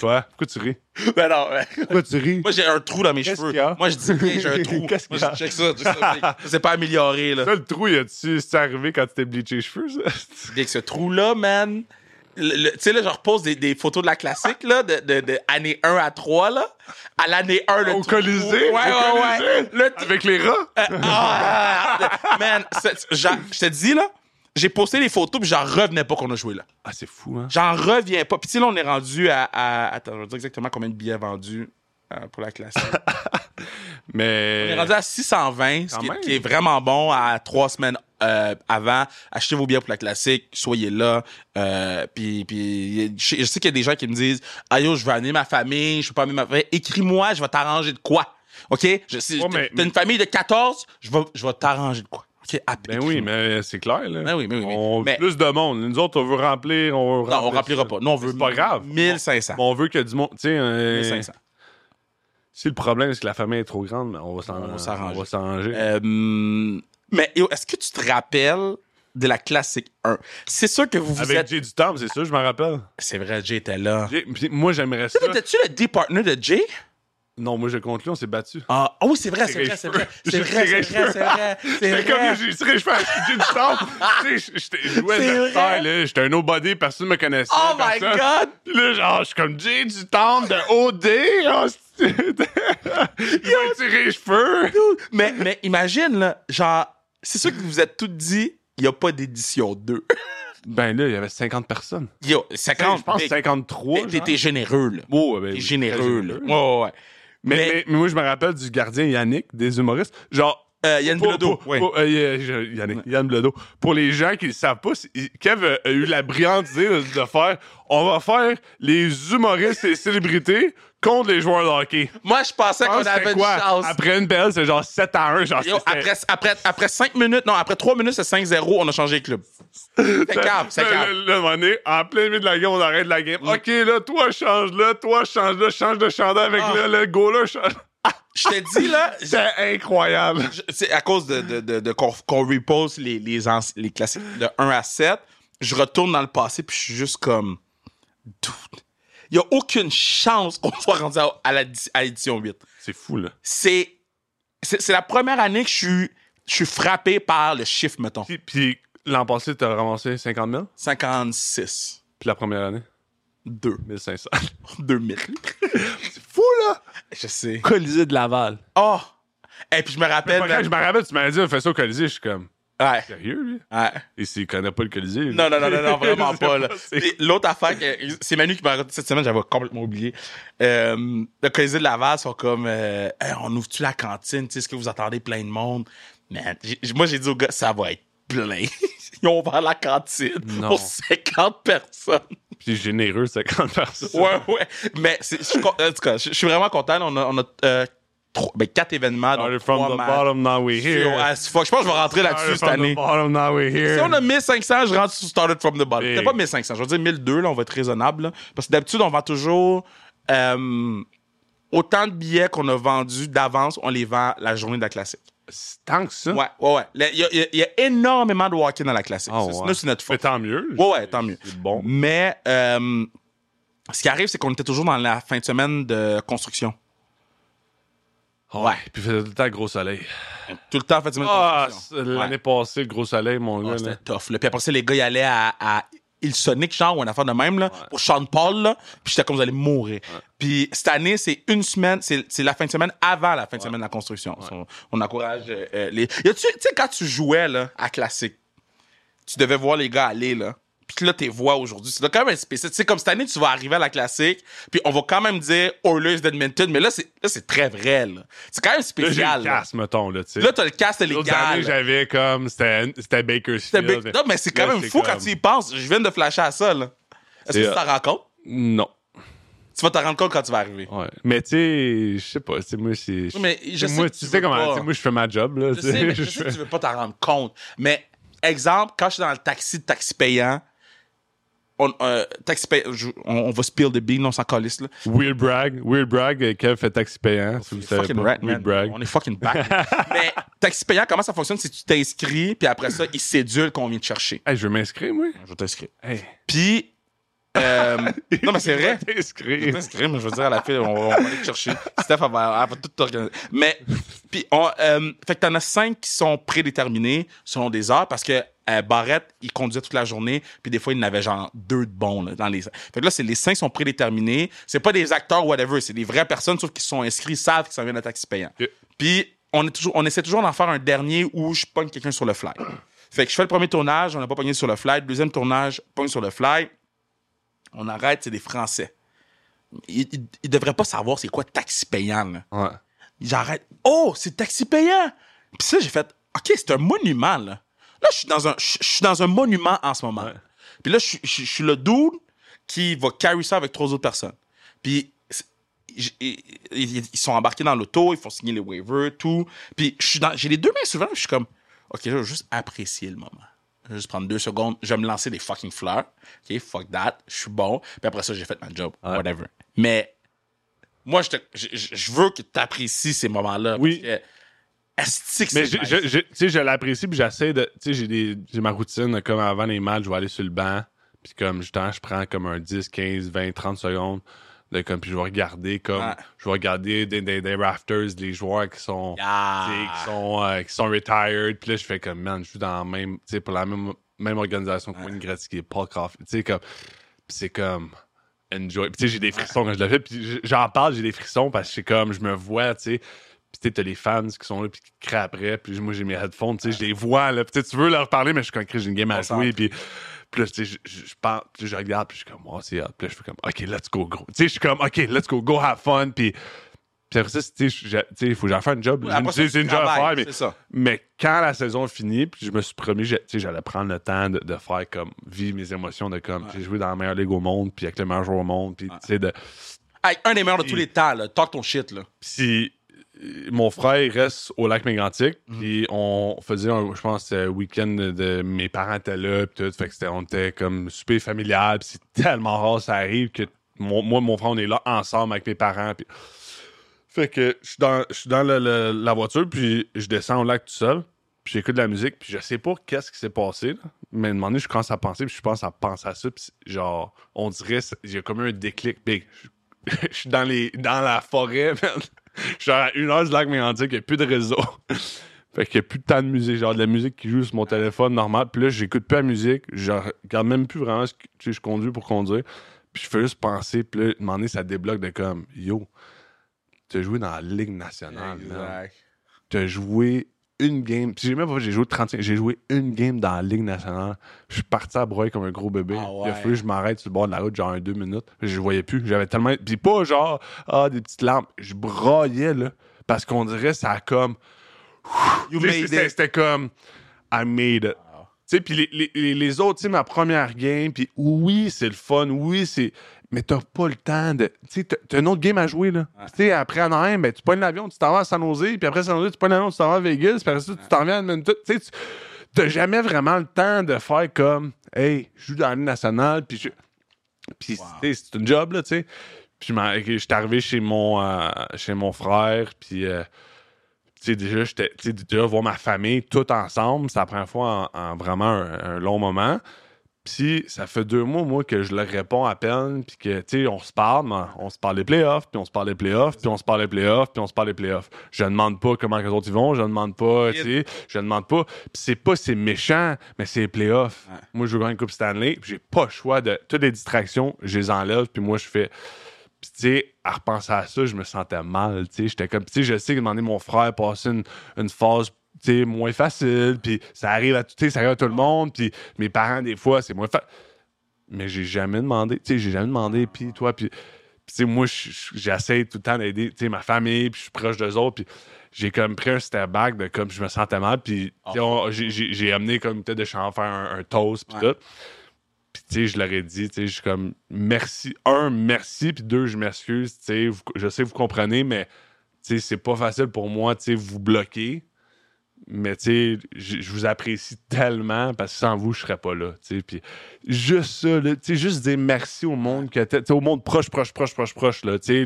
Quoi? Pourquoi tu ris? Ben non, ouais. Pourquoi tu ris? Moi, j'ai un trou dans mes cheveux. Moi, je dis bien, j'ai un trou. Qu'est-ce qu'il y a? je check ça, ça. S'est pas amélioré, là. Ça, le trou, y a-tu. C'est arrivé quand tu t'es bleaché les cheveux, ça? Dès que ce trou-là, man. Tu sais, là, je repose des, des photos de la classique, là, de, de, de année 1 à 3, là. À l'année 1, le Au Colisée? Ouais, Au ouais, ouais. Colisée? Le t- Avec les rats? Ah! man, je te dis, là, j'ai posté les photos, puis j'en revenais pas qu'on a joué là. Ah, c'est fou, hein? J'en reviens pas. Puis, tu sais, là, on est rendu à, à- Attends, je vais dire exactement combien de billets vendus euh, pour la classique. On est Mais. rendu à 620, ce qui, qui est vraiment bon à trois semaines euh, avant. Achetez vos billets pour la classique, soyez là. Euh, puis, puis je, je sais qu'il y a des gens qui me disent Ah yo, je veux amener ma famille, je veux pas amener ma famille. Écris-moi, je vais t'arranger de quoi? OK? Je sais, Ouais, mais- t'as une famille de 14, je vais, je vais t'arranger de quoi? OK? Ah, Ben oui, mais c'est clair, là. Ben oui, ben oui, mais- On veut mais- plus de monde. Nous autres, on veut remplir. On veut Non, on remplir remplira pas. Non, on veut C'est pas grave. 1500. On veut que du monde. Tu sais, euh, 1500. si le problème, c'est que la famille est trop grande, on va s'en- On on va s'arranger. Euh, mais est-ce que tu te rappelles de la classique 1? C'est sûr que vous vous Avec êtes... Jay du Temple, c'est ça, je m'en rappelle. C'est vrai, Jay était là. Jay- moi, j'aimerais ça. T'étais-tu le D-partner de Jay? Non, moi, je contre lui, on s'est battu. Ah ah oui, c'est vrai, c'est vrai, c'est cheveux. vrai. C'est vrai, c'est vrai, cheveux. c'est vrai. C'est C'est comme vrai. j'ai tiré, je fais un Jay du Temple. tu sais, je jouais C'est le vrai. là. J'étais un nobody, personne me connaissait. Oh my. God! Là, genre, je suis comme Jay du Temple de OD. Oh, c'est- Il m'a tiré les cheveux. Mais imagine, là, genre, c'est sûr que vous êtes tous dit, il n'y a pas d'édition 2. Ben là, il y avait 50 personnes. Yo, 50. je pense mais- 53. mais T'es genre. t'es généreux, là. Oh, ben, T'es généreux, là. Ouais, ouais, ouais. Mais, Mais- mais- mais moi, je me rappelle du gardien Yannick, des humoristes. Genre. Euh, Yann pour- Bilodeau, pour- ouais. pour- euh, y- Yannick, Yann Bilodeau. Pour les gens qui ne savent pas, Kev a, eu la brillante idée de, de faire on va faire les humoristes et les célébrités contre les joueurs de hockey. Moi, je pensais qu'on avait une quoi? chance. Après une belle, c'est genre 7 à 1. Genre, Yo, après, après, après 5 minutes, non, après 3 minutes, c'est 5-0, on a changé de club. C'est calme, c'est calme. là, là, à un moment donné, en plein milieu de la game, on arrête la game. OK, là, toi, change là, toi, change là, change de chandail avec Ah. le, le goaler. change- Je te dis, là, C'est incroyable. c'est à cause de, de, de, de qu'on, repose les, les, les classiques de 1 à 7, je retourne dans le passé puis je suis juste comme dude. Il y a aucune chance qu'on soit rendu à, à la à l'édition 8. C'est fou, là. C'est, c'est c'est la première année que je suis je suis frappé par le chiffre mettons. Puis, puis L'an passé, t'as ramassé 50 000, 56. puis la première année, 2. 1500. 2000. C'est fou, là! Je sais. Colisée de Laval. Oh! Et puis je me rappelle. Quand je me rappelle, tu m'as dit, on fait ça au Colisée, je suis comme, Ouais. sérieux, lui? Ouais. Et s'il connaît pas le Colisée. lui? Non, non, non, non, non, vraiment pas. là. c'est- L'autre affaire, que- c'est Manu qui m'a raconté cette semaine, j'avais complètement oublié. Euh, le Colisée de Laval sont comme, euh, Hey, on ouvre-tu la cantine? Tu sais, est-ce que vous attendez plein de monde? Man, j'ai- moi, j'ai dit au gars, ça va être plein. Ils ont ouvert la cantine Non. pour 50 personnes. Puis généreux, 50 personnes. Ouais, ouais. Mais c'est- je en tout cas, je je suis vraiment content. On a, on a euh, trois- ben, quatre événements. donc Started from trois the matchs. bottom, now we're here. au as fuck. Je pense que je vais rentrer là-dessus Started cette from année. the bottom, now we're here. Si on a 1500, je rentre sur Started from the bottom. C'était pas 1500, je vais dire 1002, là, on va être raisonnable. là. Parce que d'habitude, on vend toujours euh, autant de billets qu'on a vendus d'avance, on les vend la journée de la classique. C'est Tant que ça? Ouais, ouais, ouais. Il y, a- il y énormément de walk-in dans la classique. Ah, C'est- ouais. là, c'est notre Mais faute. tant mieux. Ouais, ouais, tant mieux. C'est bon. Mais euh, ce qui arrive, c'est qu'on était toujours dans la fin de semaine de construction. Ouais. Puis il faisait tout le temps gros soleil. Tout le temps, de Ah, l'année passée, le gros soleil, mon Ah, gars. c'était tough. Là. Puis après ça, les gars, ils allaient à, à Ilsonic, genre, ou une affaire de même, là, pour Sean Paul, là. Puis j'étais comme, vous allez mourir. Puis cette année, c'est une semaine, c'est la fin de semaine avant la fin de semaine de la construction. On, on encourage euh, euh, les. Tu sais, quand tu jouais, là, à classique, tu devais voir les gars aller, là. Puis que là, tes voix aujourd'hui, c'est quand même spécial. Tu sais, comme cette année, tu vas arriver à la classique, puis on va quand même dire Oilers d'Edmonton, mais là, c'est là, c'est très vrai, là. C'est quand même Là, j'ai spécial. le casse, mettons, là, tu sais. là t'as le L'autre légal. j'avais comme. C'était c'était C'était Bakersfield. big- Non, mais c'est quand Là, même c'est fou comme- quand tu y penses. Je viens de flasher à ça, là. Est-ce C'est, que tu euh, t'en rends compte? Non. Tu vas t'en rendre compte quand tu vas arriver. Ouais. Mais tu sais, je sais pas. Tu moi, c'est. Mais je sais moi, tu tu sais comment. Moi, je fais ma job, là. Je sais, mais je sais que tu veux pas t'en rendre compte. Mais, exemple, quand je suis dans le taxi de taxi payant, on, euh, taxi payant, je- on, on va spill the bean, on s'en calisse, là. Weird brag. Weird brag. euh, Kev fait taxi payant. Si vous Fucking rat, man. Weird brag. On est fucking back. mais, taxi payant, comment ça fonctionne? Que tu t'inscris, puis après ça, ils cédulent qu'on vient te chercher. Hey, je veux m'inscrire, moi. Je vais t'inscrire. Hey. Puis, euh, non, mais c'est vrai. T'inscrire. t'inscrire, mais je veux dire, à la fin, on, on va aller te chercher. Steph, elle va, elle va tout organiser. Mais, puis, on, euh, fait que t'en as cinq qui sont prédéterminés selon des heures parce que euh, Barrett, il conduisait toute la journée, puis des fois, il en avait genre deux de bons là, dans les. Fait que là, c'est les cinq sont prédéterminés. C'est pas des acteurs, whatever, c'est des vraies personnes, sauf qu'ils sont inscrits, savent qu'ils s'en viennent à taxi payant. Ok. Puis, on, est toujours, on essaie toujours d'en faire un dernier où je pogne quelqu'un sur le fly. Fait que je fais le premier tournage, on n'a pas pogné sur le fly. Le deuxième tournage, pogne sur le fly. On arrête, c'est des Français. Ils, ils, ils devraient pas savoir c'est quoi taxi payant. Là. Ouais. J'arrête. Oh, c'est taxi payant. Puis ça, j'ai fait, OK, c'est un monument, là. Là, je suis dans un, je je suis dans un monument en ce moment. Ouais. Puis là, je, suis- je, je suis le dude qui va carry ça avec trois autres personnes. Puis ils, sont embarqués dans l'auto, ils font signer les waivers, tout. Puis je suis dans- j'ai les deux mains souvent, je suis comme, OK, je vais juste apprécier le moment. Je vais juste prendre deux secondes, je vais me lancer des fucking fleurs. OK, fuck that, je suis bon. Puis après ça, j'ai fait ma job, Ouais. whatever. Mais moi, je, te- je, je- je veux que tu apprécies ces moments-là. Oui. Parce que, Mais je- je- je- tu sais, je l'apprécie, puis j'essaie de. Tu sais, j'ai ma routine, comme avant les matchs, je vais aller sur le banc, puis comme, justement, je prends comme un 10, 15, 20, 30 secondes, de, comme, puis je vais regarder, comme, Ouais. je vais regarder des, des, des rafters, les joueurs qui sont. Ah. sais, qui sont, euh, qui sont retired, puis là, je fais comme, man, je suis dans la même, tu sais, pour la même, même organisation que Wayne Gretzky, Paul Coffey, tu sais, comme, puis c'est comme, enjoy. Tu sais, j'ai des frissons quand je le fais, puis j'en parle, j'ai des frissons parce que c'est comme, je me vois, tu sais, puis tu sais, t'as les fans qui sont là, puis qui crient après, puis moi, j'ai mes headphones, tu sais, je les vois, là, puis tu veux leur parler, mais je suis comme, j'ai une game à jouer, puis puis là, tu sais, je, je, parle, puis je regarde, puis je suis comme, oh, c'est hot. Puis là, je fais comme, OK, let's go, gros. Tu sais, je suis comme, OK, let's go, go have fun. Puis, puis après ça, tu sais, il faut que j'en fasse un job. Oui, J'ai une- tu sais, c'est une job à faire, mais, ça. mais quand la saison finit, puis je me suis promis, tu sais, j'allais prendre le temps de, de faire comme, vivre mes émotions, de comme, j'ai joué dans la meilleure ligue au monde, puis avec le meilleur joueur au monde, puis tu sais, de. Hey, un des meilleurs de tous les temps, là. Talk ton shit, là. Puis mon frère reste au lac Mégantic, Mhm. puis on faisait, un, je pense, un week-end de, de- mes parents étaient là, puis tout, fait que c'était, on était comme super familial, puis c'est tellement rare ça arrive que mon- moi, mon frère, on est là ensemble avec mes parents, puis fait que je suis dans, je suis dans le- le- la voiture, puis je descends au lac tout seul, puis j'écoute de la musique, puis je sais pas qu'est-ce qui s'est passé, là. mais à un moment donné, je commence à penser, puis je pense à penser à ça, puis genre, on dirait, j'ai comme eu un déclic big. Je, je suis dans, les, dans la forêt, man. Je suis à une heure du lac Mégantic, il n'y a plus de réseau. Fait qu'il y a plus de temps de musique, genre de la musique qui joue sur mon téléphone normal. Puis là, j'écoute plus la musique, je regarde même plus vraiment ce que tu je conduis pour conduire. Puis je fais juste penser, puis là, à un moment donné, ça débloque de comme, yo, t'as joué dans la Ligue nationale. Exact. T'as joué une game. Puis j'ai même pas j'ai joué 35. J'ai joué une game dans la Ligue nationale. Je suis parti à broyer comme un gros bébé. Ah Il a ouais. fallu que je m'arrête sur le bord de la route, genre un deux minutes. Je voyais plus. J'avais tellement. Puis pas genre, ah, des petites lampes. Je broyais, là. Parce qu'on dirait, ça a comme. You made C'était it. c'était comme I made it. Tu sais, puis les, les- les- les autres, tu sais, ma première game, puis oui, c'est le fun, oui, c'est. Mais t'as pas le temps de. Tu sais, t'as- une autre game à jouer, là. Tu sais, après Anaheim, ben, tu pognes l'avion, tu t'en vas à San Jose, puis après San Jose, tu pognes l'avion, tu t'en vas à Vegas, puis après ça, tu t'en viens à Edmonton. Tu sais, t'as jamais vraiment le temps de faire comme, hey, je joue dans la Ligue nationale, puis je. Puis, c'est un job, là, tu sais. Puis, je suis arrivé chez mon, euh, chez mon frère, puis. euh, tu sais, déjà, j'étais, déjà, voir ma famille tout ensemble, c'est la première fois en, en vraiment un, un long moment. Puis, ça fait deux mois, moi, que je leur réponds à peine, puis que, tu sais, on se parle, mais on se parle des playoffs, puis on se parle des playoffs, puis on se parle des playoffs, puis on se parle des playoffs. Je demande pas comment les autres y vont, je demande pas, tu sais, je demande pas. Puis c'est pas c'est méchant, mais c'est les playoffs. Moi, je veux gagner une Coupe Stanley, j'ai pas le choix de... Toutes les distractions, je les enlève, puis moi, je fais... Puis, tu sais, à repenser à ça, je me sentais mal, tu sais. J'étais comme, tu sais, je sais que demander mon frère passait une, une phase, sais, moins facile, puis ça arrive à, tout- ça arrive à tout le monde, puis mes parents, des fois, c'est moins facile. Mais j'ai jamais demandé, tu sais, j'ai jamais demandé, puis toi, puis, moi, je- je- j'essaie tout le temps d'aider, tu sais, ma famille, puis je suis proche d'eux autres, puis j'ai comme pris un step back de comme je me sentais mal, puis j'ai- amené comme peut-être de champ faire un, un toast, puis Ouais. tout. Puis, tu sais, je leur ai dit, tu sais, je suis comme, merci. Un, merci, puis deux, je m'excuse, tu sais, je sais, vous comprenez, mais, tu sais, c'est pas facile pour moi, tu sais, vous bloquer. Mais, tu sais, je vous apprécie tellement parce que sans vous, je serais pas là, tu sais. Puis, juste ça, tu sais, juste dire merci au monde, que t'es- au monde proche, proche, proche, proche, proche, là. Tu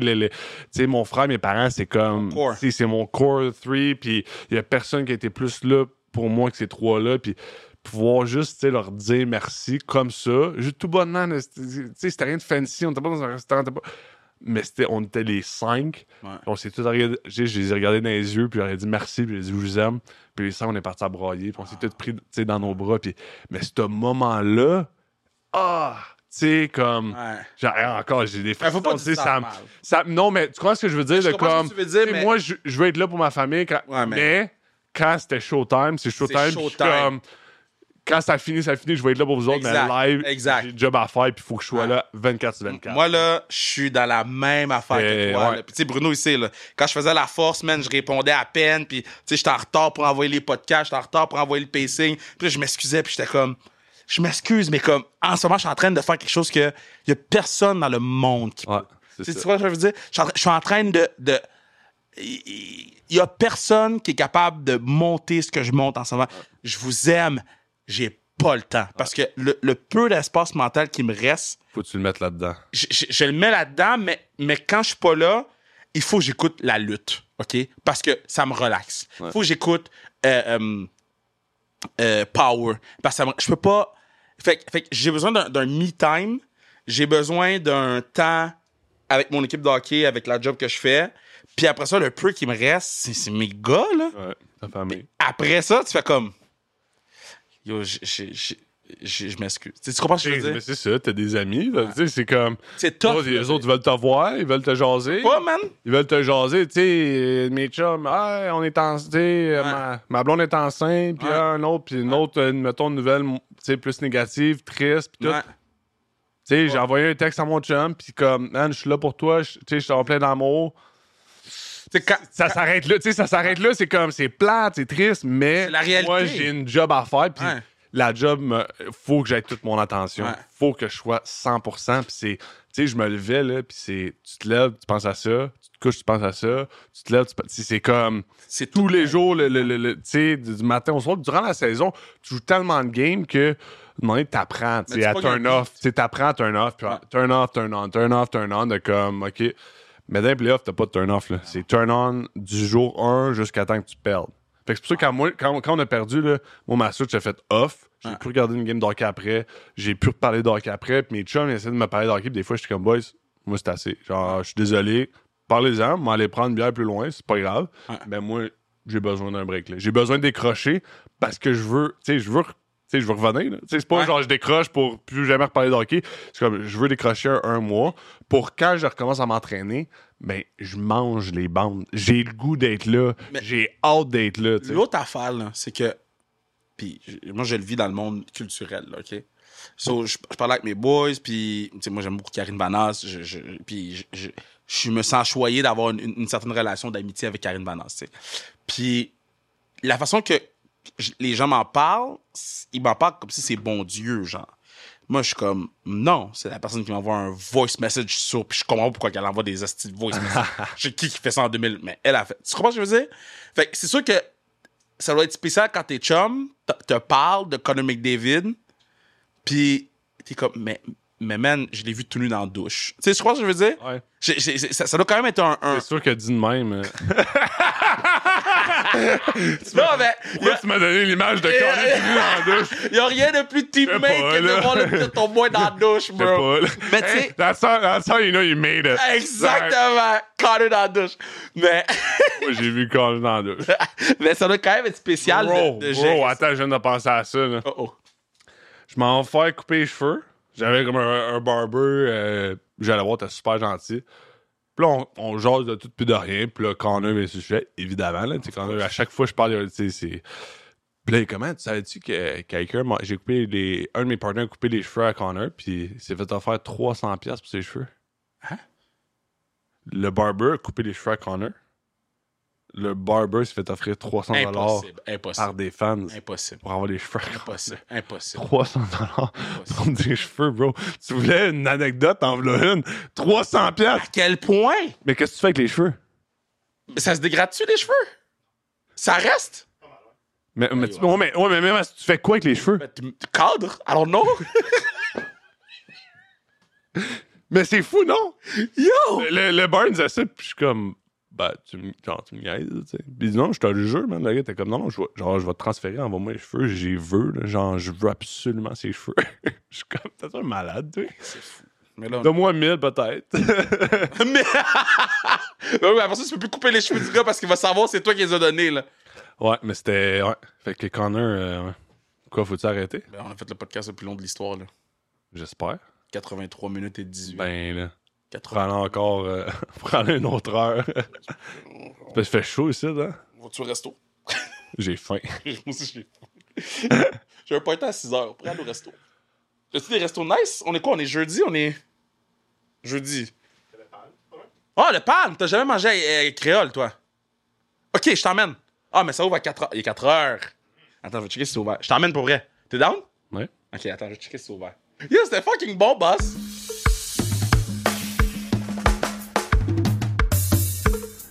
sais, mon frère, mes parents, c'est comme, c'est mon core 3, puis il y a personne qui a été plus là pour moi que ces trois-là, puis pouvoir juste tu sais, leur dire merci comme ça, juste tout bonnement, c'était- tu sais, c'était rien de fancy, on était pas dans un restaurant, pas- mais on était les cinq, Ouais. on s'est tous regardés, je je les ai regardés dans les yeux, puis j'aurais dit merci, puis j'ai dit je vous aime, puis les cinq, on est partis à broyer, puis on s'est tous pris dans nos bras, puis, mais ce moment-là, ah, tu sais, comme, Ouais. encore, j'ai des Mais faut pas dire ça ça, non, mais tu comprends ce que je veux dire, Je de ce comme, que tu veux dire, mais- moi, je, je veux être là pour ma famille, quand- Ouais, mais- mais quand c'était showtime, c'est showtime, suis showtime. comme, quand ça finit, ça finit, je vais être là pour vous autres, Exact, mais live, exact. j'ai job à faire, puis il faut que je sois Ouais. là 24 sur 24. Moi, là, je suis dans la même affaire que toi. ouais. là. Puis, tu sais, Bruno, ici, là, quand je faisais la force, man, je répondais à peine. Puis, tu sais, j'étais en retard pour envoyer les podcasts, j'étais en retard pour envoyer le pacing. Puis, je m'excusais, puis j'étais comme, je m'excuse, mais comme, en ce moment, je suis en train de faire quelque chose que il y a personne dans le monde qui Ouais, peut. Tu vois ce que je veux dire? Je suis en train- de. de il il y a personne qui est capable de monter ce que je monte en ce moment. Je vous aime, j'ai pas le temps. Parce que le, le peu d'espace mental qui me reste, Faut que tu le mettes là-dedans. je, je- je le mets là-dedans, mais, mais quand je suis pas là, il faut que j'écoute la lutte, OK? Parce que ça me relaxe. Il faut que j'écoute euh, euh, euh, Power. Parce que ça me- je peux pas... Fait, que- fait j'ai besoin d'un, me-time. J'ai besoin d'un temps avec mon équipe de hockey, avec la job que je fais. Puis après ça, le peu qui me reste, c'est, c'est mes gars, là. Ouais, ta famille. Après ça, tu fais comme... Yo, j'ai- je m'excuse. Tu comprends ce que je veux dire? c'est ça, t'as des amis, sais, c'est comme. C'est. Oh, les autres veulent te voir, ils veulent te jaser. Pas, man. Ils veulent te jaser, tu sais, mes chums, on est en, Ouais. ma, ma blonde est enceinte, puis Ouais. un autre, puis une autre, euh, mettons, une nouvelle, plus négative, triste, puis tout. Tu sais, j'ai envoyé un texte à mon chum, puis comme, man, je suis là pour toi, tu sais, je suis en plein d'amour. C'est quand- Ça s'arrête là, tu sais, ça s'arrête là, c'est comme, c'est plate, c'est triste, mais C'est la réalité. moi, j'ai une job à faire, puis Ouais. la job, me- faut que j'aie toute mon attention. Ouais. Faut que je sois 100%, puis c'est, tu sais, je me levais, là, puis c'est, tu te lèves, tu penses à ça, tu te couches, tu penses à ça, tu te lèves, tu, c'est comme, C'est tous les jours, le, le- le- le- tu sais, du matin au soir, durant la saison, tu joues tellement de games que, moment t'apprends, tu sais, à turn off, tu sais, t'apprends à turn off, puis turn off, turn on, turn off, turn on, de comme, OK. Mais dans les playoffs, t'as pas de turn off, là. C'est turn on du jour 1 jusqu'à temps que tu perdes. Fait que c'est pour ça que quand, moi, quand, quand on a perdu, là, moi, ma switch a fait off. J'ai Ouais. pu regarder une game d'hockey après. J'ai pu reparler d'hockey après. Puis mes chums essaient de me parler d'hockey. Puis des fois, je suis comme, boys, moi, c'est assez. Genre, je suis désolé. Parlez-en. Moi, aller prendre une bière plus loin. C'est pas grave. Ouais. Ben, moi, j'ai besoin d'un break. J'ai besoin de décrocher parce que je veux, tu sais, je veux, sais, je veux revenir. c'est pas Ouais. genre je décroche pour plus jamais reparler de hockey. C'est comme, je veux décrocher un, un mois pour quand je recommence à m'entraîner, ben, je mange les bandes. J'ai le goût d'être là. J'ai hâte d'être là. L'autre affaire, c'est que. Puis moi, je le vis dans le monde culturel, là, OK? So, je, je parlais avec mes boys, puis, moi, j'aime beaucoup Karine Banas, je, je- puis je, je, je me sens choyé d'avoir une, une certaine relation d'amitié avec Karine Banas. Puis, la façon que les gens m'en parlent, ils m'en parlent comme si c'est bon Dieu, genre. Moi, je suis comme, non, c'est la personne qui m'envoie un voice message sur, puis je comprends pas pourquoi elle envoie des de voice message. Je sais qui qui fait ça en 2000, mais elle a fait. Tu comprends ce que je veux dire? Fait que c'est sûr que ça doit être spécial quand tes chums te, parlent de Conor McDavid, puis t'es comme, mais, mais man, je l'ai vu tout nu dans la douche. Tu sais, tu crois ce que je veux dire? Ouais. Ça, ça doit quand même être un. un- C'est sûr que dit de même. Non, mais Pourquoi tu m'as donné l'image de Colin qui dans la douche? il y a rien de plus teammate que de voir le, ton boy dans la douche, bro. Mais tu sais- Hey, that's, how, that's how you know you made it. Exactement! Conor dans la douche. Mais, Moi, j'ai vu Colin dans la douche. mais ça doit quand même être spécial Bro, de, bro, attends, je viens de penser à ça. Là. Oh, oh. Je m'en vais faire couper les cheveux. J'avais comme un, un barber. Euh, J'allais voir, t'es super gentil. Puis là, on, on jase de tout puis de rien. Puis là, Connor vient sur le sujet, évidemment. Là, Connor, à chaque fois, je parle, tu c'est. Puis là, comment, tu savais-tu que quelqu'un, m'a- j'ai coupé les. Un de mes partenaires a coupé les cheveux à Connor, puis il s'est fait offrir 300$ piastres pour ses cheveux? Hein? Le barber a coupé les cheveux à Connor? Le barber s'est fait offrir 300$ Impossible. par des fans Impossible. pour avoir les cheveux. Impossible. Impossible. 300 dollars pour des cheveux, bro. Tu voulais une anecdote, en voilà une? 300 pièces. À quel point? Mais qu'est-ce que tu fais avec les cheveux? Mais ça se dégrade-tu, les cheveux? Ça reste? Mais, mais, tu, ouais, mais, ouais, mais même, tu fais quoi avec les cheveux? Tu tu cadres? Alors non? Mais c'est fou, non? Yo! Le, le bar nous a ça, puis je suis comme, bah, tu me, genre, tu me niaises, tu sais. Puis non, je te le jure, man. Le gars était comme, non, non, je vais, genre, je vais te transférer, envoie-moi les cheveux, j'ai veux, là, genre, je veux absolument ces cheveux. je suis comme, t'es un malade, tu sais. C'est fou. Mais là, on- Donne-moi 1000 peut-être. mais... Oui, après ça, tu peux plus couper les cheveux du gars parce qu'il va savoir c'est toi qui les a donnés, là. ouais, mais c'était, ouais. Fait que Connor, euh, ouais. Quoi, faut-tu arrêter? Ben, on a fait le podcast le plus long de l'histoire, là. J'espère. 83 minutes et 18. Ben, là. 80. Prends encore. Euh, prends une autre heure. Que fait chaud ici, hein? Vas-tu au resto? J'ai faim. Moi aussi, j'ai faim. J'ai un point à 6 heures. Prends au resto. As-tu des restos nice? On est quoi? On est jeudi? On est. Jeudi. Oh, le pan! T'as jamais mangé euh, créole, toi? Ok, je t'emmène. Ah, mais ça ouvre à 4 heures. Il est 4 heures. Attends, je vais checker si c'est ouvert. Je t'emmène pour vrai. T'es down? Ouais. Ok, attends, je vais checker si c'est ouvert. Yo, c'était fucking bon, boss!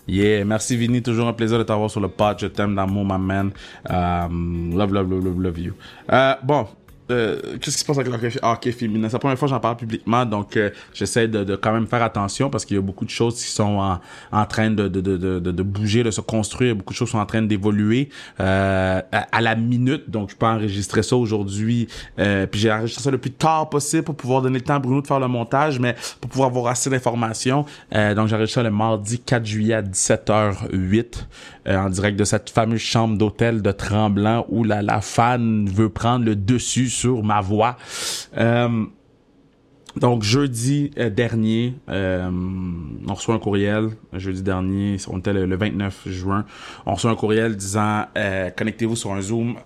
Yeah, merci Vinny, toujours un plaisir de t'avoir sur le pod. Je t'aime d'amour, my man. Um, love, love, love, love, love you. Euh, bon, euh, qu'est-ce qui se passe avec le hockey- féminin? C'est la première fois que j'en parle publiquement, donc euh, j'essaie de, de quand même faire attention parce qu'il y a beaucoup de choses qui sont en, en train de, de, de, bouger, de se construire. Beaucoup de choses sont en train d'évoluer euh, à, la minute. Donc, je peux enregistrer ça aujourd'hui. Euh, puis j'ai enregistré ça le plus tard possible pour pouvoir donner le temps à Bruno de faire le montage, mais pour pouvoir avoir assez d'informations. Euh, donc, j'ai enregistré ça le mardi 4 juillet à 17h08 euh, en direct de cette fameuse chambre d'hôtel de Tremblant où la, la fan veut prendre le dessus sur ma voix. Euh, donc jeudi euh, dernier, euh, on reçoit un courriel. Jeudi dernier, on était le, le 29 juin. On reçoit un courriel disant connectez-vous sur un Zoom.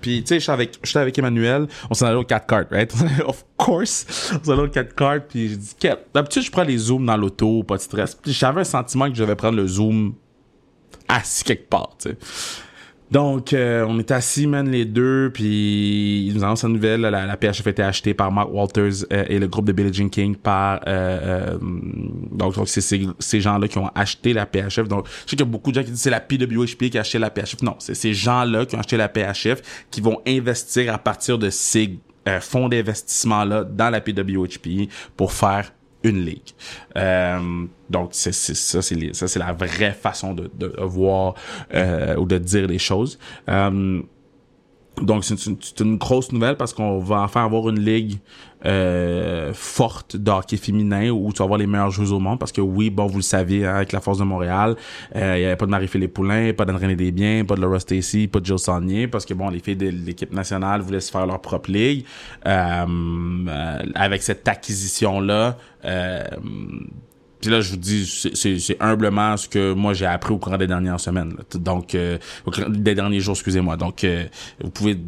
Puis tu sais, j'étais avec, j'étais avec Emmanuel. On s'en allait au 4 cartes, right? of course, on s'en allait au 4 cartes. Puis j'ai dit d'habitude je prends les zooms dans l'auto, pas de stress. Puis j'avais un sentiment que je devais prendre le zoom assis quelque part, tu sais. Donc, euh, on est assis, man, les deux, puis ils nous annoncent la nouvelle. La, la PHF a été achetée par Mark Walters euh, et le groupe de Billie Jean King par... Euh, euh, donc, donc c'est ces, gens-là qui ont acheté la PHF. Donc, je sais qu'il y a beaucoup de gens qui disent que c'est la PWHP qui a acheté la PHF. Non, c'est ces gens-là qui ont acheté la PHF qui vont investir à partir de ces euh, fonds d'investissement-là dans la PWHP pour faire une ligue. Euh, donc c'est ça c'est ça c'est la vraie façon de, voir euh, ou de dire les choses. Euh, donc c'est une, c'est une grosse nouvelle parce qu'on va enfin avoir une ligue euh, forte de hockey féminin où tu vas avoir les meilleurs joueurs au monde parce que oui, bon, vous le saviez, hein, avec la force de Montréal, euh, il y avait pas de Marie-Philippe Poulain, pas d'André Desbiens, pas de Laura Stacy, pas de Jill Saunier parce que bon, les filles de l'équipe nationale voulaient se faire leur propre ligue. Euh, euh, avec cette acquisition-là, euh, là, je vous dis, c'est humblement ce que moi j'ai appris au courant des dernières semaines. Donc, euh, au des derniers jours, excusez-moi. Donc, euh, vous pouvez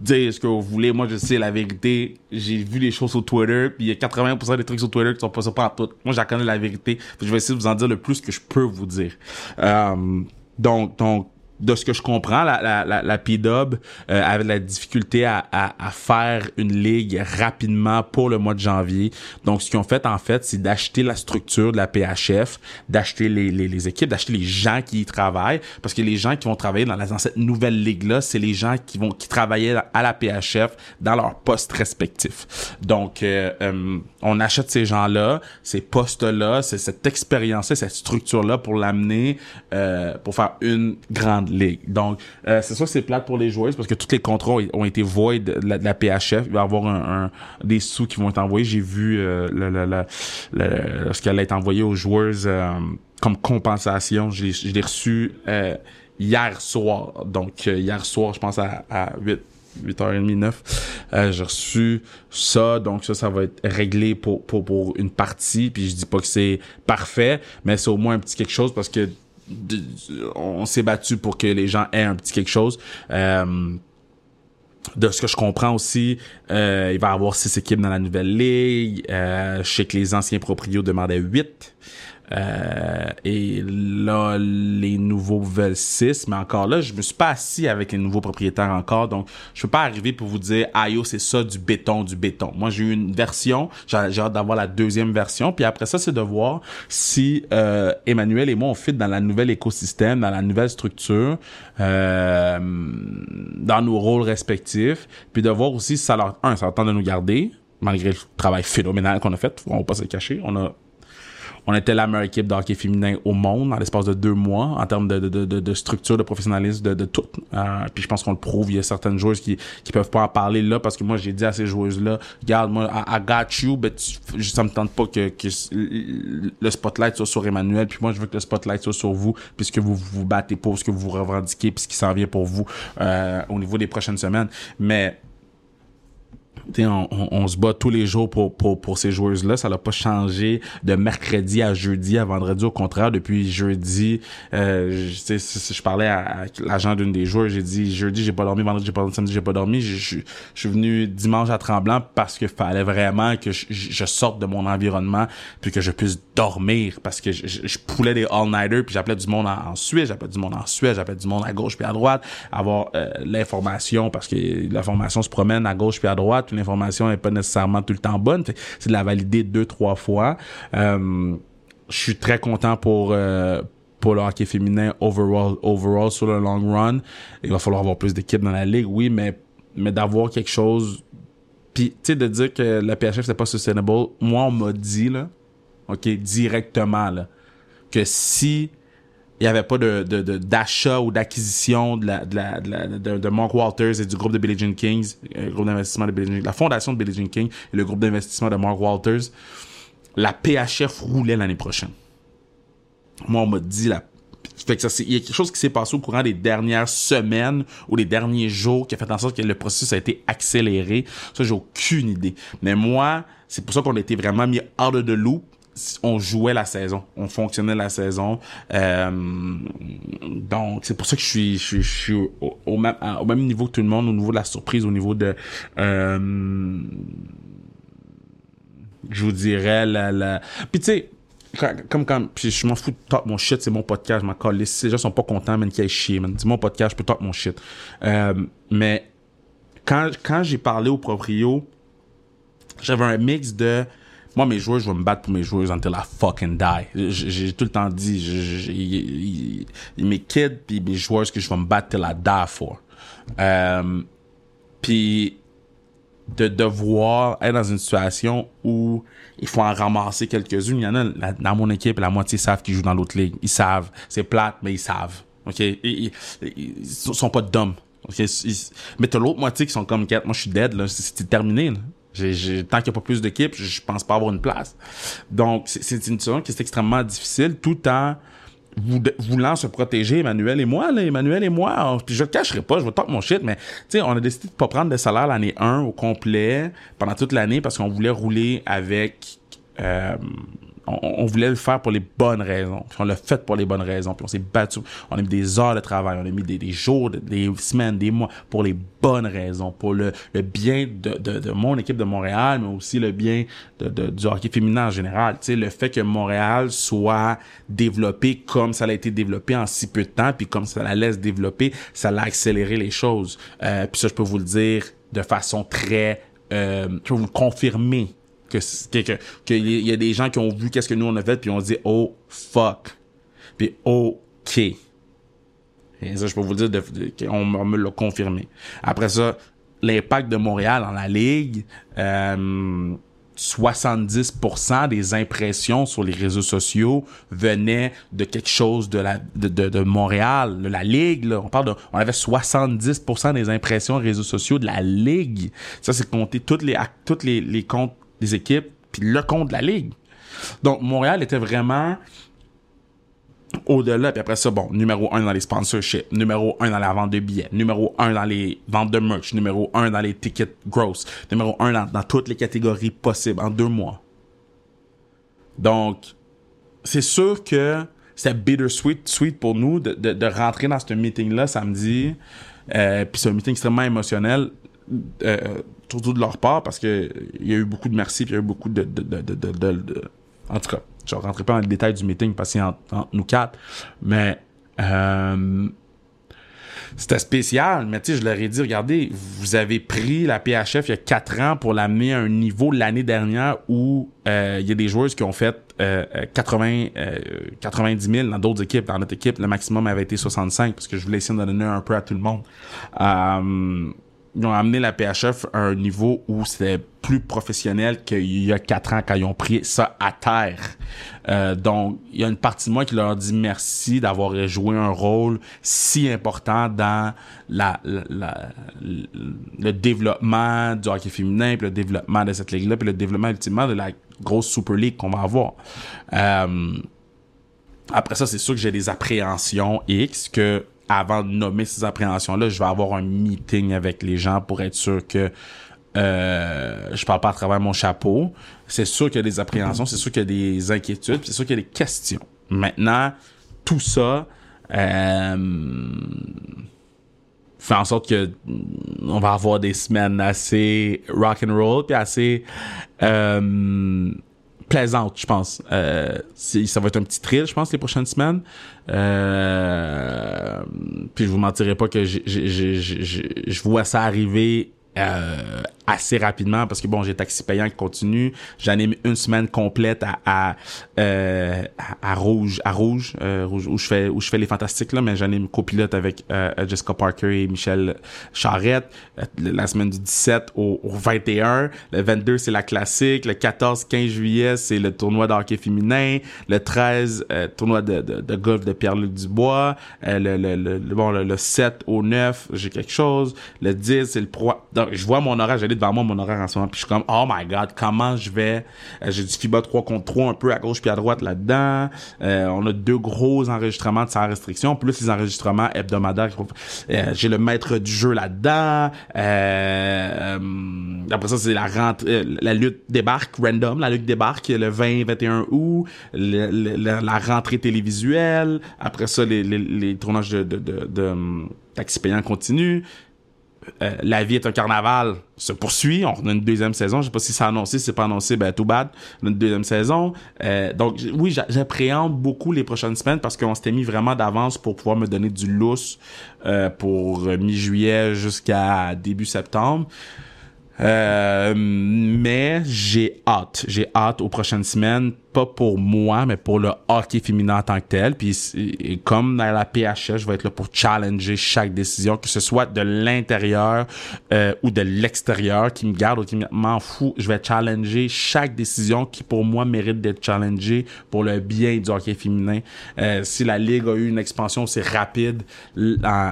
dire ce que vous voulez. Moi, je sais la vérité. J'ai vu les choses sur Twitter, puis il y a 80% des trucs sur Twitter qui sont pas pas tout. Moi, j'en connais la vérité. je vais essayer de vous en dire le plus que je peux vous dire. Euh, donc, donc, de ce que je comprends, la, la, la, la P-Dub euh, avait de la difficulté à, à, à, faire une ligue rapidement pour le mois de janvier. Donc, ce qu'ils ont fait, en fait, c'est d'acheter la structure de la PHF, d'acheter les, les, les, équipes, d'acheter les gens qui y travaillent, parce que les gens qui vont travailler dans, la, dans cette nouvelle ligue-là, c'est les gens qui vont qui travaillaient à la PHF dans leur poste respectif. Donc, euh, euh, on achète ces gens-là, ces postes-là, c'est cette expérience-là, cette structure-là pour l'amener, euh, pour faire une grande Donc, euh, c'est ça c'est plate pour les joueuses parce que tous les contrats ont été void de la, PHF. Il va y avoir un, un, des sous qui vont être envoyés. J'ai vu euh, le, le, le, lorsqu'elle a été envoyée aux joueuses euh, comme compensation. Je l'ai reçu euh, hier soir. Donc, euh, hier soir, je pense à, à 8 8h30, 9. Euh, j'ai reçu ça, donc ça, ça va être réglé pour, pour, pour une partie. Puis je dis pas que c'est parfait, mais c'est au moins un petit quelque chose parce que on s'est battu pour que les gens aient un petit quelque chose. Euh, de ce que je comprends aussi, euh, il va y avoir six équipes dans la nouvelle ligue. Euh, je sais que les anciens proprios demandaient huit. Euh, et là, les nouveaux veulent 6, mais encore là, je me suis pas assis avec les nouveaux propriétaires encore, donc je peux pas arriver pour vous dire, ah yo, c'est ça du béton, du béton. Moi, j'ai eu une version, j'ai hâte d'avoir la deuxième version, puis après ça, c'est de voir si euh, Emmanuel et moi, on fit dans la nouvelle écosystème, dans la nouvelle structure, euh, dans nos rôles respectifs, puis de voir aussi si ça leur, un, ça leur tente de nous garder, malgré le travail phénoménal qu'on a fait, on va pas se le cacher, on a on était la meilleure équipe de hockey féminin au monde dans l'espace de deux mois en termes de, de, de, de structure, de professionnalisme, de, de tout. Euh, puis je pense qu'on le prouve. Il y a certaines joueuses qui qui peuvent pas en parler là parce que moi j'ai dit à ces joueuses-là, regarde moi, I, got you, mais ça me tente pas que, que le spotlight soit sur Emmanuel. Puis moi je veux que le spotlight soit sur vous puisque vous vous battez pour ce que vous vous revendiquez puis ce qui s'en vient pour vous euh, au niveau des prochaines semaines. Mais on, on, on, se bat tous les jours pour, pour, pour ces joueuses-là. Ça n'a pas changé de mercredi à jeudi à vendredi. Au contraire, depuis jeudi, euh, je, je parlais à, l'agent d'une des joueurs, j'ai dit jeudi, j'ai pas dormi, vendredi, j'ai pas dormi, samedi, j'ai pas dormi. Je, suis venu dimanche à Tremblant parce qu'il fallait vraiment que je, sorte de mon environnement puis que je puisse dormir parce que je, poulais des all-nighters puis j'appelais du monde en, en Suède, j'appelais du monde en Suède, j'appelais du monde à gauche puis à droite, avoir euh, l'information parce que l'information se promène à gauche puis à droite l'information n'est pas nécessairement tout le temps bonne. C'est de la valider deux, trois fois. Euh, je suis très content pour euh, pour le hockey féminin overall, overall sur le long run. Il va falloir avoir plus d'équipes dans la ligue, oui, mais mais d'avoir quelque chose puis tu sais de dire que la PHF c'est pas sustainable, moi on m'a dit là, OK, directement là que si il n'y avait pas de, de, d'achat ou d'acquisition de, la, de, la, de, de, Mark Walters et du groupe de Billie Jean Kings, le euh, groupe d'investissement de Billie Jean, la fondation de Billie Jean King et le groupe d'investissement de Mark Walters, la PHF roulait l'année prochaine. Moi, on m'a dit la fait que ça, il y a quelque chose qui s'est passé au courant des dernières semaines ou des derniers jours qui a fait en sorte que le processus a été accéléré. Ça, j'ai aucune idée. Mais moi, c'est pour ça qu'on a été vraiment mis hors de loop on jouait la saison, on fonctionnait la saison. Euh, donc c'est pour ça que je suis, je, suis au, même, au même niveau que tout le monde, au niveau de la surprise, au niveau de, euh, je vous dirais la, puis tu sais. Comme quand, puis je m'en fous de top mon shit, c'est mon podcast, je m'en colle. Les gens sont pas contents, man, aient chier, man. C'est mon podcast, je peux top mon shit. Euh, mais quand, quand j'ai parlé au proprio, j'avais un mix de moi, mes joueurs, je vais me battre pour mes joueurs until I fucking die. J'ai tout le temps dit, mes kids puis mes joueurs, que je vais me battre till I die for. Euh, puis de devoir être dans une situation où il faut en ramasser quelques-unes. Il y en a dans mon équipe, la moitié savent qu'ils jouent dans l'autre ligue. Ils savent. C'est plate, mais ils savent. OK? Ils, sont pas dumb. OK? mais t'as l'autre moitié qui sont comme. Moi, je suis dead. C'est terminé. Tant qu'il n'y a pas plus d'équipes, je, pense pas avoir une place. Donc, c'est, une situation qui est extrêmement difficile tout en vou- voulant se protéger, Emmanuel et moi, là, Emmanuel et moi, on- puis je le cacherai pas, je vais talk mon shit, mais tu sais, on a décidé de pas prendre de salaire l'année 1 au complet pendant toute l'année parce qu'on voulait rouler avec euh, on, on voulait le faire pour les bonnes raisons. Puis on l'a fait pour les bonnes raisons. Puis on s'est battu. On a mis des heures de travail. On a mis des, des jours, des semaines, des mois pour les bonnes raisons. Pour le, le bien de, de, de mon équipe de Montréal, mais aussi le bien de, du hockey féminin en général. Tu sais, le fait que Montréal soit développé comme ça a été développé en si peu de temps, puis comme ça la laisse développer, ça l'a accéléré les choses. Euh, puis ça, je peux vous le dire de façon très... Euh, je peux vous le confirmer que que que qu'il y a des gens qui ont vu qu'est-ce que nous on a fait puis on dit oh fuck puis ok et ça je peux vous dire de, me l'a confirmé après ça l'impact de Montréal dans la ligue euh, 70% des impressions sur les réseaux sociaux venaient de quelque chose de la de, de, Montréal, de la ligue. Là. On parle on avait 70% des impressions réseaux sociaux de la ligue. Ça c'est compter toutes les toutes les, les comptes des équipes puis le compte de la ligue. Donc Montréal était vraiment au-delà, puis après ça, bon, numéro un dans les sponsorships, numéro un dans la vente de billets, numéro un dans les ventes de merch, numéro un dans les tickets gross, numéro un dans, toutes les catégories possibles en deux mois. Donc, c'est sûr que c'était bittersweet sweet pour nous de, de, de rentrer dans ce meeting-là samedi. Euh, puis c'est un meeting extrêmement émotionnel, euh, surtout de leur part, parce que il y a eu beaucoup de merci, puis il y a eu beaucoup de... En tout cas, je ne rentrerai pas dans les détails du meeting parce entre, nous quatre, mais... euh, c'était spécial, mais tu sais, je leur ai dit, regardez, vous avez pris la PHF il y a quatre ans pour l'amener à un niveau l'année dernière où euh, il y a des joueurs qui ont fait euh, euh, 80, euh, 90 000 dans d'autres équipes. Dans notre équipe, le maximum avait été 65 parce que je voulais essayer de donner un peu à tout le monde. Euh, ils ont amené la PHF à un niveau où c'était plus professionnel qu'il y a quatre ans quand ils ont pris ça à terre. Euh, donc, il y a une partie de moi qui leur dit merci d'avoir joué un rôle si important dans la, la- la- le développement du hockey féminin, puis le développement de cette ligue-là, puis le développement ultimement de la grosse Super League qu'on va avoir. Euh, après ça, c'est sûr que j'ai des appréhensions X que avant de nommer ces appréhensions-là, je vais avoir un meeting avec les gens pour être sûr que euh, je parle pas à travers mon chapeau. C'est sûr qu'il y a des appréhensions, c'est sûr qu'il y a des inquiétudes, c'est sûr qu'il y a des questions. Maintenant, tout ça euh, fait en sorte que mm, on va avoir des semaines assez rock and roll puis assez euh, plaisantes, je pense. Euh, ça va être un petit thrill, je pense, les prochaines semaines. Euh, puis je vous mentirai pas que je vois ça arriver euh, assez rapidement parce que bon j'ai taxi payant qui continue. J'anime une semaine complète à à, euh, à, rouge à rouge, euh, rouge où je fais où je fais les fantastiques là mais j'anime copilote avec euh, Jessica Parker et Michel Charrette Euh, la semaine du 17 au, au 21 le 22 c'est la classique. Le 14 15 juillet c'est le tournoi de hockey féminin. Le 13 euh, tournoi de, de, de golf de Pierre-Luc Dubois. Euh, le, le, le, bon le, le 7 au 9 j'ai quelque chose. Le 10 c'est le pro donc je vois mon horaire j'allais devant moi mon horaire en ce moment puis je suis comme oh my god comment je vais? Euh, j'ai du FIBA 3 contre 3 un peu à gauche puis à droite là-dedans. Euh, on a deux gros enregistrements de sans restriction plus les enregistrements hebdomadaires. Euh, j'ai le maître du jeu là-dedans. Euh, après ça c'est la rentrée la lutte débarque random la lutte débarque le 20 21 août la, rentrée télévisuelle. Après ça les, tournages de, de, taxi payant continue euh, La vie est un carnaval se poursuit. On a une deuxième saison. Je sais pas si c'est annoncé, si c'est pas annoncé, ben tout bad. On a une deuxième saison. Euh, donc oui, j'a- j'appréhende beaucoup les prochaines semaines parce qu'on s'était mis vraiment d'avance pour pouvoir me donner du lousse euh, pour euh, mi-juillet jusqu'à début septembre. Euh, mais j'ai hâte. J'ai hâte aux prochaines semaines, pas pour moi, mais pour le hockey féminin en tant que tel. Puis et comme dans la PHS, je vais être là pour challenger chaque décision, que ce soit de l'intérieur euh, ou de l'extérieur, qui me garde ou qui m'en fout. Je vais challenger chaque décision qui pour moi mérite d'être challengée pour le bien du hockey féminin. Euh, si la ligue a eu une expansion aussi rapide euh,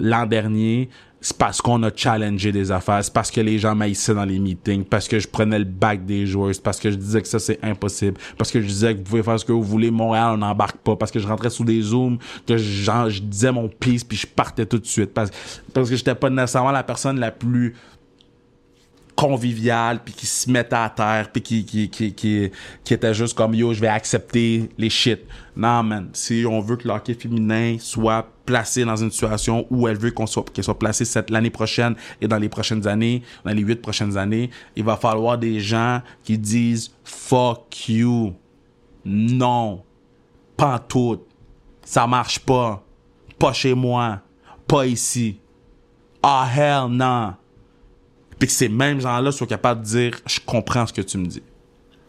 l'an dernier, c'est parce qu'on a challengé des affaires, c'est parce que les gens m'haïssaient dans les meetings, parce que je prenais le bac des joueurs, c'est parce que je disais que ça c'est impossible, parce que je disais que vous pouvez faire ce que vous voulez, Montréal on n'embarque pas, parce que je rentrais sous des zooms, que genre, je disais mon piste puis je partais tout de suite, parce, parce que j'étais pas nécessairement la personne la plus convivial puis qui se mettait à terre puis qui qui, qui, qui, qui était juste comme yo je vais accepter les shit. Non man. Si on veut que l'hockey féminin soit placé dans une situation où elle veut qu'on soit qu'elle soit placée cette l'année prochaine et dans les prochaines années dans les huit prochaines années il va falloir des gens qui disent fuck you. Non. Pas tout. Ça marche pas. Pas chez moi. Pas ici. Ah hell non que ces mêmes gens-là soient capables de dire Je comprends ce que tu me dis.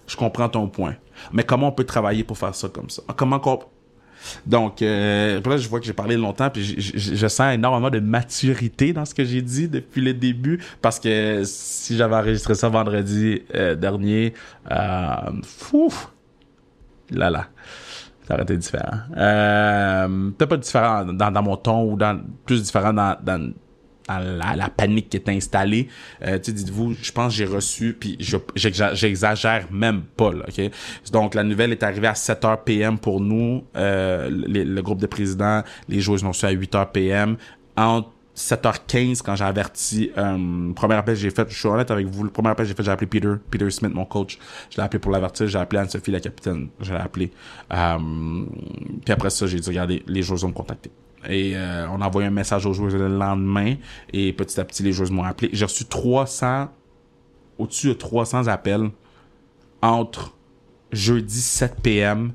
Je comprends ton point. Mais comment on peut travailler pour faire ça comme ça? Comment qu'on. Donc, euh, là, je vois que j'ai parlé longtemps, puis je, sens énormément de maturité dans ce que j'ai dit depuis le début, parce que si j'avais enregistré ça vendredi euh, dernier, euh, là là, ça aurait été différent. Euh, peut-être pas différent dans, mon ton ou dans plus différent dans la, panique qui est installée. Euh, tu dites-vous, je pense que j'ai reçu, puis j'exagère même pas, là, OK? Donc, la nouvelle est arrivée à 7h PM pour nous, euh, le groupe de présidents, les joueurs ont reçu à 8h PM. Entre 7h15 quand j'ai averti euh, premier appel j'ai fait je suis honnête avec vous le premier appel j'ai fait j'ai appelé Peter Peter Smith mon coach je l'ai appelé pour l'avertir j'ai appelé Anne-Sophie la capitaine je l'ai appelé euh, puis après ça j'ai dit regardez les joueurs ont me contacté et euh, on a envoyé un message aux joueurs le lendemain. Et petit à petit, les joueurs m'ont appelé. J'ai reçu 300, au-dessus de 300 appels entre jeudi 7 p.m.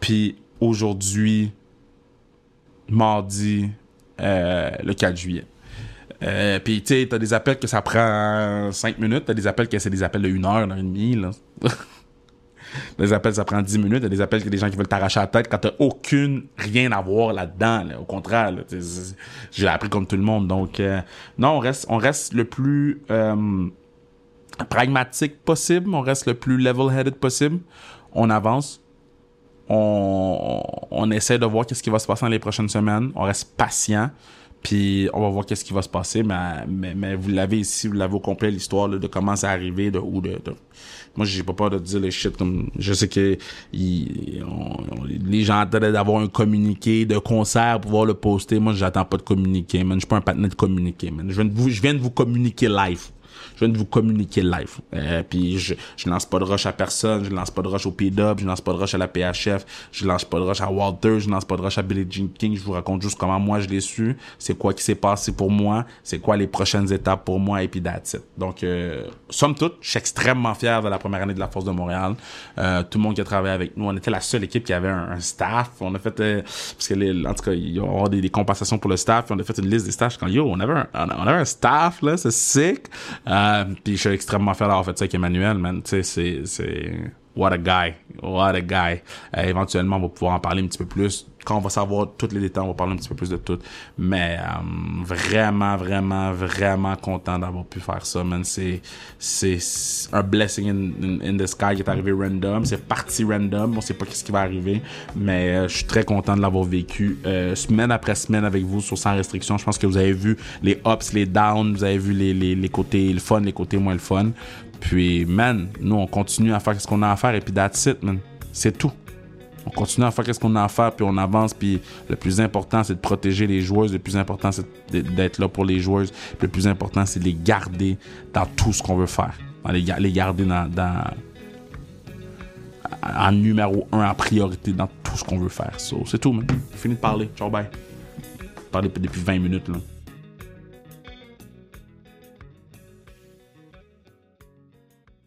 puis aujourd'hui, mardi, euh, le 4 juillet. Euh, puis tu sais, t'as des appels que ça prend 5 minutes, t'as des appels que c'est des appels de 1 heure, 1 heure et demie, là. Des appels, ça prend 10 minutes. Il y a des appels, des gens qui veulent t'arracher la tête quand t'as aucune, rien à voir là-dedans. Au contraire, j'ai appris comme tout le monde. Donc, euh, non, on reste, on reste le plus euh, pragmatique possible. On reste le plus level-headed possible. On avance. On, on essaie de voir qu'est-ce qui va se passer dans les prochaines semaines. On reste patient. Puis on va voir qu'est-ce qui va se passer, mais, mais, vous l'avez ici, vous l'avez au complet, l'histoire de comment c'est arrivé, de où, de, moi j'ai pas peur de dire les shit comme je sais que les gens attendaient d'avoir un communiqué de concert pour pouvoir le poster. Moi j'attends pas de communiqué man. Je suis pas un partenaire de communiqué man. De vous je viens de vous communiquer live je viens de vous communiquer live. Euh, puis je, je lance pas de rush à personne, je lance pas de rush au P-Dub, je lance pas de rush à la PHF, je lance pas de rush à Walter, je lance pas de rush à Billy Jean King, je vous raconte juste comment moi je l'ai su, c'est quoi qui s'est passé pour moi, c'est quoi les prochaines étapes pour moi et puis that's it. Donc, euh, somme toute, je suis extrêmement fier de la première année de la Force de Montréal. Euh, tout le monde qui a travaillé avec nous, on était la seule équipe qui avait un, staff. On a fait, euh, parce que les, en tout cas, il y aura des, des, compensations pour le staff. on a fait une liste des staffs quand yo, on avait un, on avait un staff là, c'est sick. Euh, euh, puis je suis extrêmement fier d'avoir fait ça avec Emmanuel, man. Tu sais, c'est, c'est, what a guy. What a guy. Euh, éventuellement, on va pouvoir en parler un petit peu plus. Quand on va savoir tous les détails, on va parler un petit peu plus de tout. Mais euh, vraiment, vraiment, vraiment content d'avoir pu faire ça, man. C'est, c'est un blessing in, in, the sky qui est arrivé random. C'est parti random. On sait pas ce qui va arriver. Mais euh, je suis très content de l'avoir vécu semaine après semaine avec vous sur Sans Restriction. Je pense que vous avez vu les ups, les downs. Vous avez vu les, les, les côtés le fun, les côtés moins le fun. Puis, man, nous, on continue à faire ce qu'on a à faire et puis that's it, man. C'est tout. On continue à faire ce qu'on a à faire, puis on avance. Puis le plus important, c'est de protéger les joueuses. Le plus important, c'est d'être là pour les joueuses. Puis le plus important, c'est de les garder dans tout ce qu'on veut faire. les, garder dans, en numéro un, en priorité dans tout ce qu'on veut faire. c'est tout, man. Fini de parler. Ciao, bye. Parler depuis 20 minutes, là.